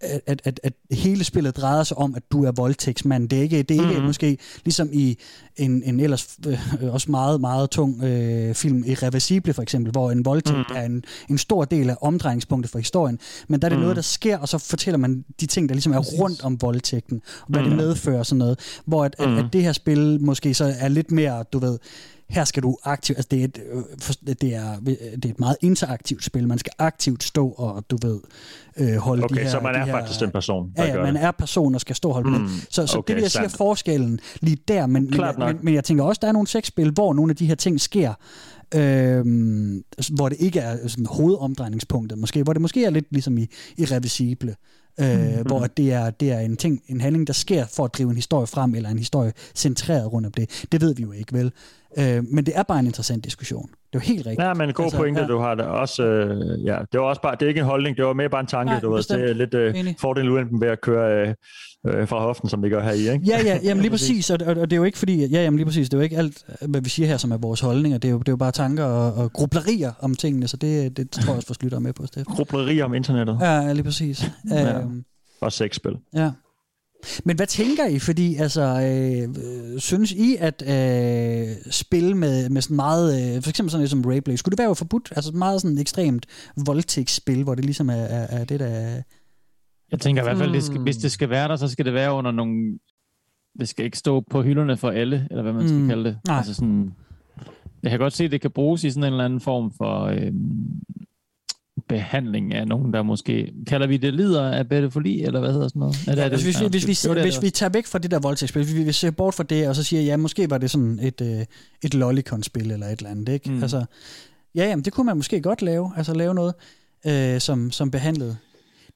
at, at, at, hele spillet drejer sig om, at du er voldtægtsmand. Det er ikke, det er ikke mm-hmm. måske ligesom i en, en ellers øh, også meget, meget tung øh, film, Irreversible for eksempel, hvor en voldtægt mm-hmm. er en, en stor del af omdrejningspunktet for historien. Men der er det Mhm. noget, der sker, og så fortæller man de ting, der ligesom er rundt om voldtægten, og hvad det Mhm. medfører og sådan noget. Hvor at, at, at det her spil måske så er lidt mere, du ved, her skal du aktivt, altså det er, et, øh, det, er, det er et meget interaktivt spil. Man skal aktivt stå og, du ved, øh, holde okay, de her... så man de er her, faktisk den person, der Ja, ja, man det. er person og skal stå og holde mm, Så, så okay, det vil jeg sige er forskellen lige der, men, men, jeg, men, men jeg tænker også, der er nogle sexspil, hvor nogle af de her ting sker, øhm, hvor det ikke er sådan hovedomdrejningspunktet, måske, hvor det måske er lidt ligesom i, i reversible, øh, Mhm. hvor det er, det er en ting, en handling, der sker for at drive en historie frem, eller en historie centreret rundt om det. Det ved vi jo ikke, vel? Øh, men det er bare en interessant diskussion. Det er helt rigtigt. Ja, men god altså, pointe, ja. du har der. Også, øh, ja, det var også bare, det er ikke en holdning, det var mere bare en tanke, Nej, du ved. Det er lidt øh, Enig. fordelen ulempen ved at køre øh, øh, fra hoften, som vi gør her i, ikke? Ja, ja, jamen lige præcis, og, og, og det er jo ikke fordi, ja, jamen lige præcis, det er jo ikke alt, hvad vi siger her, som er vores holdninger, det er jo, det er jo bare tanker og, og grublerier om tingene, så det, det tror jeg også, vores lyttere er med på, Steffen. Grublerier om internettet. Ja, ja, lige præcis. Ja. Øhm, Og sexspil. ja. Men hvad tænker I? Fordi altså, øh, øh, synes I, at øh, spil med, med sådan meget, øh, for eksempel sådan noget som Rayplay, skulle det være forbudt? Altså meget sådan ekstremt voldtægtsspil, hvor det ligesom er, er, er det, der... Jeg tænker i hvert fald, det skal, Hmm. hvis det skal være der, så skal det være under nogle... Det skal ikke stå på hylderne for alle, eller hvad man skal Mm, kalde det. nej. Altså sådan, jeg kan godt se, at det kan bruges i sådan en eller anden form for øhm, behandling af nogen, der måske... Kalder vi det lider af pædofili, eller hvad hedder sådan noget? Er det, Ja, er det? altså, hvis, vi, hvis, vi, det hvis det vi tager væk fra det der voldtægtsspil, hvis vi, vi ser bort fra det, og så siger, ja, måske var det sådan et, øh, et lolicon-spil eller et eller andet, ikke? Mm. Altså, ja, jamen, det kunne man måske godt lave, altså lave noget, øh, som, som behandlede.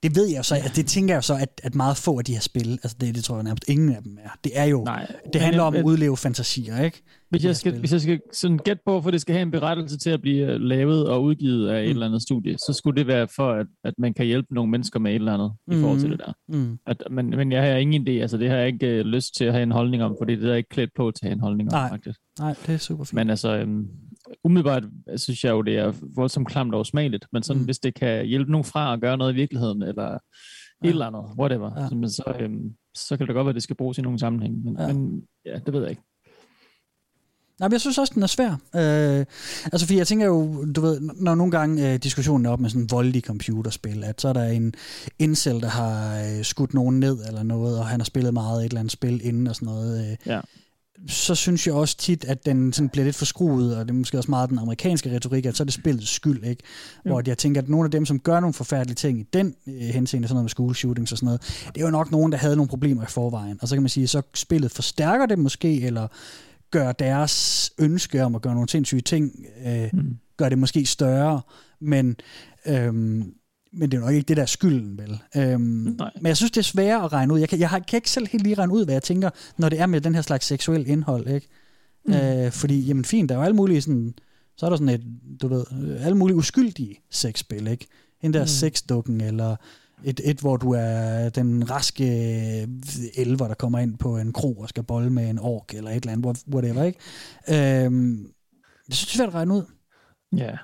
Det ved jeg jo så, at det tænker jeg jo så, at, at meget få af de her spil, altså det, det tror jeg nærmest ingen af dem er. Det er jo, Nej, det handler om at udleve fantasier, ikke? Hvis jeg, skal, hvis jeg skal sådan gætte på, for det skal have en berettelse til at blive øh, lavet og udgivet af mm. et eller andet studie, så skulle det være for, at, at man kan hjælpe nogle mennesker med et eller andet mm. i forhold til Mhm. det der. Mm. At, men, men jeg har ingen idé, altså det har jeg ikke øh, lyst til at have en holdning om, fordi det er ikke klædt på til at have en holdning om, Nej. faktisk. Nej, det er super fint. Men altså, øhm, umiddelbart synes jeg jo, det er voldsomt klamt og usmageligt, men sådan, mm. hvis det kan hjælpe nogen fra at gøre noget i virkeligheden, eller ja. et eller andet, whatever, ja. så, så, øhm, så kan det godt være, at det skal bruges i nogle sammenhæng. Men Ja. men, ja det ved jeg ikke. Nej, men jeg synes også, den er svær. Øh, altså, fordi jeg tænker jo, du ved, når nogle gange øh, diskussionen er op med sådan en voldelig computerspil, at så er der en incel, der har øh, skudt nogen ned eller noget, og han har spillet meget et eller andet spil inden og sådan noget. Øh, ja. Så synes jeg også tit, at den sådan bliver lidt forskruet, og det er måske også meget den amerikanske retorik, at så er det spillets skyld, ikke? Hvor Jo. jeg tænker, at nogle af dem, som gør nogle forfærdelige ting i den øh, henseende, sådan noget med school shootings og sådan noget, det er jo nok nogen, der havde nogle problemer i forvejen. Og så kan man sige, så spillet forstærker det måske, eller gør deres ønske om at gøre nogle sindssyge ting, øh, mm. gør det måske større, men, øhm, men det er nok ikke det, der er skylden, vel? Øhm, men jeg synes, det er sværere at regne ud. Jeg kan, jeg har, kan ikke selv helt lige regne ud, hvad jeg tænker, når det er med den her slags seksuel indhold, ikke? Mm. Øh, fordi, jamen fint, der er jo alle mulige sådan, så er der sådan et, du ved, øh, alle mulige uskyldige sexspil, ikke? En der Mm. sexdukken, eller et, et, hvor du er den raske elver, der kommer ind på en kro og skal bolle med en ork, eller et eller andet, hvor- whatever, ikke? Øhm, jeg synes, det er svært at regne ud. Ja.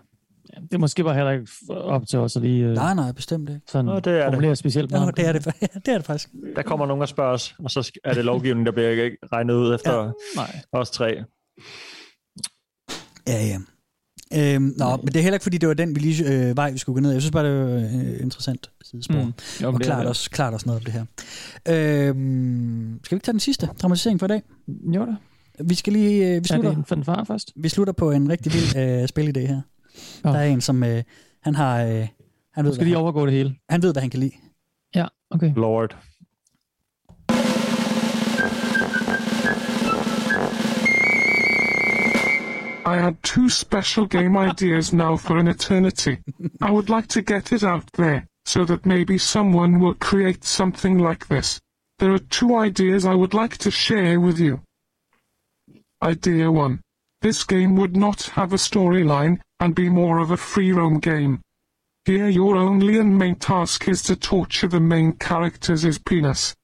Det er måske bare heller ikke op til os at lige... Øh, Nej, nej, bestemt ikke. Sådan Nå, det er det. formulere specielt Nå, det er det, det er det faktisk. Der kommer nogen og spørger os, og så er det lovgivning, der bliver ikke regnet ud efter ja. Nej. os tre. Ja, ja. Øhm, nå, men det er heller ikke, fordi det var den vi lige, øh, vej, vi skulle gå ned. Jeg synes bare, det var øh, interessant sidespor. Mm. Jo, men og det er klart det. også, klart også noget om det her. Øhm, skal vi ikke tage den sidste dramatisering for i dag? Jo da. Vi skal lige... Øh, vi Er slutter, det en fanfare først? vi slutter på en rigtig vild øh, spilidé her. Nå. Der er en, som... Øh, han har... Øh, han ved, skal lige han, overgå det hele. han ved, hvad han kan lide. Ja, okay. Lord. I had two special game ideas now for an eternity. I would like to get it out there, so that maybe someone will create something like this. There are two ideas I would like to share with you. Idea 1. This game would not have a storyline, and be more of a free roam game. Here your only and main task is to torture the main character's penis.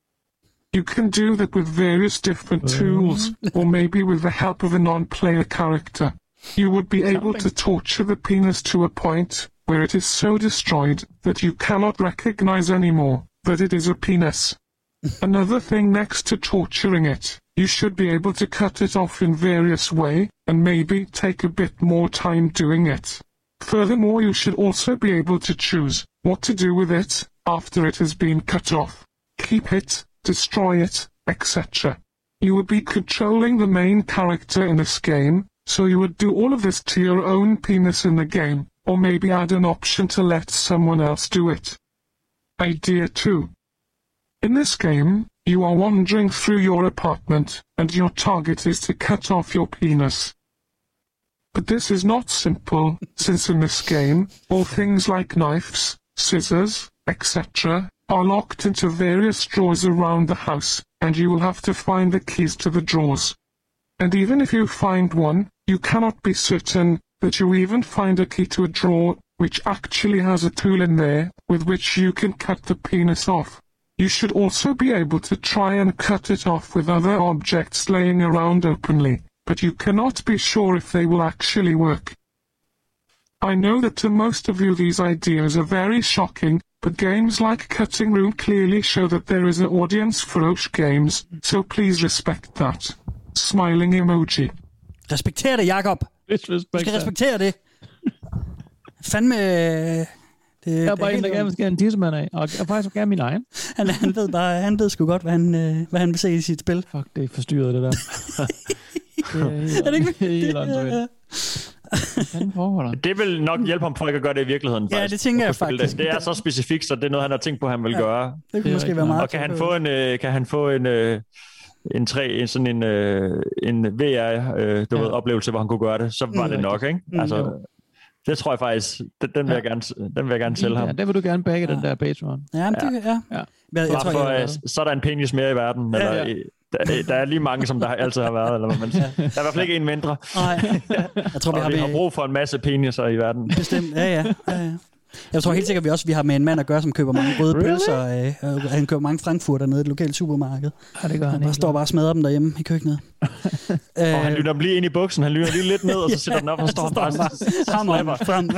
You can do that with various different mm. tools, or maybe with the help of a non-player character. You would be able to torture the penis to a point where it is so destroyed that you cannot recognize anymore that it is a penis. Another thing next to torturing it, you should be able to cut it off in various way, and maybe take a bit more time doing it. Furthermore you should also be able to choose what to do with it after it has been cut off. Keep it, destroy it, etc. You would be controlling the main character in this game, so you would do all of this to your own penis in the game, or maybe add an option to let someone else do it. Idea 2. In this game, you are wandering through your apartment, and your target is to cut off your penis. But this is not simple, since in this game, all things like knives, scissors, etc., are locked into various drawers around the house, and you will have to find the keys to the drawers. And even if you find one, you cannot be certain that you even find a key to a drawer, which actually has a tool in there, with which you can cut the penis off. You should also be able to try and cut it off with other objects laying around openly, but you cannot be sure if they will actually work. I know that to most of you these ideas are very shocking, but games like Cutting Room clearly show that there is an audience for Osh games, so please respect that. Smiling emoji. Respekter det, Jakob. Du skal respektere det. Fandme... Øh, Det, Jeg er bare en, der gerne vil skære en tissemand af, og jeg faktisk gerne min egen. Han, han ved bare, han ved sgu godt, hvad han, øh, hvad han vil se i sit spil. Fuck, det er forstyrret, det der. det er, helt, Er det ikke? helt Det- der? Det vil nok hjælpe ham for ikke at gøre det i virkeligheden. Ja, faktisk. det tænker jeg faktisk. Det. det er så specifikt, så det er noget, han har tænkt på, han vil Ja, gøre. det kunne Det måske være meget Og kan han få en, øh, kan han få en, øh, en, tre, en sådan en, øh, en VR øh, du Ja. ved, oplevelse, hvor han kunne gøre det, så var Mm. det nok, ikke? Mm, Altså, jo. Det tror jeg faktisk, den, den, vil, jeg gerne, den vil jeg gerne sælge ham. Ja, der vil du gerne bagge den der Patreon. Ja, men det, ja. ja. Jeg, jeg Bare tror, for, jeg, øh, så er der en penis mere i verden. Ja, Eller, ja. ja. Der, der er lige mange, som der altid har været. Eller hvad man siger. Der er i hvert fald ikke en mindre. Nej, jeg tror, vi har vi har brug for en masse peniser i verden. bestemt. Ja, ja. ja, ja. Jeg tror helt sikkert, at vi også vi har med en mand at gøre, som køber mange røde Really? pølser. Øh, og han køber mange frankfurter nede i et lokalt supermarked. Ja, det gør han han bare står bare og smadrer dem derhjemme i køkkenet. Og han lytter dem lige ind i buksen. Han lytter lige lidt ned, og så sætter den op, og står han bare frem.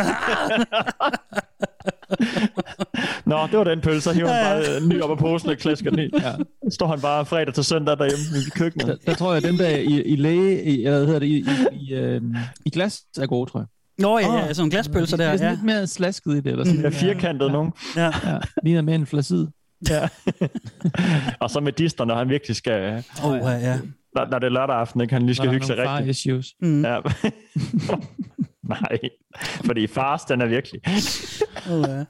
Nå, det var den pølse. Så hiver han bare øh, ny op af posen og klasker den i. Ja. står han bare fredag til søndag derhjemme i køkkenet. Der, der tror jeg, at den der i, i læge, i, eller hvad hedder det, i, i, i, øh, i glas er god, tror jeg. Nå ja, ja, sådan nogle glaspølser der. Det er sådan Ja. lidt mere slasket i det. Eller sådan. er firkantede nogen. Ja. ja. Ligner mere en flacid. Ja. og så med dister, når han virkelig skal... Oh, ja, ja. Når, når det er lørdag aften, ikke? han lige skal Når er hygge sig rigtigt. issues. Mm. Ja. Nej, fordi fars, den er virkelig... Oh, ja.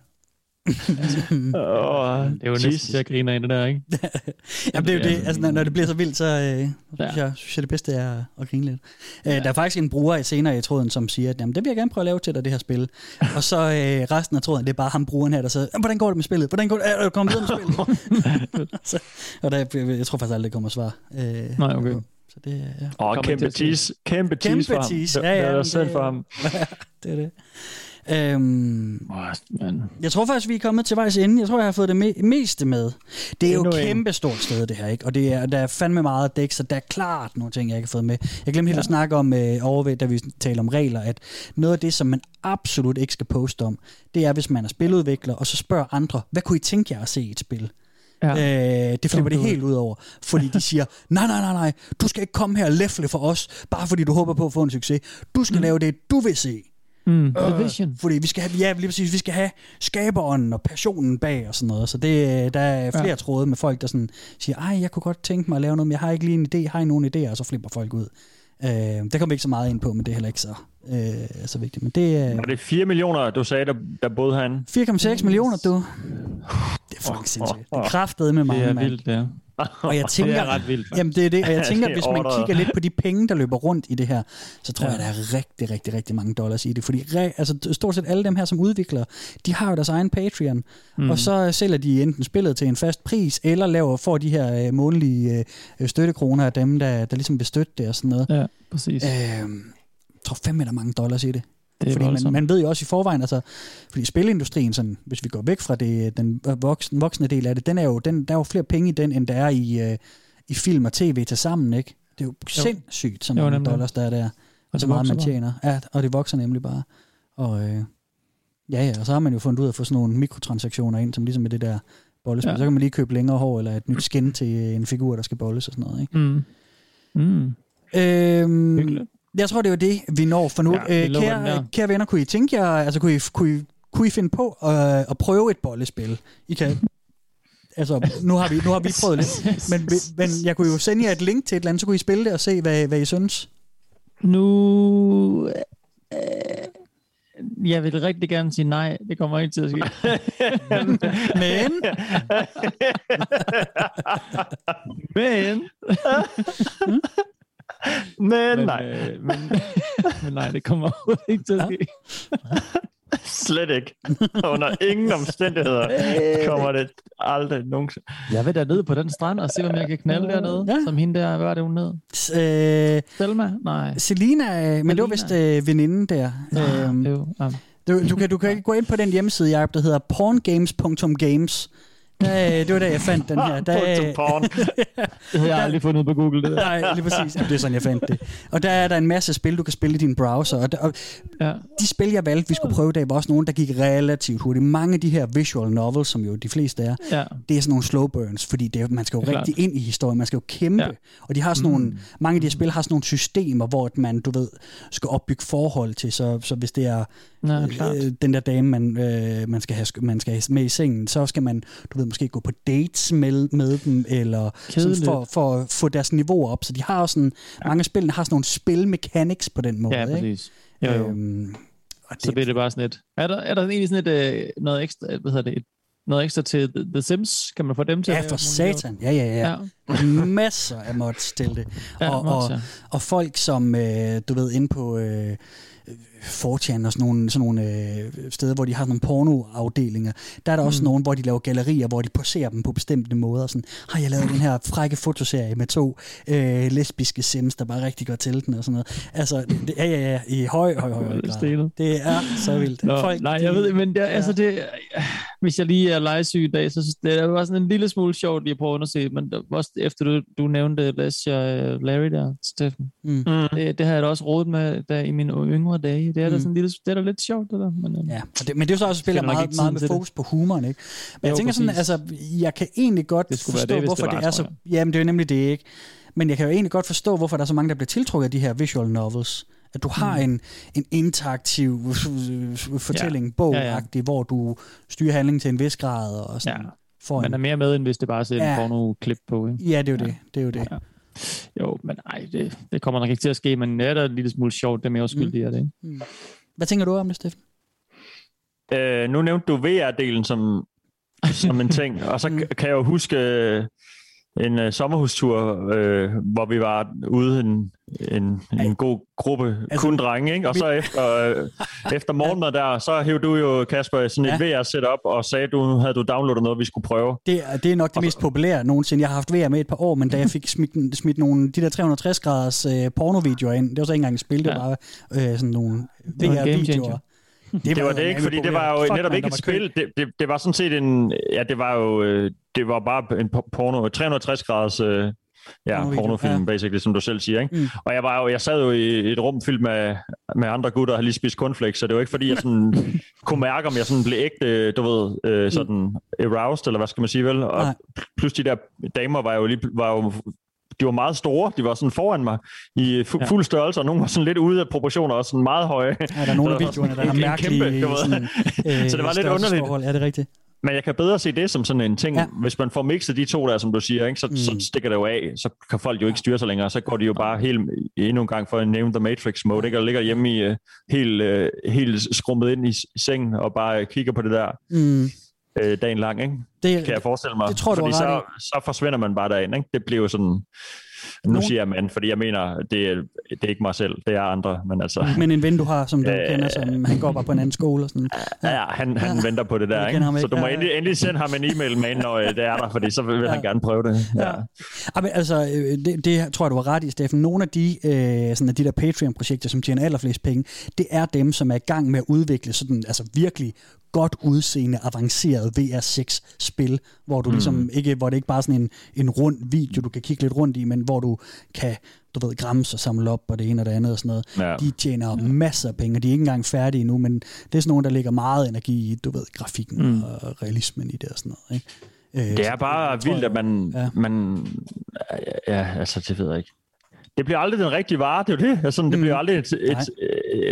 oh, Det er jo næsten til at grine af det der, ikke? Jamen, det er jo det. Altså, når, når det bliver så vildt, så øh, synes, jeg, synes jeg, det bedste er at grine lidt. Øh, der er faktisk en bruger senere i tråden, som siger, at jamen, det vil jeg gerne prøve at lave til dig, det her spil. Og så øh, resten af tråden, det er bare ham brugeren her, der siger, hvordan går det med spillet? Hvordan går det? Er du kommet videre med spillet? så, og der, jeg tror faktisk aldrig, det kommer svar. Øh, Nej, okay. Så det, er- ja. Åh, kæmpe tease. Kæmpe tease for Kæmpe ham. tease. Det- Ja, ja, det er selv for ham. det er det. Øhm, man. jeg tror faktisk, vi er kommet til vejs ende. Jeg tror, jeg har fået det me- meste med. Det er jo Endnu et en. kæmpe stort sted, det her. ikke? Og det er, der er fandme meget dæk, så der er klart nogle ting, jeg ikke har fået med. Jeg glemte helt at snakke om, øh, overved, da vi talte om regler, at noget af det, som man absolut ikke skal poste om, det er, hvis man er spiludvikler, og så spørger andre, hvad kunne I tænke jer at se i et spil? Ja. Øh, det flipper det helt ud over, fordi de siger, nej, nej, nej, nej, du skal ikke komme her og læfle for os, bare fordi du håber på at få en succes. Du skal mm. lave det, du vil se. Mm, the vision. Fordi vi skal have, ja, lige præcis, vi skal have skaberen og passionen bag og sådan noget. Så det, der er flere Ja. tråde med folk, der sådan siger, ej, jeg kunne godt tænke mig at lave noget, men jeg har ikke lige en idé, har I nogen idéer? Og så flipper folk ud. Øh, det kommer vi ikke så meget ind på, men det er heller ikke så, øh, så vigtigt. Men det er Var det 4 millioner, du sagde, der, der boede han? 4,6 millioner, du. Det er fucking sindssygt. Det er kraftet med mange, Det er mand. vildt, ja. Og jeg tænker, det er ret vildt. Jamen det er det, og jeg tænker, er hvis man kigger lidt på de penge, der løber rundt i det her, så tror Ja. jeg, der er rigtig, rigtig, rigtig mange dollars i det. Fordi re- altså, stort set alle dem her som udviklere, de har jo deres egen Patreon, Mm. mm. og så sælger de enten spillet til en fast pris, eller laver, får de her øh, månedlige øh, støttekroner af dem, der, der ligesom vil støtte det og sådan noget. Ja, præcis. Øh, jeg tror fandme, der er mange dollars i det. Det er fordi man, voldsomt. man ved jo også i forvejen, altså, fordi spilindustrien, sådan, hvis vi går væk fra det, den voksne, voksne del af det, den er jo, den, der er jo flere penge i den, end der er i, øh, i film og tv til sammen, ikke? Det er jo, jo. sindssygt, Jo, mange dollars, der er der. Og så meget man bare. tjener. Ja, og det vokser nemlig bare. Og øh, ja, ja, og så har man jo fundet ud af at få sådan nogle mikrotransaktioner ind, som ligesom med det der bollespil. Ja. Ja. Så kan man lige købe længere hår, eller et nyt skin til en figur, der skal bolles og sådan noget, ikke? Mm. Mm. Øhm, Hyggeligt. Jeg tror, det var det, vi når for nu. Ja, øh, kære, kære venner, kunne I tænke jer, altså kunne I, kunne I, kunne I finde på at, at prøve et bollespil? I kan, altså, nu har vi, nu har vi prøvet lidt, men, men jeg kunne jo sende jer et link til et eller andet, så kunne I spille det og se, hvad, hvad I synes. Nu... Øh, jeg vil rigtig gerne sige nej. Det kommer ikke til at ske. Men, Men... Men, men, nej. Øh, men, men nej, det kommer overhovedet ikke til at ske. Slet ikke. Under ingen omstændigheder kommer det aldrig nogensinde. Jeg vil da ned på den strand og se, om jeg kan knalde dernede. Ja. Som hende der, hvad var det hun hed? øh, Selma? Nej. Selina, øh, men det var vist øh, veninden der. Øhm, Det er jo, um, du, du, kan, du kan gå ind på den hjemmeside, Jacob, der hedder porngames.games. Der, det var der, jeg fandt den her. Der, porn. det havde jeg aldrig fundet på Google. Det der. Nej, lige præcis. Jamen, det er sådan, jeg fandt det. Og der er der en masse spil, du kan spille i din browser. Og, der, og Ja. de spil, jeg valgte, vi skulle prøve i dag, var også nogle, der gik relativt hurtigt. Mange af de her visual novels, som jo de fleste er, Ja. det er sådan nogle slow burns, fordi det man skal jo Det rigtig klart. ind i historien, man skal jo kæmpe. Ja. Og de har sådan nogle, mange af de her spil har sådan nogle systemer, hvor at man, du ved, skal opbygge forhold til. Så, så hvis det er Ja, klart. øh, den der dame, man, øh, man, skal have, man skal have med i sengen, så skal man, du ved, måske gå på dates med, med dem, eller sådan for, for at få deres niveau op. Så de har også sådan, ja. mange af spillene har sådan nogle spilmechanics på den måde. Ja, ikke? præcis. Jo, jo. Øhm, og Så bliver det bare sådan et... Er der, er der egentlig sådan et, øh, noget ekstra, hvad hedder det, et, noget ekstra til The, Sims? Kan man få dem til Ja, for satan. Ja, ja, ja. Ja. Masser af mods til det. Ja, og, mods, og, ja. og folk, som øh, du ved, inde på øh, 4chan og sådan nogle, sådan nogle øh, steder, hvor de har sådan nogle pornoafdelinger, der er der også Mm. nogen, hvor de laver gallerier, hvor de poserer dem på bestemte måder. Sådan, har jeg lavet den her frække fotoserie med to øh, lesbiske sims, der bare rigtig går til den og sådan noget. Altså, det, ja, ja, ja, i høj, høj, høj, høj grad. Det er så vildt. Nå, Folk, nej, de- jeg ved, men det, ja. altså det, hvis jeg lige er legesyg i dag, så synes det er bare sådan en lille smule sjovt lige at prøve at underse, men også efter du, du nævnte Lesia Larry der, Steffen, Mm. det, det har jeg da også rådet med der i mine yngre dage. Det er, mm. da sådan en lille, det er da lidt sjovt, det der. Men, øh, Ja, og det, men det er jo så også spiller meget, meget med det. fokus på humoren, ikke? Men Jo, jeg tænker sådan, præcis. altså, jeg kan egentlig godt Det forstå, det, hvorfor det det, var, er så... Jamen, det er jo nemlig det, ikke? Men jeg kan jo egentlig godt forstå, hvorfor der er så mange, der bliver tiltrukket af de her visual novels. At du har Mm. en, en interaktiv øh, fortælling, bog Ja, ja. hvor du styrer handlingen til en vis grad og sådan Ja. får man en... er mere med, end hvis det bare ser Ja. ja. en porno-klip på. Ikke? Ja, det er jo det. Det er jo det. Ja. Jo, men nej, det, det kommer nok ikke til at ske, men det er da en lille smule sjovt, det er mere uskyldigt, mm. er det ikke? Mm. Hvad tænker du om det, Steffen? Øh, nu nævnte du VR-delen som, som en ting, og så mm. kan jeg jo huske øh, en uh, sommerhustur, øh, hvor vi var ude en, en, en god gruppe, altså, kun drenge, ikke? og så efter, øh, efter morgenmad der, så hævde du jo, Kasper, sådan et Ja. VR-setup, og sagde, du havde du downloadet noget, vi skulle prøve. Det, er- det er nok det mest populære nogensinde. Jeg har haft VR med et par år, men da jeg fik smidt, smidt nogle, de der 360 graders øh, pornovideoer ind, det var så ikke engang et spil, det Ja. var bare øh, sådan nogle var VR-videoer. Det, det var det ikke, fordi det var jo netop ikke et spil. Det, det, det var sådan set en... Ja, det var jo... øh, Det var bare en por- porno... 360 graders... Øh, ja, Pornovideo, pornofilm, ja. basically, som du selv siger. Ikke? Mm. Mm. Og jeg, var jo, jeg sad jo i et rum fyldt med, med andre gutter, og havde lige spist cornflakes, så det var ikke fordi, jeg sådan kunne mærke, om jeg sådan blev ægte, du ved, øh, sådan aroused, eller hvad skal man sige vel? Og Nej. plus de der damer var jo lige, var jo de var meget store, de var sådan foran mig i fu- Ja. fuld størrelse, og nogle var sådan lidt ude af proportioner, og sådan meget høje. Ja, der er nogle af videoerne, der en mærkelige kæmpe, sådan, øh, så det var lidt underligt. Ja, det er rigtigt. Men jeg kan bedre se det som sådan en ting, Ja. hvis man får mixet de to der, som du siger, ikke, så, mm. så stikker det jo af, så kan folk jo ikke styre sig længere, så går de jo bare helt, endnu en gang for at nævne The Matrix mode, ikke, og ligger hjemme i uh, helt, uh, helt skrumpet ind i, sengen, og bare uh, kigger på det der Mm. uh, dagen lang, ikke? Det, kan jeg forestille mig. det tror du fordi så, så forsvinder man bare derind, ikke? Det bliver jo sådan, nu Nogen- siger jeg man, fordi jeg mener, det er, det er ikke mig selv, det er andre, men altså... Men en ven, du har, som du Øh, kender, som han går bare på en anden skole og sådan. Ja, han, han Ja. venter på det der, ikke? ham Så ikke. du må Ja, ja. endelig, endelig sende ham en e-mail med, når øh, det er der, fordi så vil ja. han gerne prøve det. Ja. Ja, men altså, øh, det, det tror jeg, du har ret i, Steffen. Nogle af de, øh, sådan af de der Patreon-projekter, som tjener allerflest penge, det er dem, som er i gang med at udvikle sådan, altså virkelig godt udseende, avanceret VR6-spil, hvor du Mm. ligesom ikke, hvor det ikke bare er sådan en, en rund video, du kan kigge lidt rundt i, men hvor du kan, du ved, gramse og samle op og det ene og det andet og sådan noget. Ja. De tjener masser af penge, og de er ikke engang færdige endnu, men det er sådan nogle, der lægger meget energi i, du ved, grafikken Mm. og realismen i det og sådan noget. Ikke? Øh, Det er bare vildt, at man, Ja. ja. man... Ja, altså, det ved jeg ikke. Det bliver aldrig den rigtige vare, det er jo det. Altså, det bliver aldrig et, et,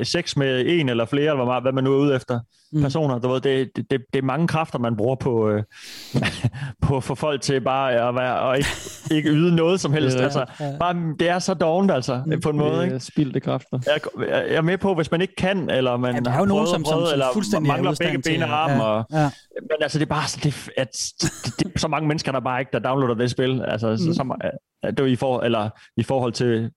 et sex med en eller flere, eller meget, hvad man nu er ude efter. Mm. Personer, du ved, det, det, det, det er mange kræfter, man bruger på, øh, på at få folk til bare at være, og ikke, ikke yde noget som helst. Ja, altså, ja. bare, det er så dovent, altså, på en måde. Ikke? Spildte kræfter. Jeg, jeg er med på, hvis man ikke kan, eller man Ja, der er jo nogen, som- som- prøvet, som eller fuldstændig er mangler begge ben og arme. ja, Og, ja. Men altså, det er bare så, det, at, det, det, så mange mennesker, der bare ikke der downloader det spil. Altså, Mm. så, så, det er i, for, eller, i forhold til,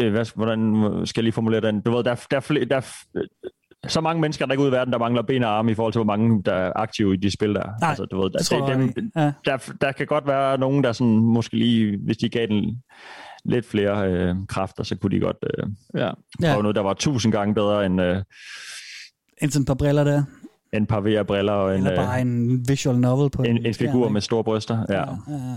øh, hvad, hvordan skal jeg lige formulere den? Du ved, der, der, er der, er f- så mange mennesker, der ikke ud i verden, der mangler ben og arme i forhold til, hvor mange, der er aktive i de spil der. Nej, altså, du ved, der, det tror jeg dem. Ja. der, der kan godt være nogen, der sådan, måske lige, hvis de gav den lidt flere øh, kræfter, så kunne de godt øh, ja. prøve noget, der var tusind gange bedre end, øh, En sådan et par briller der, end et par VR-briller og en, eller bare øh, en visual novel på en, en figur med store bryster. Ja. Ja, ja.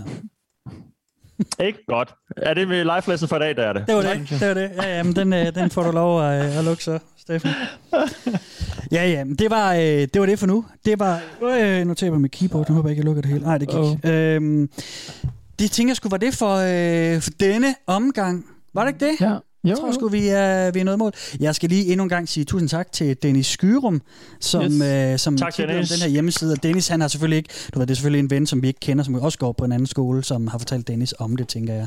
Ikke godt. Er det med live lesson for i dag, der er det? Det var det, det var det. Ja, ja, men den, øh, den får du lov at, at lukke så, Steffen. Ja, ja, men det var, øh, det var det for nu. Det var, øh, nu taber jeg mit keyboard, nu håber jeg ikke, jeg lukker det hele. Nej, det gik. Oh. Øhm, det tænker jeg sgu var det for, øh, for denne omgang. Var det ikke det? Ja. Jo, Jeg tror sgu, vi er, vi er noget mål. Jeg skal lige endnu en gang sige tusind tak til Dennis Skyrum, som, Yes. øh, som Tak, den her hjemmeside. Og Dennis, han har selvfølgelig ikke, du ved, det er selvfølgelig en ven, som vi ikke kender, som også går på en anden skole, som har fortalt Dennis om det, tænker jeg.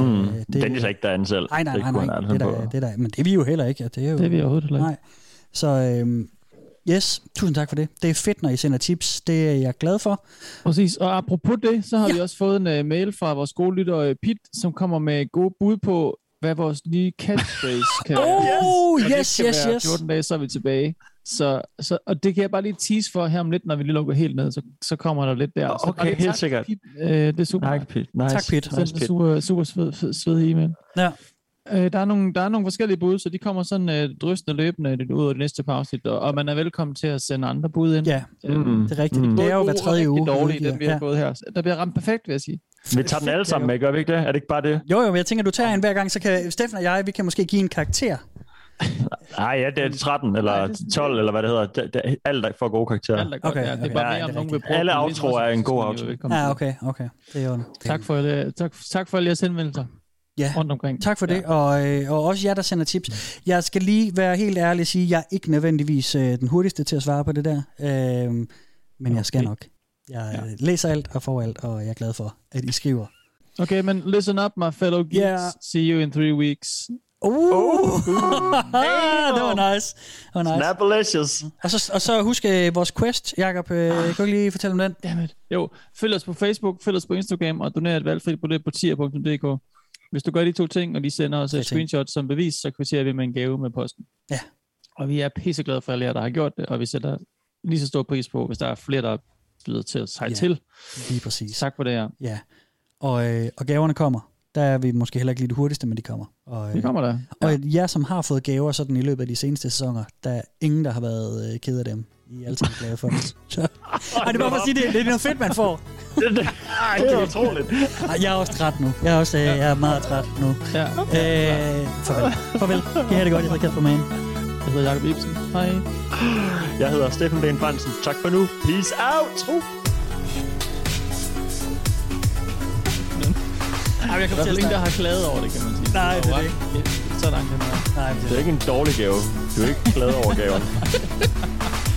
Øh, Mm. Dennis er ikke derinde selv. Nej, nej, Det nej, nej. han Det, altså er på. der, det er der, men det er vi jo heller ikke. Ja, det er, jo, Det er vi overhovedet heller ikke. Nej. Så øhm, yes, tusind tak for det. Det er fedt, når I sender tips. Det er jeg glad for. Præcis, og apropos det, så har ja. vi også fået en uh, mail fra vores skolelytter uh, Pit, som kommer med gode bud på, hvad vores nye catchphrase kan være. Oh, Og det yes, skal yes, være yes. 14 dage, så er vi tilbage. Så, så, og det kan jeg bare lige tease for her om lidt, når vi lige lukker helt ned, så, så kommer der lidt der. Så Okay, bare lige helt tak, sikkert. Pit. Øh, det er super. Tak, Pete. Nice. Tak, Pete. Send en super, super sved, fed, sved e-mail. Ja. Øh, der, er nogle, der er nogle forskellige bud, så de kommer sådan øh, drystende løbende ud af det næste par afsnit, og, og man er velkommen til at sende andre bud ind. Ja, mm. det er rigtigt. Det er jo hver tredje uge. dårlige, dem vi har Ja. fået her. Der bliver ramt perfekt, vil jeg sige. Vi tager den alle sammen med, gør vi ikke det? Er det ikke bare det? Jo, jo, men jeg tænker, du tager en hver gang, så kan Steffen og jeg, vi kan måske give en karakter. Nej, ja, det er 13 eller 12, eller hvad det hedder. Det, det, alt er for gode karakterer. Alt er godt, Okay, ja. Det er okay. bare Ja, mere, om nogen vil bruge Alle den. outroer er en god outro. Velkommen Ja, til. okay, okay. Det er jo Tak for, det. tak, tak for alle jeres henvendelser Ja. rundt omkring. Tak for det, og, øh, og også jer, der sender tips. Jeg skal lige være helt ærlig og sige, at jeg er ikke nødvendigvis øh, den hurtigste til at svare på det der, øh, men jeg skal Okay. nok. Jeg øh, læser alt og får alt, og jeg er glad for, at I skriver. Okay, men listen up, my fellow geeks. Yeah. See you in three weeks. Uh, det var nice. Det var nice. Snappalicious. Og så, og så husk øh, vores quest, Jacob. Øh, kan du ikke lige fortælle om den? Dammit. Jo, følg os på Facebook, følg os på Instagram, og doner et valgfrit på det på tier.dk. Hvis du gør de to ting, og de sender os et screenshot som bevis, så kvitterer vi med en gave med posten. Ja. Og vi er pisseglade for alle jer, der har gjort det, og vi sætter lige så stor pris på, hvis der er flere, der byder til at sejle Ja. til. Lige præcis. Tak for det her. Ja. Og, øh, og gaverne kommer. Der er vi måske heller ikke lige det hurtigste, men de kommer. Og, øh, Det kommer der. Og jer, som har fået gaver sådan i løbet af de seneste sæsoner, der er ingen, der har været øh, ked af dem. I er altid glade for det. Så. Ej, det er bare for at sige, det, det er noget fedt, man får. det, det, det er utroligt. Ej, jeg er også træt nu. Jeg er, også, øh, jeg er meget træt nu. Ja. Øh, farvel. Farvel. Kan I have det godt? Jeg hedder Kasper Mann. Jeg hedder Jacob Ibsen. Hej. Jeg hedder Steffen Ben Fransen. Tak for nu. Peace out. Ej, jeg Der er ingen, der har klaget over det, kan man sige. Nej, det er det ikke. Så langt den er. Nej, Det er ikke en dårlig gave. Du er ikke glad over gaven.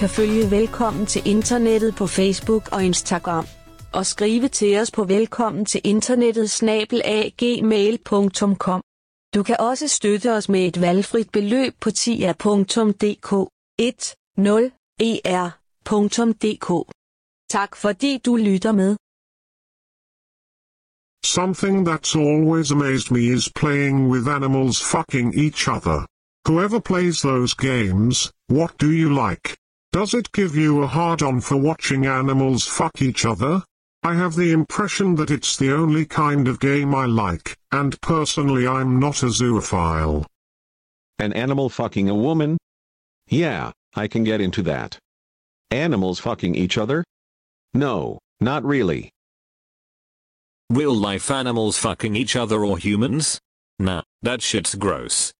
kan følge Velkommen til Internettet på Facebook og Instagram. Og skrive til os på velkommen til internettet snabelagmail.com. Du kan også støtte os med et valgfrit beløb på tia.dk 10er.dk. Tak fordi du lytter med. Something that's always amazed me is playing with animals fucking each other. Whoever plays those games, what do you like? Does it give you a hard on for watching animals fuck each other? I have the impression that it's the only kind of game I like, and personally I'm not a zoophile. An animal fucking a woman? Yeah, I can get into that. Animals fucking each other? No, not really. Real life animals fucking each other or humans? Nah, that shit's gross.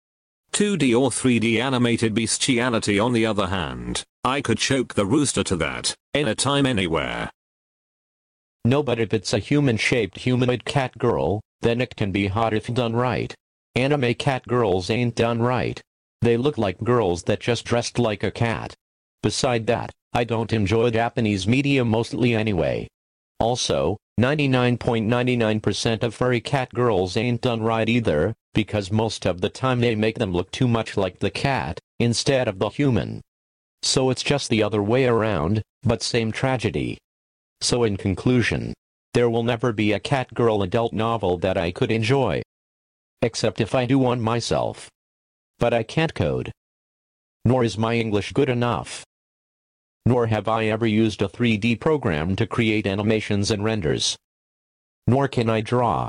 2D or 3D animated bestiality on the other hand, I could choke the rooster to that, anytime anywhere. No, but if it's a human-shaped humanoid cat girl, then it can be hot if done right. Anime cat girls ain't done right. They look like girls that just dressed like a cat. Beside that, I don't enjoy Japanese media mostly anyway. Also, 99.99% of furry cat girls ain't done right either, because most of the time they make them look too much like the cat, instead of the human. So it's just the other way around, but same tragedy. So in conclusion, there will never be a cat girl adult novel that I could enjoy. Except if I do one myself. But I can't code. Nor is my English good enough. Nor have I ever used a 3D program to create animations and renders. Nor can I draw.